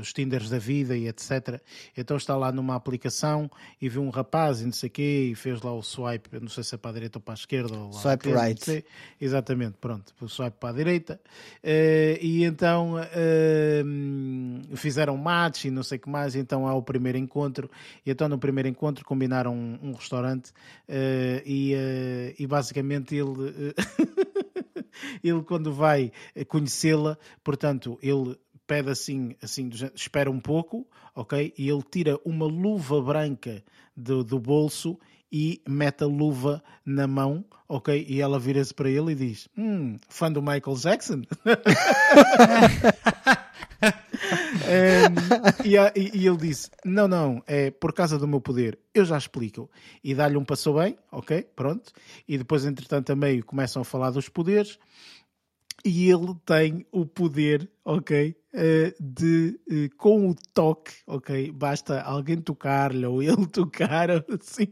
os Tinders da vida e etc. Então está lá numa aplicação e viu um rapaz e não sei o quê, e fez lá o swipe, não sei se é para a direita ou para a esquerda, ou Swipe right. Exatamente, pronto. Swipe para a direita. Uh, e então uh, fizeram match e não sei o que mais. Então há o primeiro encontro. E então no primeiro encontro combinaram um, um restaurante uh, e, e basicamente ele. ele quando vai conhecê-la, portanto, ele pede assim, assim, espera um pouco, ok? E ele tira uma luva branca do, do bolso e mete a luva na mão, ok? E ela vira-se para ele e diz: Hum, fã do Michael Jackson? um, e, a, e, ele disse: Não, não, é por causa do meu poder, eu já explico. E dá-lhe um passou bem, ok? Pronto. E depois, entretanto, a meio começam a falar dos poderes. E ele tem o poder, ok? Uh, de uh, com o toque, ok? Basta alguém tocar-lhe ou ele tocar, assim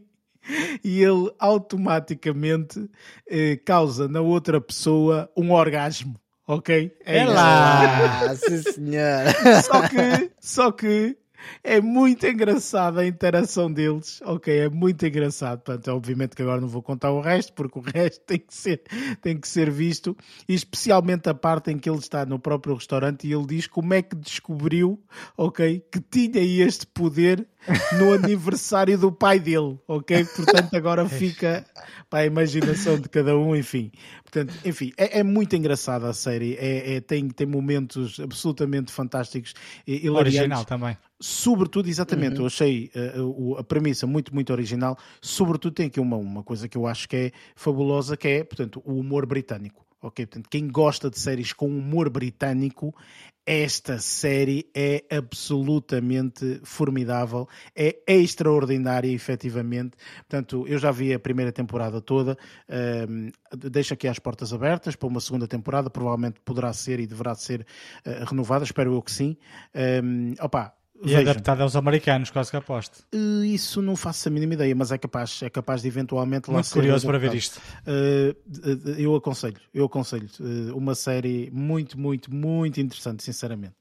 e ele automaticamente eh, causa na outra pessoa um orgasmo. Ok? É, é lá! Sim, senhor! Só que, só que é muito engraçada a interação deles, ok? É muito engraçado. Portanto, obviamente que agora não vou contar o resto, porque o resto tem que ser, tem que ser visto, e especialmente a parte em que ele está no próprio restaurante e ele diz como é que descobriu, ok, que tinha este poder no aniversário do pai dele, ok? Portanto, agora fica para a imaginação de cada um, enfim. Portanto, enfim, é, é muito engraçada a série, é, é, tem, tem momentos absolutamente fantásticos. E, Original também. Sobretudo, exatamente, uhum. eu achei uh, a premissa muito, muito original. Sobretudo, tem aqui uma, uma coisa que eu acho que é fabulosa, que é, portanto, o humor britânico Ok, portanto, quem gosta de séries com humor britânico, esta série é absolutamente formidável, é extraordinária, efetivamente. Portanto, eu já vi a primeira temporada toda, um, deixo aqui as portas abertas para uma segunda temporada, provavelmente poderá ser e deverá ser uh, renovada, espero eu que sim. Um, opa, e Vejam. adaptada aos americanos, quase que aposto. Uh, isso não faço a mínima ideia, mas é capaz, é capaz de eventualmente lá Muito curioso para ver isto. Uh, eu aconselho, eu aconselho. Uh, uma série muito, muito, muito interessante, sinceramente.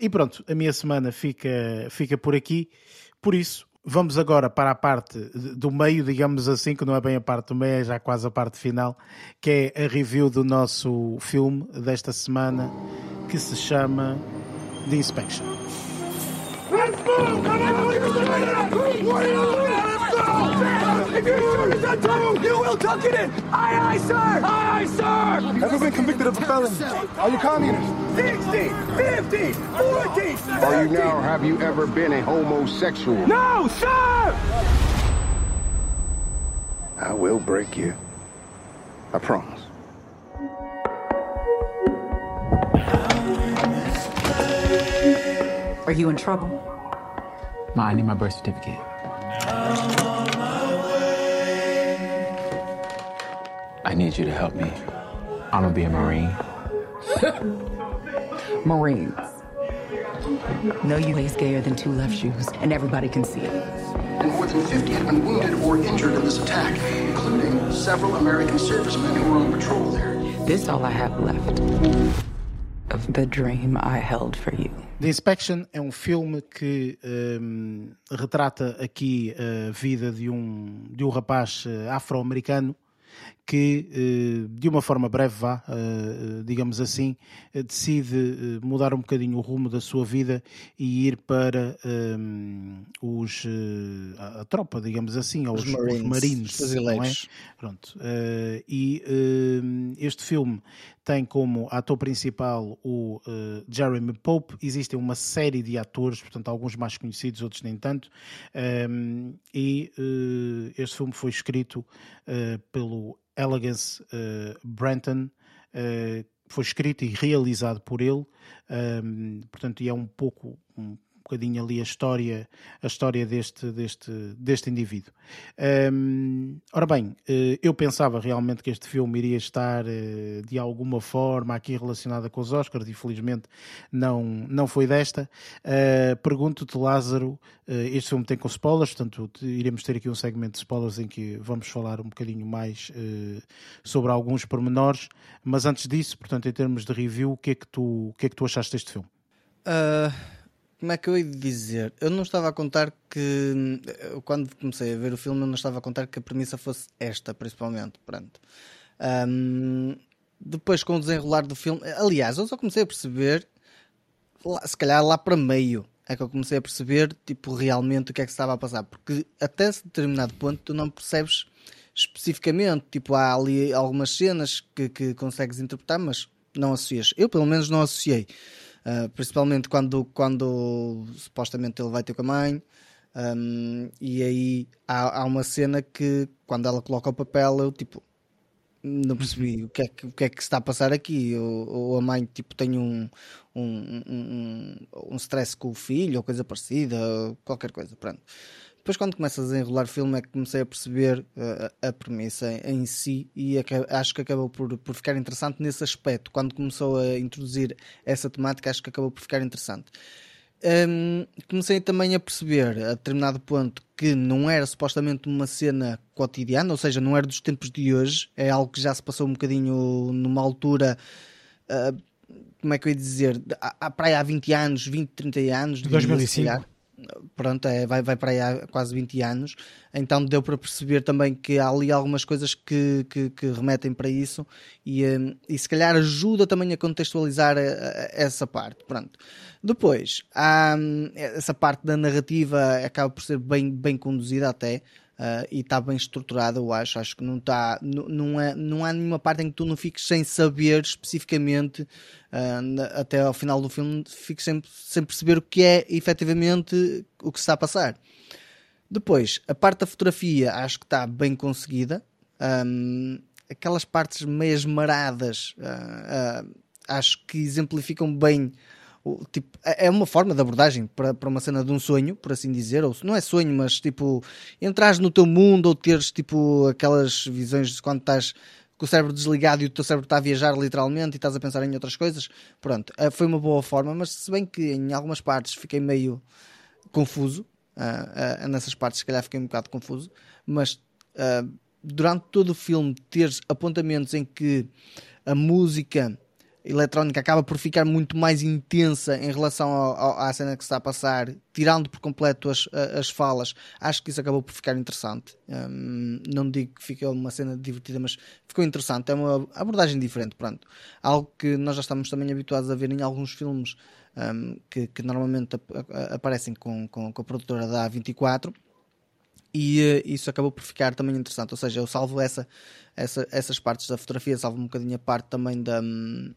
e pronto, a minha semana fica, fica por aqui. Por isso, vamos agora para a parte do meio, digamos assim, que não é bem a parte do meio, é já quase a parte final, que é a review do nosso filme desta semana, que se chama The Inspection. If you're sure it's on time, you will tuck it in! Aye, aye, sir! Aye, aye, sir! Ever been convicted of a felony? Are you communist? 60, 50, 40, 70. Are you now, have you ever been a homosexual? No, sir! I will break you. I promise. Are you in trouble? Ma, I need my birth certificate. I need you to help me. I'm gonna be a Marine. Marines. No you lay gayer than two left shoes, and everybody can see it. And more than 50 have been wounded or injured in this attack, including several American servicemen who were on patrol there. This all I have left of the dream I held for you. The Inspection é um filme que um, retrata aqui a vida de um, de um rapaz eh, afro-americano que, eh, de uma forma breve, vá, eh, digamos assim, decide mudar um bocadinho o rumo da sua vida e ir para um, os, a, a, tropa, digamos assim, aos os Marines, Marines brasileiros. É? Pronto. e este filme tem como ator principal o uh, Jeremy Pope. Existem uma série de atores, portanto, alguns mais conhecidos, outros nem tanto. Um, ehm, e uh, este filme foi escrito uh, pelo Elegance Brenton. foi escrito e realizado por ele, um, ehm, portanto, e é um pouco um, bocadinho ali a história, a história deste, deste, deste indivíduo. Um, ora bem, eh, eu pensava realmente que este filme iria estar eh, de alguma forma aqui relacionada com os Oscars, e felizmente não, não foi desta. Uh, Pergunto-te, Lázaro, este filme tem com spoilers, portanto iremos ter aqui um segmento de spoilers em que vamos falar um bocadinho mais sobre alguns pormenores, mas antes disso, portanto, em termos de review, o que é que tu, o que é que tu achaste deste filme? Uh como é que eu ia dizer? Eu não estava a contar que. Quando comecei a ver o filme, eu não estava a contar que a premissa fosse esta, principalmente. Pronto. Um, depois, com o desenrolar do filme. Aliás, eu só comecei a perceber, se calhar lá para meio, é que eu comecei a perceber, tipo, realmente o que é que estava a passar. Porque até determinado ponto tu não percebes especificamente. Tipo, há ali algumas cenas que, que consegues interpretar, mas não associas. Eu, pelo menos, não associei. Uh, principalmente quando, quando supostamente ele vai ter com a mãe. Um, e aí há, há, uma cena que quando ela coloca o papel eu tipo não percebi o que é que, o que, é que está a passar aqui ou, a mãe tipo tem um um, um, um stress com o filho ou coisa parecida qualquer coisa pronto depois, quando começas a enrolar o filme, é que comecei a perceber uh, a premissa em si e acho que acabou por, por ficar interessante nesse aspecto. Quando começou a introduzir essa temática, acho que acabou por ficar interessante. Um, comecei também a perceber, a determinado ponto, que não era supostamente uma cena cotidiana, ou seja, não era dos tempos de hoje, é algo que já se passou um bocadinho numa altura. Uh, como é que eu ia dizer? À, praia há 20 anos, 20, 30 anos. De 2005 pronto, é, vai, vai para aí há quase 20 anos, então deu para perceber também que há ali algumas coisas que, que, que remetem para isso e, hum, e se calhar ajuda também a contextualizar essa parte. Pronto. Depois, há, hum, essa parte da narrativa acaba por ser bem, bem conduzida até. Uh, e está bem estruturada, eu acho. Acho que não está, não, não, é, não há nenhuma parte em que tu não fiques sem saber especificamente uh, até ao final do filme, fiques sem, sem perceber o que é efetivamente o que se está a passar. Depois, a parte da fotografia acho que está bem conseguida. Um, aquelas partes meias maradas, uh, uh, acho que exemplificam bem o, tipo, é, é uma forma de abordagem para, para uma cena de um sonho, por assim dizer, ou não é sonho, mas tipo, entrares no teu mundo ou teres tipo aquelas visões de quando estás com o cérebro desligado e o teu cérebro está a viajar literalmente e estás a pensar em outras coisas. Pronto, eh, foi uma boa forma, mas se bem que em algumas partes fiquei meio confuso, uh, uh, nessas partes se calhar fiquei um bocado confuso, mas uh, durante todo o filme teres apontamentos em que a música eletrónica acaba por ficar muito mais intensa em relação ao, ao, à cena que está a passar, tirando por completo as, as falas, acho que isso acabou por ficar interessante. Um, não digo que fica uma cena divertida, mas ficou interessante. É uma abordagem diferente, pronto. Algo que nós já estamos também habituados a ver em alguns filmes um, que, que, normalmente ap aparecem com, com, com a produtora da A24 e uh, isso acabou por ficar também interessante. Ou seja, eu salvo essa, essa, essas partes da fotografia, salvo um bocadinho a parte também da,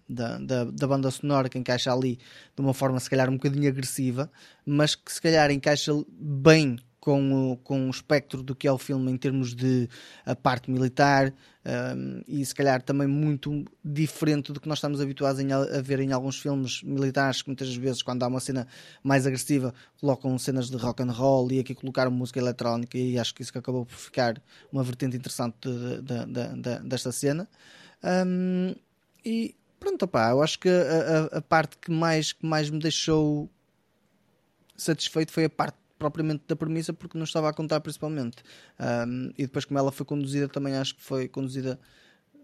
da, da, da, banda sonora que encaixa ali de uma forma se calhar um bocadinho agressiva, mas que se calhar encaixa bem com o, com o espectro do que é o filme em termos de a parte militar um, e se calhar também muito diferente do que nós estamos habituados em, a ver em alguns filmes militares que muitas vezes quando há uma cena mais agressiva colocam cenas de rock and roll e aqui colocaram música eletrónica e acho que isso que acabou por ficar uma vertente interessante de, de, de, desta cena. Um, e pronto, opá, eu acho que a, a, a parte que mais, que mais me deixou satisfeito foi a parte propriamente da premissa porque não estava a contar principalmente. Um, e depois como ela foi conduzida também acho que foi conduzida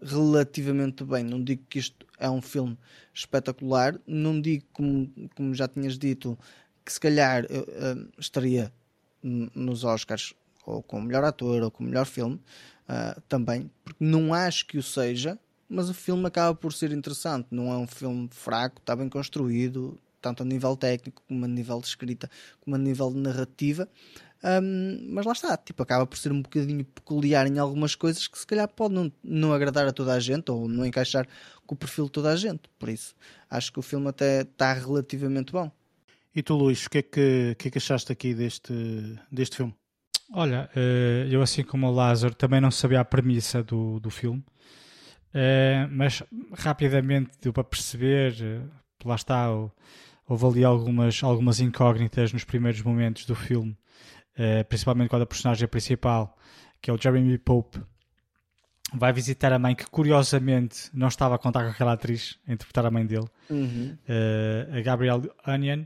relativamente bem. Não digo que isto é um filme espetacular, não digo como, como já tinhas dito que se calhar uh, estaria nos Oscars ou com o melhor ator ou com o melhor filme uh, também, porque não acho que o seja, mas o filme acaba por ser interessante. Não é um filme fraco, está bem construído, tanto a nível técnico, como a nível de escrita, como a nível de narrativa. Um, mas lá está, tipo, acaba por ser um bocadinho peculiar em algumas coisas que se calhar pode não, não agradar a toda a gente ou não encaixar com o perfil de toda a gente. Por isso, acho que o filme até está relativamente bom. E tu, Luís, o que é que, que, é que achaste aqui deste, deste filme? Olha, eh, eu assim como o Lázaro também não sabia a premissa do, do filme, eh, mas rapidamente deu para perceber, eh, lá está, o, houve ali algumas, algumas incógnitas nos primeiros momentos do filme, uh, principalmente quando a personagem principal, que é o Jeremy Pope, vai visitar a mãe que curiosamente não estava a contar com aquela atriz a interpretar a mãe dele, uhum. uh, a Gabrielle Union.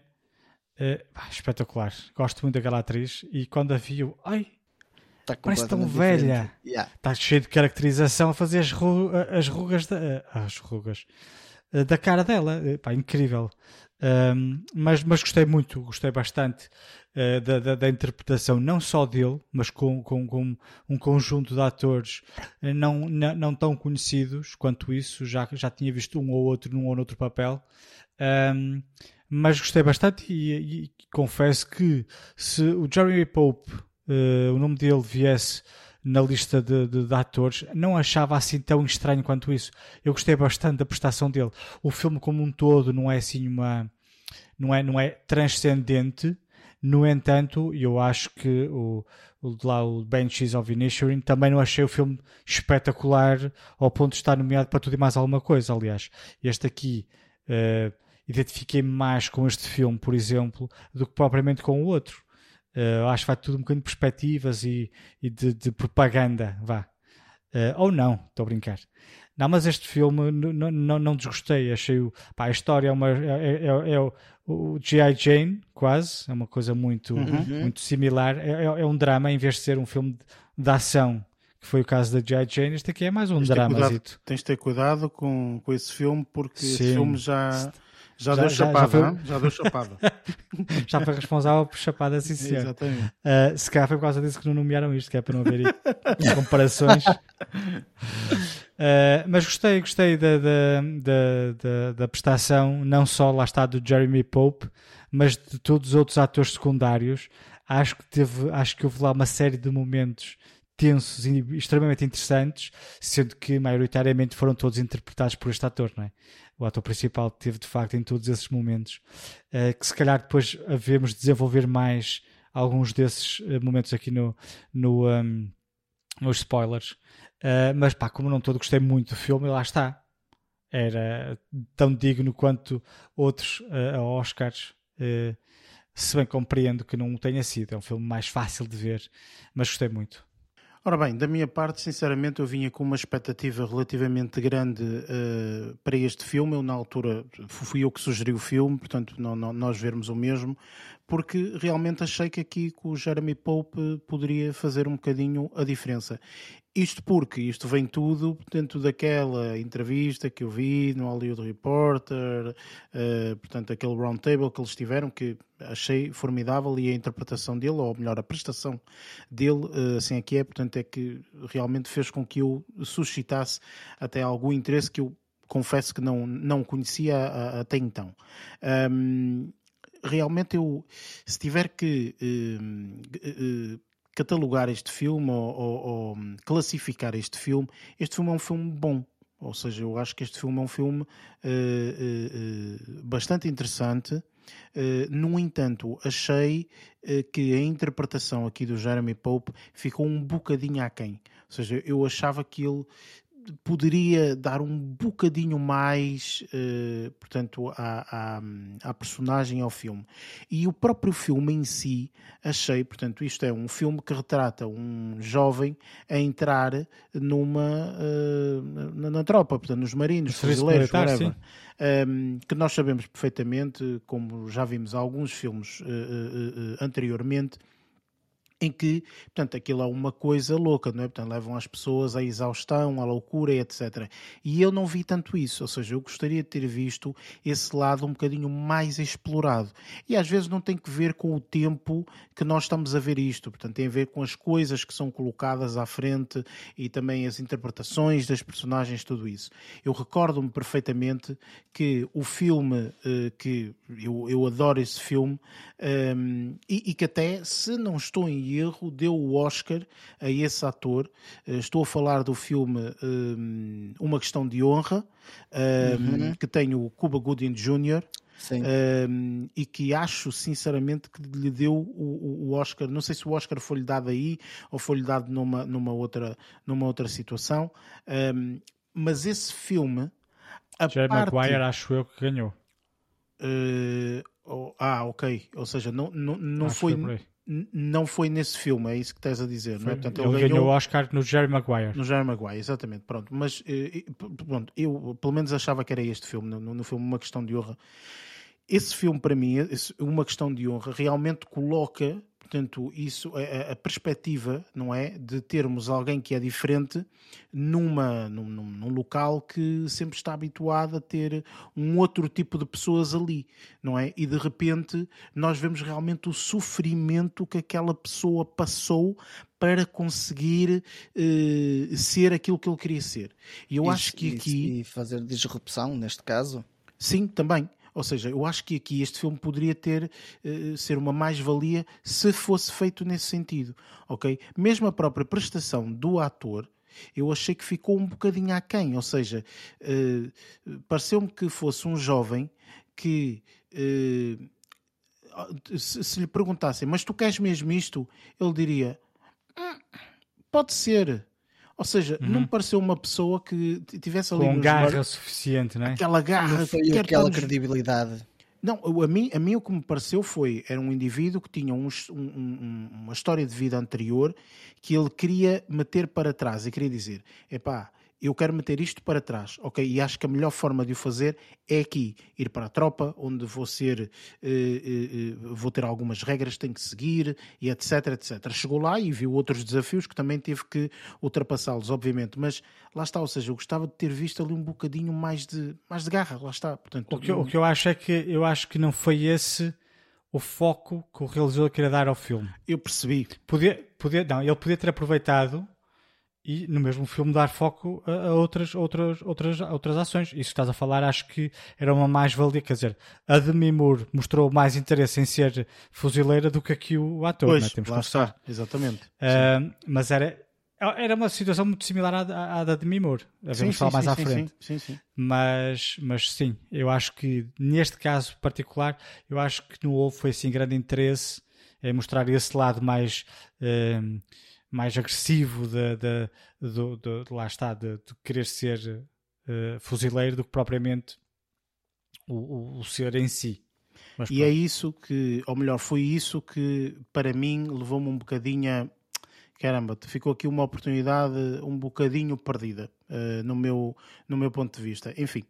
Uh, espetacular, gosto muito daquela atriz e quando a viu, ai, Está parece tão velha, yeah. está cheio de caracterização a fazer as, ru as rugas, da, as rugas da cara dela, pá, incrível. Um, mas, mas gostei muito, gostei bastante uh, da, da, da, interpretação, não só dele, mas com, com, com um conjunto de atores uh, não, não, não, tão conhecidos quanto isso, já, já tinha visto um ou outro num ou outro papel. Um, mas gostei bastante e, e, confesso que se o Jeremy Pope, uh, o nome dele viesse na lista de, de, de, atores, não achava assim tão estranho quanto isso. Eu gostei bastante da prestação dele. O filme como um todo não é assim uma não é, não é transcendente. No entanto, eu acho que o, o, lá o Banshees of Inisherin também não achei o filme espetacular ao ponto de estar nomeado para tudo e mais alguma coisa. Aliás, este aqui uh, identifiquei-me mais com este filme, por exemplo, do que propriamente com o outro. Uh, acho que vai tudo um bocadinho de perspectivas e, e de, de, propaganda, vá. Uh, ou não, estou a brincar. Não, mas este filme não, não, não desgostei. Achei o, pá, a história é, uma, é, é, é, é o, o G.I. Jane, quase. É uma coisa muito, uhum. muito similar. É, é, é, um drama em vez de ser um filme de, de ação, que foi o caso da G.I. Jane. Este aqui é mais um drama. Tens de ter cuidado com, com esse filme, porque Sim. esse filme já já, já deu chapada, já, foi... já deu chapada. já foi responsável por chapada, sim senhor. Exatamente. Uh, se calhar foi por causa disso que não nomearam isto, que é para não haver comparações. Uh, mas gostei, gostei da, da, da, da, prestação, não só lá está do Jeremy Pope, mas de todos os outros atores secundários. Acho que teve, acho que houve lá uma série de momentos tensos e extremamente interessantes, sendo que maioritariamente foram todos interpretados por este ator, não é? O ator principal teve de facto em todos esses momentos, uh, que se calhar depois havemos desenvolver mais alguns desses uh, momentos aqui no, no um, nos spoilers. Uh, mas pá, como não todo gostei muito do filme, lá está. Era tão digno quanto outros uh, Oscars. Uh, se bem compreendo que não tenha sido. É um filme mais fácil de ver, mas gostei muito. Ora bem, da minha parte, sinceramente, eu vinha com uma expectativa relativamente grande uh, para este filme. Eu, na altura, fui eu que sugeri o filme, portanto, não, não, nós vermos o mesmo, porque realmente achei que aqui com o Jeremy Pope poderia fazer um bocadinho a diferença. Isto porque isto vem tudo dentro daquela entrevista que eu vi no Hollywood Reporter, uh, portanto, aquele roundtable que eles tiveram, que achei formidável e a interpretação dele, ou melhor, a prestação dele, uh, assim aqui é, portanto, é que realmente fez com que eu suscitasse até algum interesse que eu confesso que não, não conhecia até então. Um, realmente eu, se tiver que uh, catalogar este filme ou, ou, ou, classificar este filme, este filme é um filme bom. Ou seja, eu acho que este filme é um filme uh, uh, bastante interessante. no entanto, achei que a interpretação aqui do Jeremy Pope ficou um bocadinho aquém. Ou seja, eu achava que ele poderia dar um bocadinho mais, uh, portanto, à, à, à, personagem, ao filme. E o próprio filme em si, achei, portanto, isto é um filme que retrata um jovem a entrar numa, uh, na, na, tropa, portanto, nos marinos, fuzileiros, whatever. Um, ehm, que nós sabemos perfeitamente, como já vimos alguns filmes anteriormente, em que, portanto, aquilo é uma coisa louca, não é? Portanto, levam as pessoas à exaustão, à loucura, etc. E eu não vi tanto isso, ou seja, eu gostaria de ter visto esse lado um bocadinho mais explorado. E às vezes não tem que ver com o tempo que nós estamos a ver isto, portanto, tem a ver com as coisas que são colocadas à frente e também as interpretações das personagens, tudo isso. Eu recordo-me perfeitamente que o filme, eh, que eu, eu adoro esse filme, um, e, e que até, se não estou em erro, deu o Oscar a esse ator. Uh, estou a falar do filme um, Uma Questão de Honra, um, uhum. que tem o Cuba Gooding Jr., um, e que acho sinceramente que lhe deu o, o, Oscar. Não sei se o Oscar foi-lhe dado aí ou foi-lhe dado numa, numa, outra, numa outra situação, um, mas esse filme. A Jerry parte... Maguire, acho eu que ganhou. Uh, Oh, ah, ok. Ou seja, não, não, não foi. Não foi nesse filme, é isso que estás a dizer, foi, não é? Portanto, ele, ele ganhou o Oscar no Jerry Maguire. No Jerry Maguire, exatamente. Pronto, mas eh, pronto, eu pelo menos achava que era este filme, no, no filme Uma Questão de Honra. Esse filme, para mim, esse, Uma Questão de Honra, realmente coloca Portanto, isso, a, a, perspectiva, não é, de termos alguém que é diferente numa, num, num, local que sempre está habituado a ter um outro tipo de pessoas ali, não é? E de repente nós vemos realmente o sofrimento que aquela pessoa passou para conseguir uh, ser aquilo que ele queria ser. E eu acho que aqui. E fazer disrupção, neste caso? Sim, também. Ou seja, eu acho que aqui este filme poderia ter uh, ser uma mais-valia se fosse feito nesse sentido, ok? Mesmo a própria prestação do ator, eu achei que ficou um bocadinho aquém, ou seja, uh, pareceu-me que fosse um jovem que se, se, lhe perguntassem, mas tu queres mesmo isto? Ele diria, hum, pode ser, ou seja, uhum. não me pareceu uma pessoa que tivesse ali. Com garra suficiente, não é? Aquela garra, não foi aquela credibilidade. Não, a mim, a mim o que me pareceu foi, era um indivíduo que tinha um, um, uma história de vida anterior que ele queria meter para trás e queria dizer, epá, eu quero meter isto para trás, ok? E acho que a melhor forma de o fazer é aqui, ir para a tropa, onde vou ser, uh, uh, uh, vou ter algumas regras, tenho que seguir, e etc, etc. Chegou lá e viu outros desafios que também teve que ultrapassá-los, obviamente, mas lá está, ou seja, eu gostava de ter visto ali um bocadinho mais de, mais de garra, lá está. Portanto, o, que, o que eu acho é que eu acho que não foi esse o foco que o realizador queria dar ao filme. Eu percebi. Podia, podia, não, ele podia ter aproveitado e no mesmo filme dar foco a, a, outras, outras, outras, outras ações. Isso que estás a falar, acho que era uma mais-valia. Quer dizer, a Demi Moore mostrou mais interesse em ser fuzileira do que aqui o ator. Pois, né? Temos lá que está, exatamente. Uh, mas era, era uma situação muito similar à, à da Demi Moore. Vamos falar mais sim, à frente. Sim, sim, Mas, mas sim, eu acho que neste caso particular, eu acho que não houve foi assim grande interesse em mostrar esse lado mais. Uh, mais agressivo de, de, de, de, lá está, de, querer ser uh, fuzileiro do que propriamente o, o, o ser em si. Mas, e é isso que, ou melhor, foi isso que para mim levou-me um bocadinho a caramba, ficou aqui uma oportunidade um bocadinho perdida uh, no, meu, no meu ponto de vista. Enfim,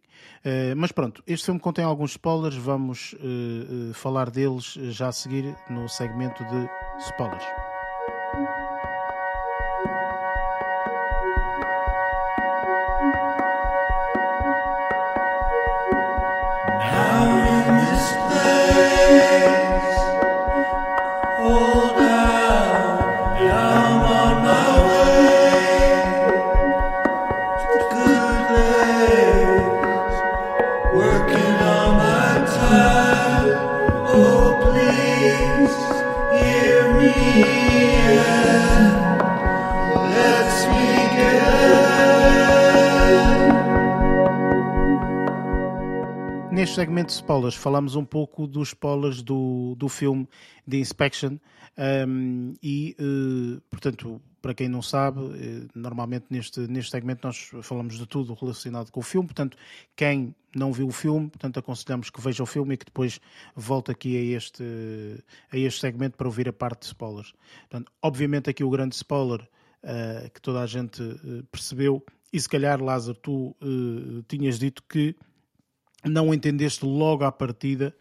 uh, mas pronto, este filme contém alguns spoilers, vamos uh, falar deles já a seguir no segmento de spoilers. Segmento de spoilers falamos um pouco dos spoilers do, do filme The Inspection um, e, uh, portanto, para quem não sabe, uh, normalmente neste, neste segmento nós falamos de tudo relacionado com o filme, portanto, quem não viu o filme, portanto, aconselhamos que veja o filme e que depois volte aqui a este, a este segmento para ouvir a parte de spoilers. Portanto, obviamente aqui o grande spoiler uh, que toda a gente percebeu, e se calhar, Lázaro, tu tinhas dito que não entendeste logo à partida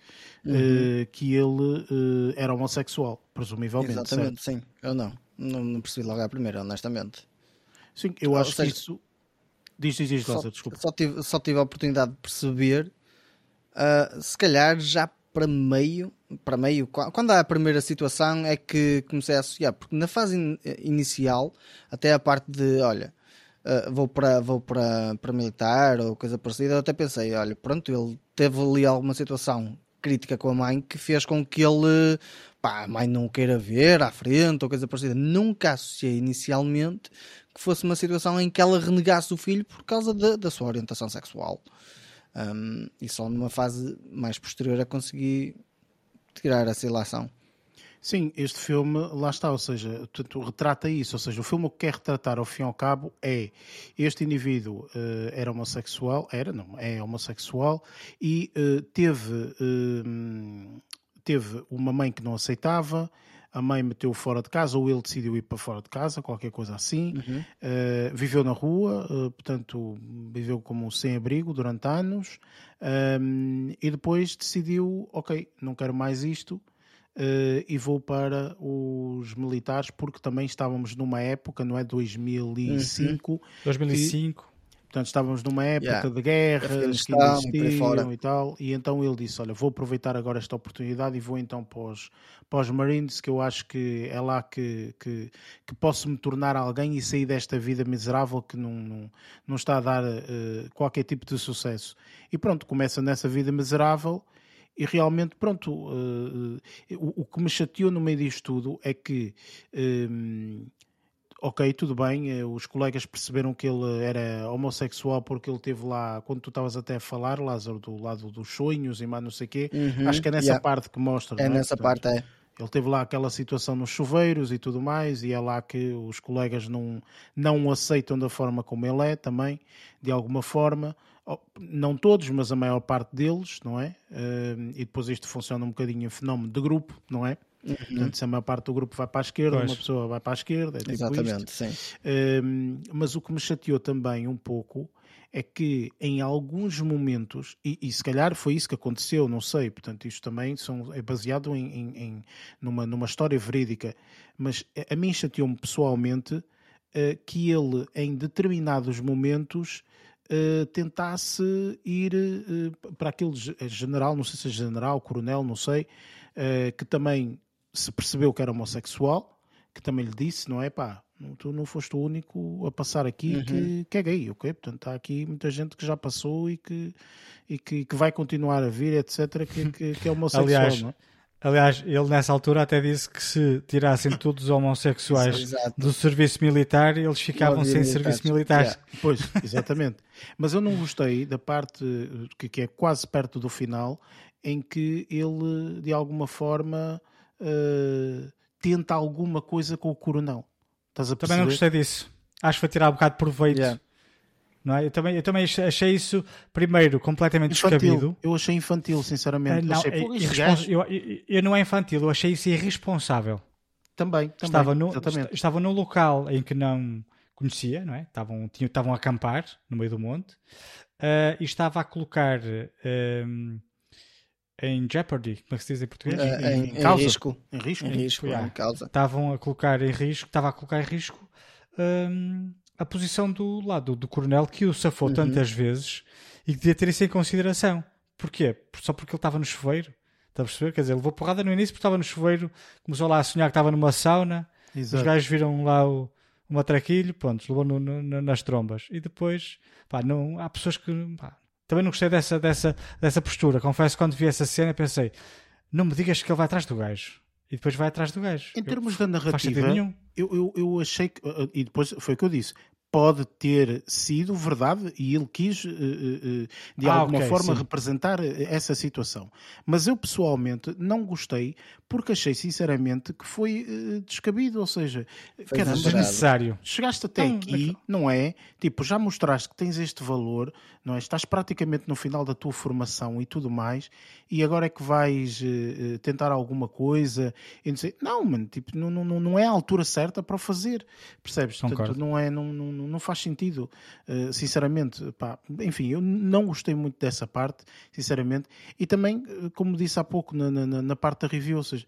uhum. uh, que ele uh, era homossexual, presumivelmente. Exatamente, certo? sim. Eu não. não. não. percebi logo à primeira, honestamente. Sim, eu acho seja, que isso. Diz, diz, diz, Lázaro, desculpa. Só tive, só tive a oportunidade de perceber, uh, se calhar já para meio, para meio, quando há a primeira situação é que comecei a associar, porque na fase in, inicial, até a parte de, olha, uh, vou para vou para, para militar ou coisa parecida, eu até pensei, olha, pronto, ele teve ali alguma situação crítica com a mãe que fez com que ele pá, a mãe não queira ver à frente ou coisa parecida. Nunca associei inicialmente que fosse uma situação em que ela renegasse o filho por causa de, da sua orientação sexual. Um, e só numa fase mais posterior a conseguir tirar essa ilação. Sim, este filme, lá está, ou seja, tu, retrata isso, ou seja, o filme o que quer retratar ao fim e ao cabo é este indivíduo uh, era homossexual, era, não, é homossexual e uh, teve, uh, teve uma mãe que não aceitava, a mãe meteu fora de casa ou ele decidiu ir para fora de casa, qualquer coisa assim. Uhum. Uh, viveu na rua, uh, portanto, viveu como sem-abrigo durante anos um, e depois decidiu: ok, não quero mais isto, e vou para os militares porque também estávamos numa época, não é? 2005. Uhum. 2005. Que, portanto, estávamos numa época yeah. de guerras que existiam e, e tal, e então ele disse, olha, vou aproveitar agora esta oportunidade e vou então para os, para os Marines, que eu acho que é lá que, que, que posso me tornar alguém e sair desta vida miserável que não, não, não está a dar uh, qualquer tipo de sucesso. E pronto, começa nessa vida miserável e realmente, pronto, uh, o, o, que me chateou no meio disto tudo é que, um, ok, tudo bem, os colegas perceberam que ele era homossexual porque ele teve lá, quando tu estavas até a falar, Lázaro, do lado dos sonhos e mais não sei o quê, uhum, acho que é nessa yeah. parte que mostra. É, é? nessa Portanto, parte, é. Ele teve lá aquela situação nos chuveiros e tudo mais, e é lá que os colegas não, não o aceitam da forma como ele é também, de alguma forma. Oh, não todos, mas a maior parte deles, não é? E depois isto funciona um bocadinho em fenómeno de grupo, não é? Uhum. Portanto, se a maior parte do grupo vai para a esquerda, pois. uma pessoa vai para a esquerda. É tipo Exatamente, isto. sim. Mas o que me chateou também um pouco é que em alguns momentos, e, e, se calhar foi isso que aconteceu, não sei, portanto, isto também são, é baseado em, em, em numa, numa história verídica, mas a mim chateou-me pessoalmente uh, que ele, em determinados momentos, uh, tentasse ir uh, para aquele general, não sei se é general, coronel, não sei, uh, que também se percebeu que era homossexual, que também lhe disse, não é pá, tu não foste o único a passar aqui uhum. que, que, é gay, ok? Portanto, há aqui muita gente que já passou e que, e que, que vai continuar a vir, etc., que, que, que é homossexual, Aliás, não é? Aliás, ele nessa altura até disse que se tirassem todos os homossexuais do serviço militar, eles ficavam sem serviço militar. Yeah. Pois, exatamente. Mas eu não gostei da parte que, que, é quase perto do final, em que ele, de alguma forma, uh, tenta alguma coisa com o coronel. Também não gostei disso. Acho que foi tirar um bocado de proveito. Yeah. Não é? eu, também, eu também achei isso, primeiro, completamente infantil. descabido. Eu achei infantil, sinceramente. não, achei, é, eu, eu, eu, não é infantil, eu achei isso irresponsável. Também, também. Estava no, estava no local em que não conhecia, não é? Estavam, tinham, estavam a acampar no meio do monte uh, e estava a colocar uh, em jeopardy, como é que se diz em português? Uh, em, em, em, risco. Em risco. Em risco, em causa. Estavam a colocar em risco, estava a colocar em risco um, a posição do lado do coronel que o safou uhum. tantas vezes e que devia ter isso em consideração. Porquê? Só porque ele estava no chuveiro. Está a perceber? Quer dizer, levou porrada no início porque estava no chuveiro, começou lá a sonhar que estava numa sauna, Exato. os gajos viram lá o, o matraquilho, pronto, levou no, no, nas trombas. E depois, pá, não, há pessoas que. Pá, também não gostei dessa, dessa, dessa postura. Confesso que quando vi essa cena pensei, não me digas que ele vai atrás do gajo. E depois vai atrás do gajo. Em termos eu, da narrativa, eu, eu, eu achei que. E depois foi o que eu disse pode ter sido verdade e ele quis, eh, eh, eh, de ah, alguma okay, forma, sim. representar essa situação. Mas eu pessoalmente não gostei porque achei sinceramente que foi descabido, ou seja, foi desnecessário. Chegaste até não, aqui, não é? Tipo, já mostraste que tens este valor, não é? Estás praticamente no final da tua formação e tudo mais, e agora é que vais tentar alguma coisa e não sei. Não, mano, tipo, não, não, não é a altura certa para o fazer, percebes? Portanto, não é. Não, não, não faz sentido, uh, sinceramente. Pá, enfim, eu não gostei muito dessa parte, sinceramente. E também, como disse há pouco na, na, na parte da review, ou seja,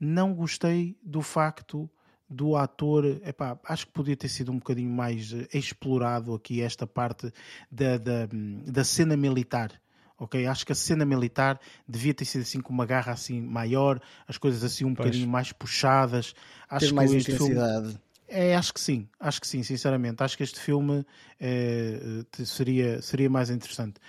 não gostei do facto do ator, epá, acho que podia ter sido um bocadinho mais eh, explorado aqui esta parte da, da, da cena militar. Ok, acho que a cena militar devia ter sido assim com uma garra assim maior, as coisas assim um pois. bocadinho mais puxadas. Acho ter mais intensidade. Filme, é, acho que sim, acho que sim, sinceramente. Acho que este filme é, seria, seria mais interessante.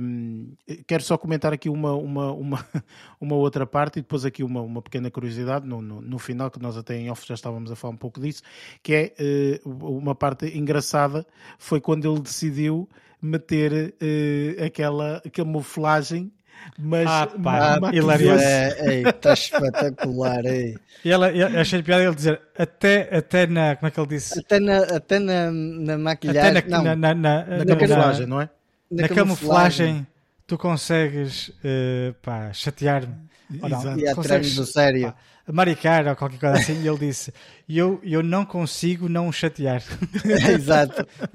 Um, quero só comentar aqui uma, uma, uma, uma, outra parte e depois aqui uma, uma pequena curiosidade no, no, no, final, que nós até em off já estávamos a falar um pouco disso, que é uh, uma parte engraçada, foi quando ele decidiu meter uh, aquela camuflagem mas ah, pá, hilariante. É, está espetacular. Ei. E ela, eu achei piada ele dizer até, até na. Como é que ele disse? Até na, até na, na maquilhagem. Até na, não, na, na, na, na camuflagem, não é? Na, na camuflagem, tu consegues uh, chatear-me Exato. E consegues, do sério. Maricar ou qualquer coisa assim, e ele disse: eu, eu não consigo não o chatear. Exato.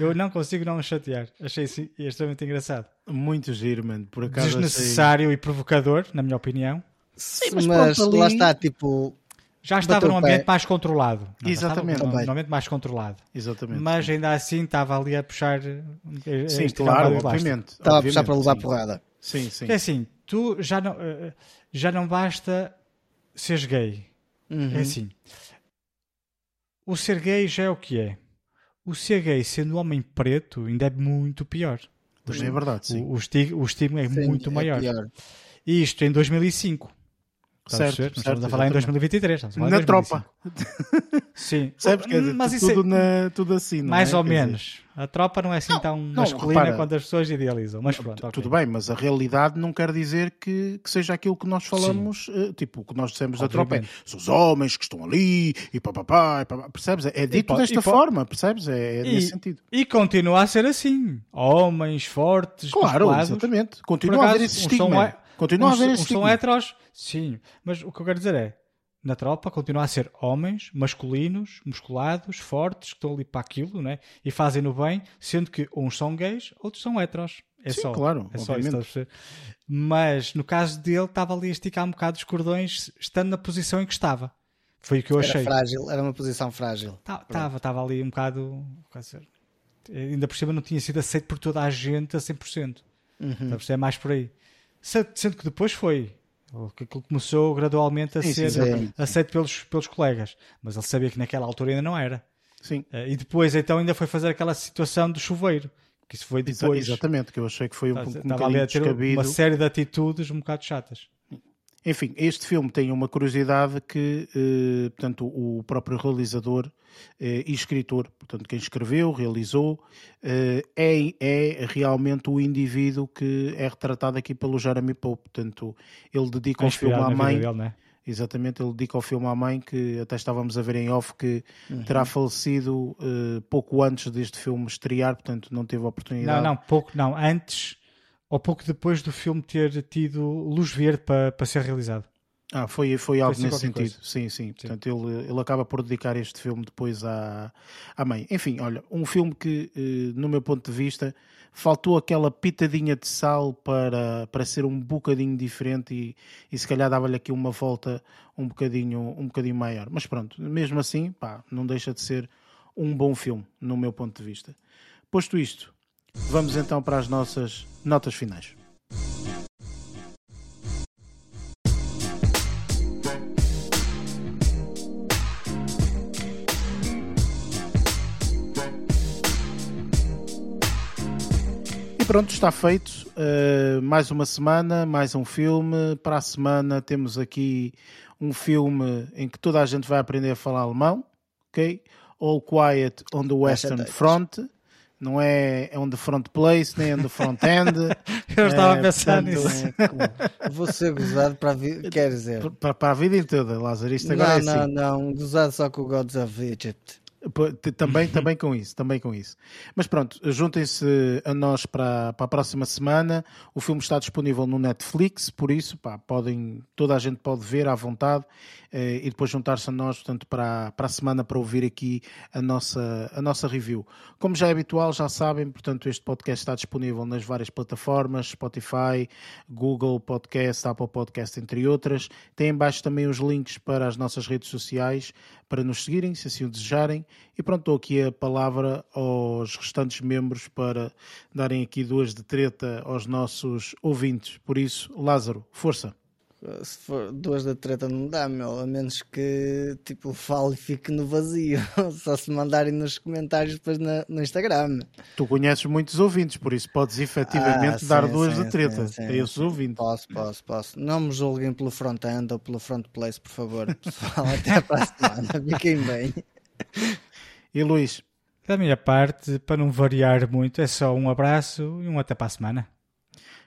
eu não consigo não o chatear. Achei isso extremamente engraçado. Muito giro, mano. Por acaso Desnecessário achei... e provocador, na minha opinião. Sim, mas, mas pronto, lá está, tipo. Já estava num ambiente mais controlado. Não, Exatamente. Num ambiente mais controlado. Exatamente. Mas ainda assim estava ali a puxar. Sim, claro, obviamente. Estava a puxar para levar sim. porrada. Sim, sim. é assim, tu já não, eh, já não basta seres gay. Uhum. É assim. O ser gay já é o que é. O ser gay sendo homem preto ainda é muito pior. Também é verdade, sim. O, o, estigma, o estigma é sim, muito é maior. Pior. E isto em 2005. Certo, certo, estamos a falar em 2023. Estamos a falar na em tropa. Sim. Sabes que é, mas tudo, é, na, tudo assim, Mais é? ou menos. A tropa não é assim não, tão não, masculina repara, quanto as pessoas idealizam. Mas pronto, okay. Tudo bem, mas a realidade não quer dizer que, que seja aquilo que nós falamos, uh, tipo, o que nós dissemos Obviamente. da tropa. É, são os homens que estão ali e papapá, percebes? É dito e, desta e, forma, percebes? É, é nesse sentido. E continua a ser assim. Homens fortes, Claro, exatamente. Continua a haver esse estigma. Continua uns, a haver uns são heteros, sim, mas o que eu quero dizer é, na tropa continua a ser homens masculinos, musculados, fortes, que estão ali para aquilo, né? E fazem no bem, sendo que uns são gays, outros são heteros. É sim, só, claro, é só isso, Mas no caso dele, estava ali a esticar um bocado os cordões, estando na posição em que estava. Foi o que eu era achei. frágil, era uma posição frágil. Estava, estava ali um bocado. Ainda por cima não tinha sido aceito por toda a gente a 100%. Uhum. É mais por aí. Sendo que depois foi. Aquilo começou gradualmente a sim, ser sim, aceito pelos, pelos colegas. Mas ele sabia que naquela altura ainda não era. Sim. Uh, e depois então ainda foi fazer aquela situação do chuveiro. Que isso foi depois. Exatamente, que eu achei que foi um, um, um Estava ali a ter descabido. uma série de atitudes um bocado chatas. Enfim, este filme tem uma curiosidade que, eh, portanto, o próprio realizador eh, e escritor, portanto, quem escreveu, realizou, eh, é, é realmente o indivíduo que é retratado aqui pelo Jeremy Pope. Portanto, ele dedica o filme à mãe. Dele, né? Exatamente, ele dedica o filme à mãe, que até estávamos a ver em off que uhum. terá falecido uh, pouco antes deste filme estrear, portanto não teve a oportunidade. Não, não, pouco, não, antes ou pouco depois do filme ter tido luz verde para, para ser realizado. Ah, foi, foi algo foi nesse sentido. Coisa. Sim, sim, sim. Portanto, ele, ele acaba por dedicar este filme depois à, à mãe. Enfim, olha, um filme que, eh, no meu ponto de vista, faltou aquela pitadinha de sal para, para ser um bocadinho diferente e, e se calhar dava-lhe aqui uma volta um bocadinho, um bocadinho maior. Mas pronto, mesmo assim, pá, não deixa de ser um bom filme, no meu ponto de vista. Posto isto, vamos então para as nossas notas finais. E pronto, está feito. Uh, mais uma semana, mais um filme. Para a semana temos aqui um filme em que toda a gente vai aprender a falar alemão, ok? All Quiet on the Western Front. Não é, é on the front place, nem on the front end. Eu estava a eh, pensar nisso. É, vou ser gozado para a vida, quer dizer. Para, para a vida toda, Lázaro. Isto agora não, é assim. não, não, gozado só com o Gods of Egypt. Também, também com isso, também com isso. Mas pronto, juntem-se a nós para, para a próxima semana. O filme está disponível no Netflix, por isso pá, podem, toda a gente pode ver à vontade eh, e depois juntar-se a nós, portanto, para, para a semana para ouvir aqui a nossa, a nossa review. Como já é habitual, já sabem, portanto, este podcast está disponível nas várias plataformas, Spotify, Google Podcast, Apple Podcast, entre outras. Tem embaixo também os links para as nossas redes sociais para nos seguirem, se assim o desejarem. E pronto, estou aqui a palavra aos restantes membros para darem aqui duas de treta aos nossos ouvintes. Por isso, Lázaro, força! Se for duas da treta não dá, meu, a menos que tipo fale e fique no vazio. Só se mandarem nos comentários depois na, no Instagram. Tu conheces muitos ouvintes, por isso podes efetivamente ah, dar sim, duas sim, da treta sim, a esses ouvintes. Posso, posso, posso. Não me julguem pelo front-end ou pelo front place, por favor, pessoal. Até para a semana. Fiquem bem. E Luís? Da minha parte, para não variar muito, é só um abraço e um até para a semana.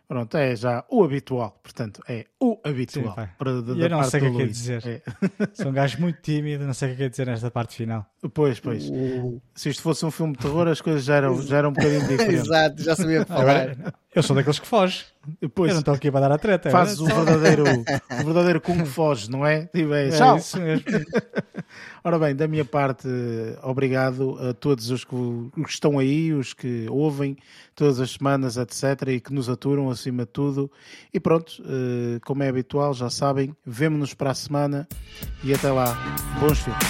Pronto, é já o habitual, portanto, é o habitual. Sim, para, da, eu não sei o que é que quer dizer. É. Sou um gajo muito tímido, não sei o que é dizer nesta parte final. Pois, pois. Uh. Se isto fosse um filme de terror, as coisas já eram, já eram um bocadinho diferentes. Exato, já sabia falar. Agora, eu sou daqueles que foge. Pois, eu não estou aqui para dar a treta. Fazes o verdadeiro, o verdadeiro Kung foge, não é? Tipo, é, é isso mesmo. Ora bem, da minha parte, obrigado a todos os que, os que, estão aí, os que ouvem todas as semanas, etc., e que nos aturam acima de tudo. E pronto, eh, como é habitual, já sabem, vemo-nos para a semana e até lá. Bons filmes.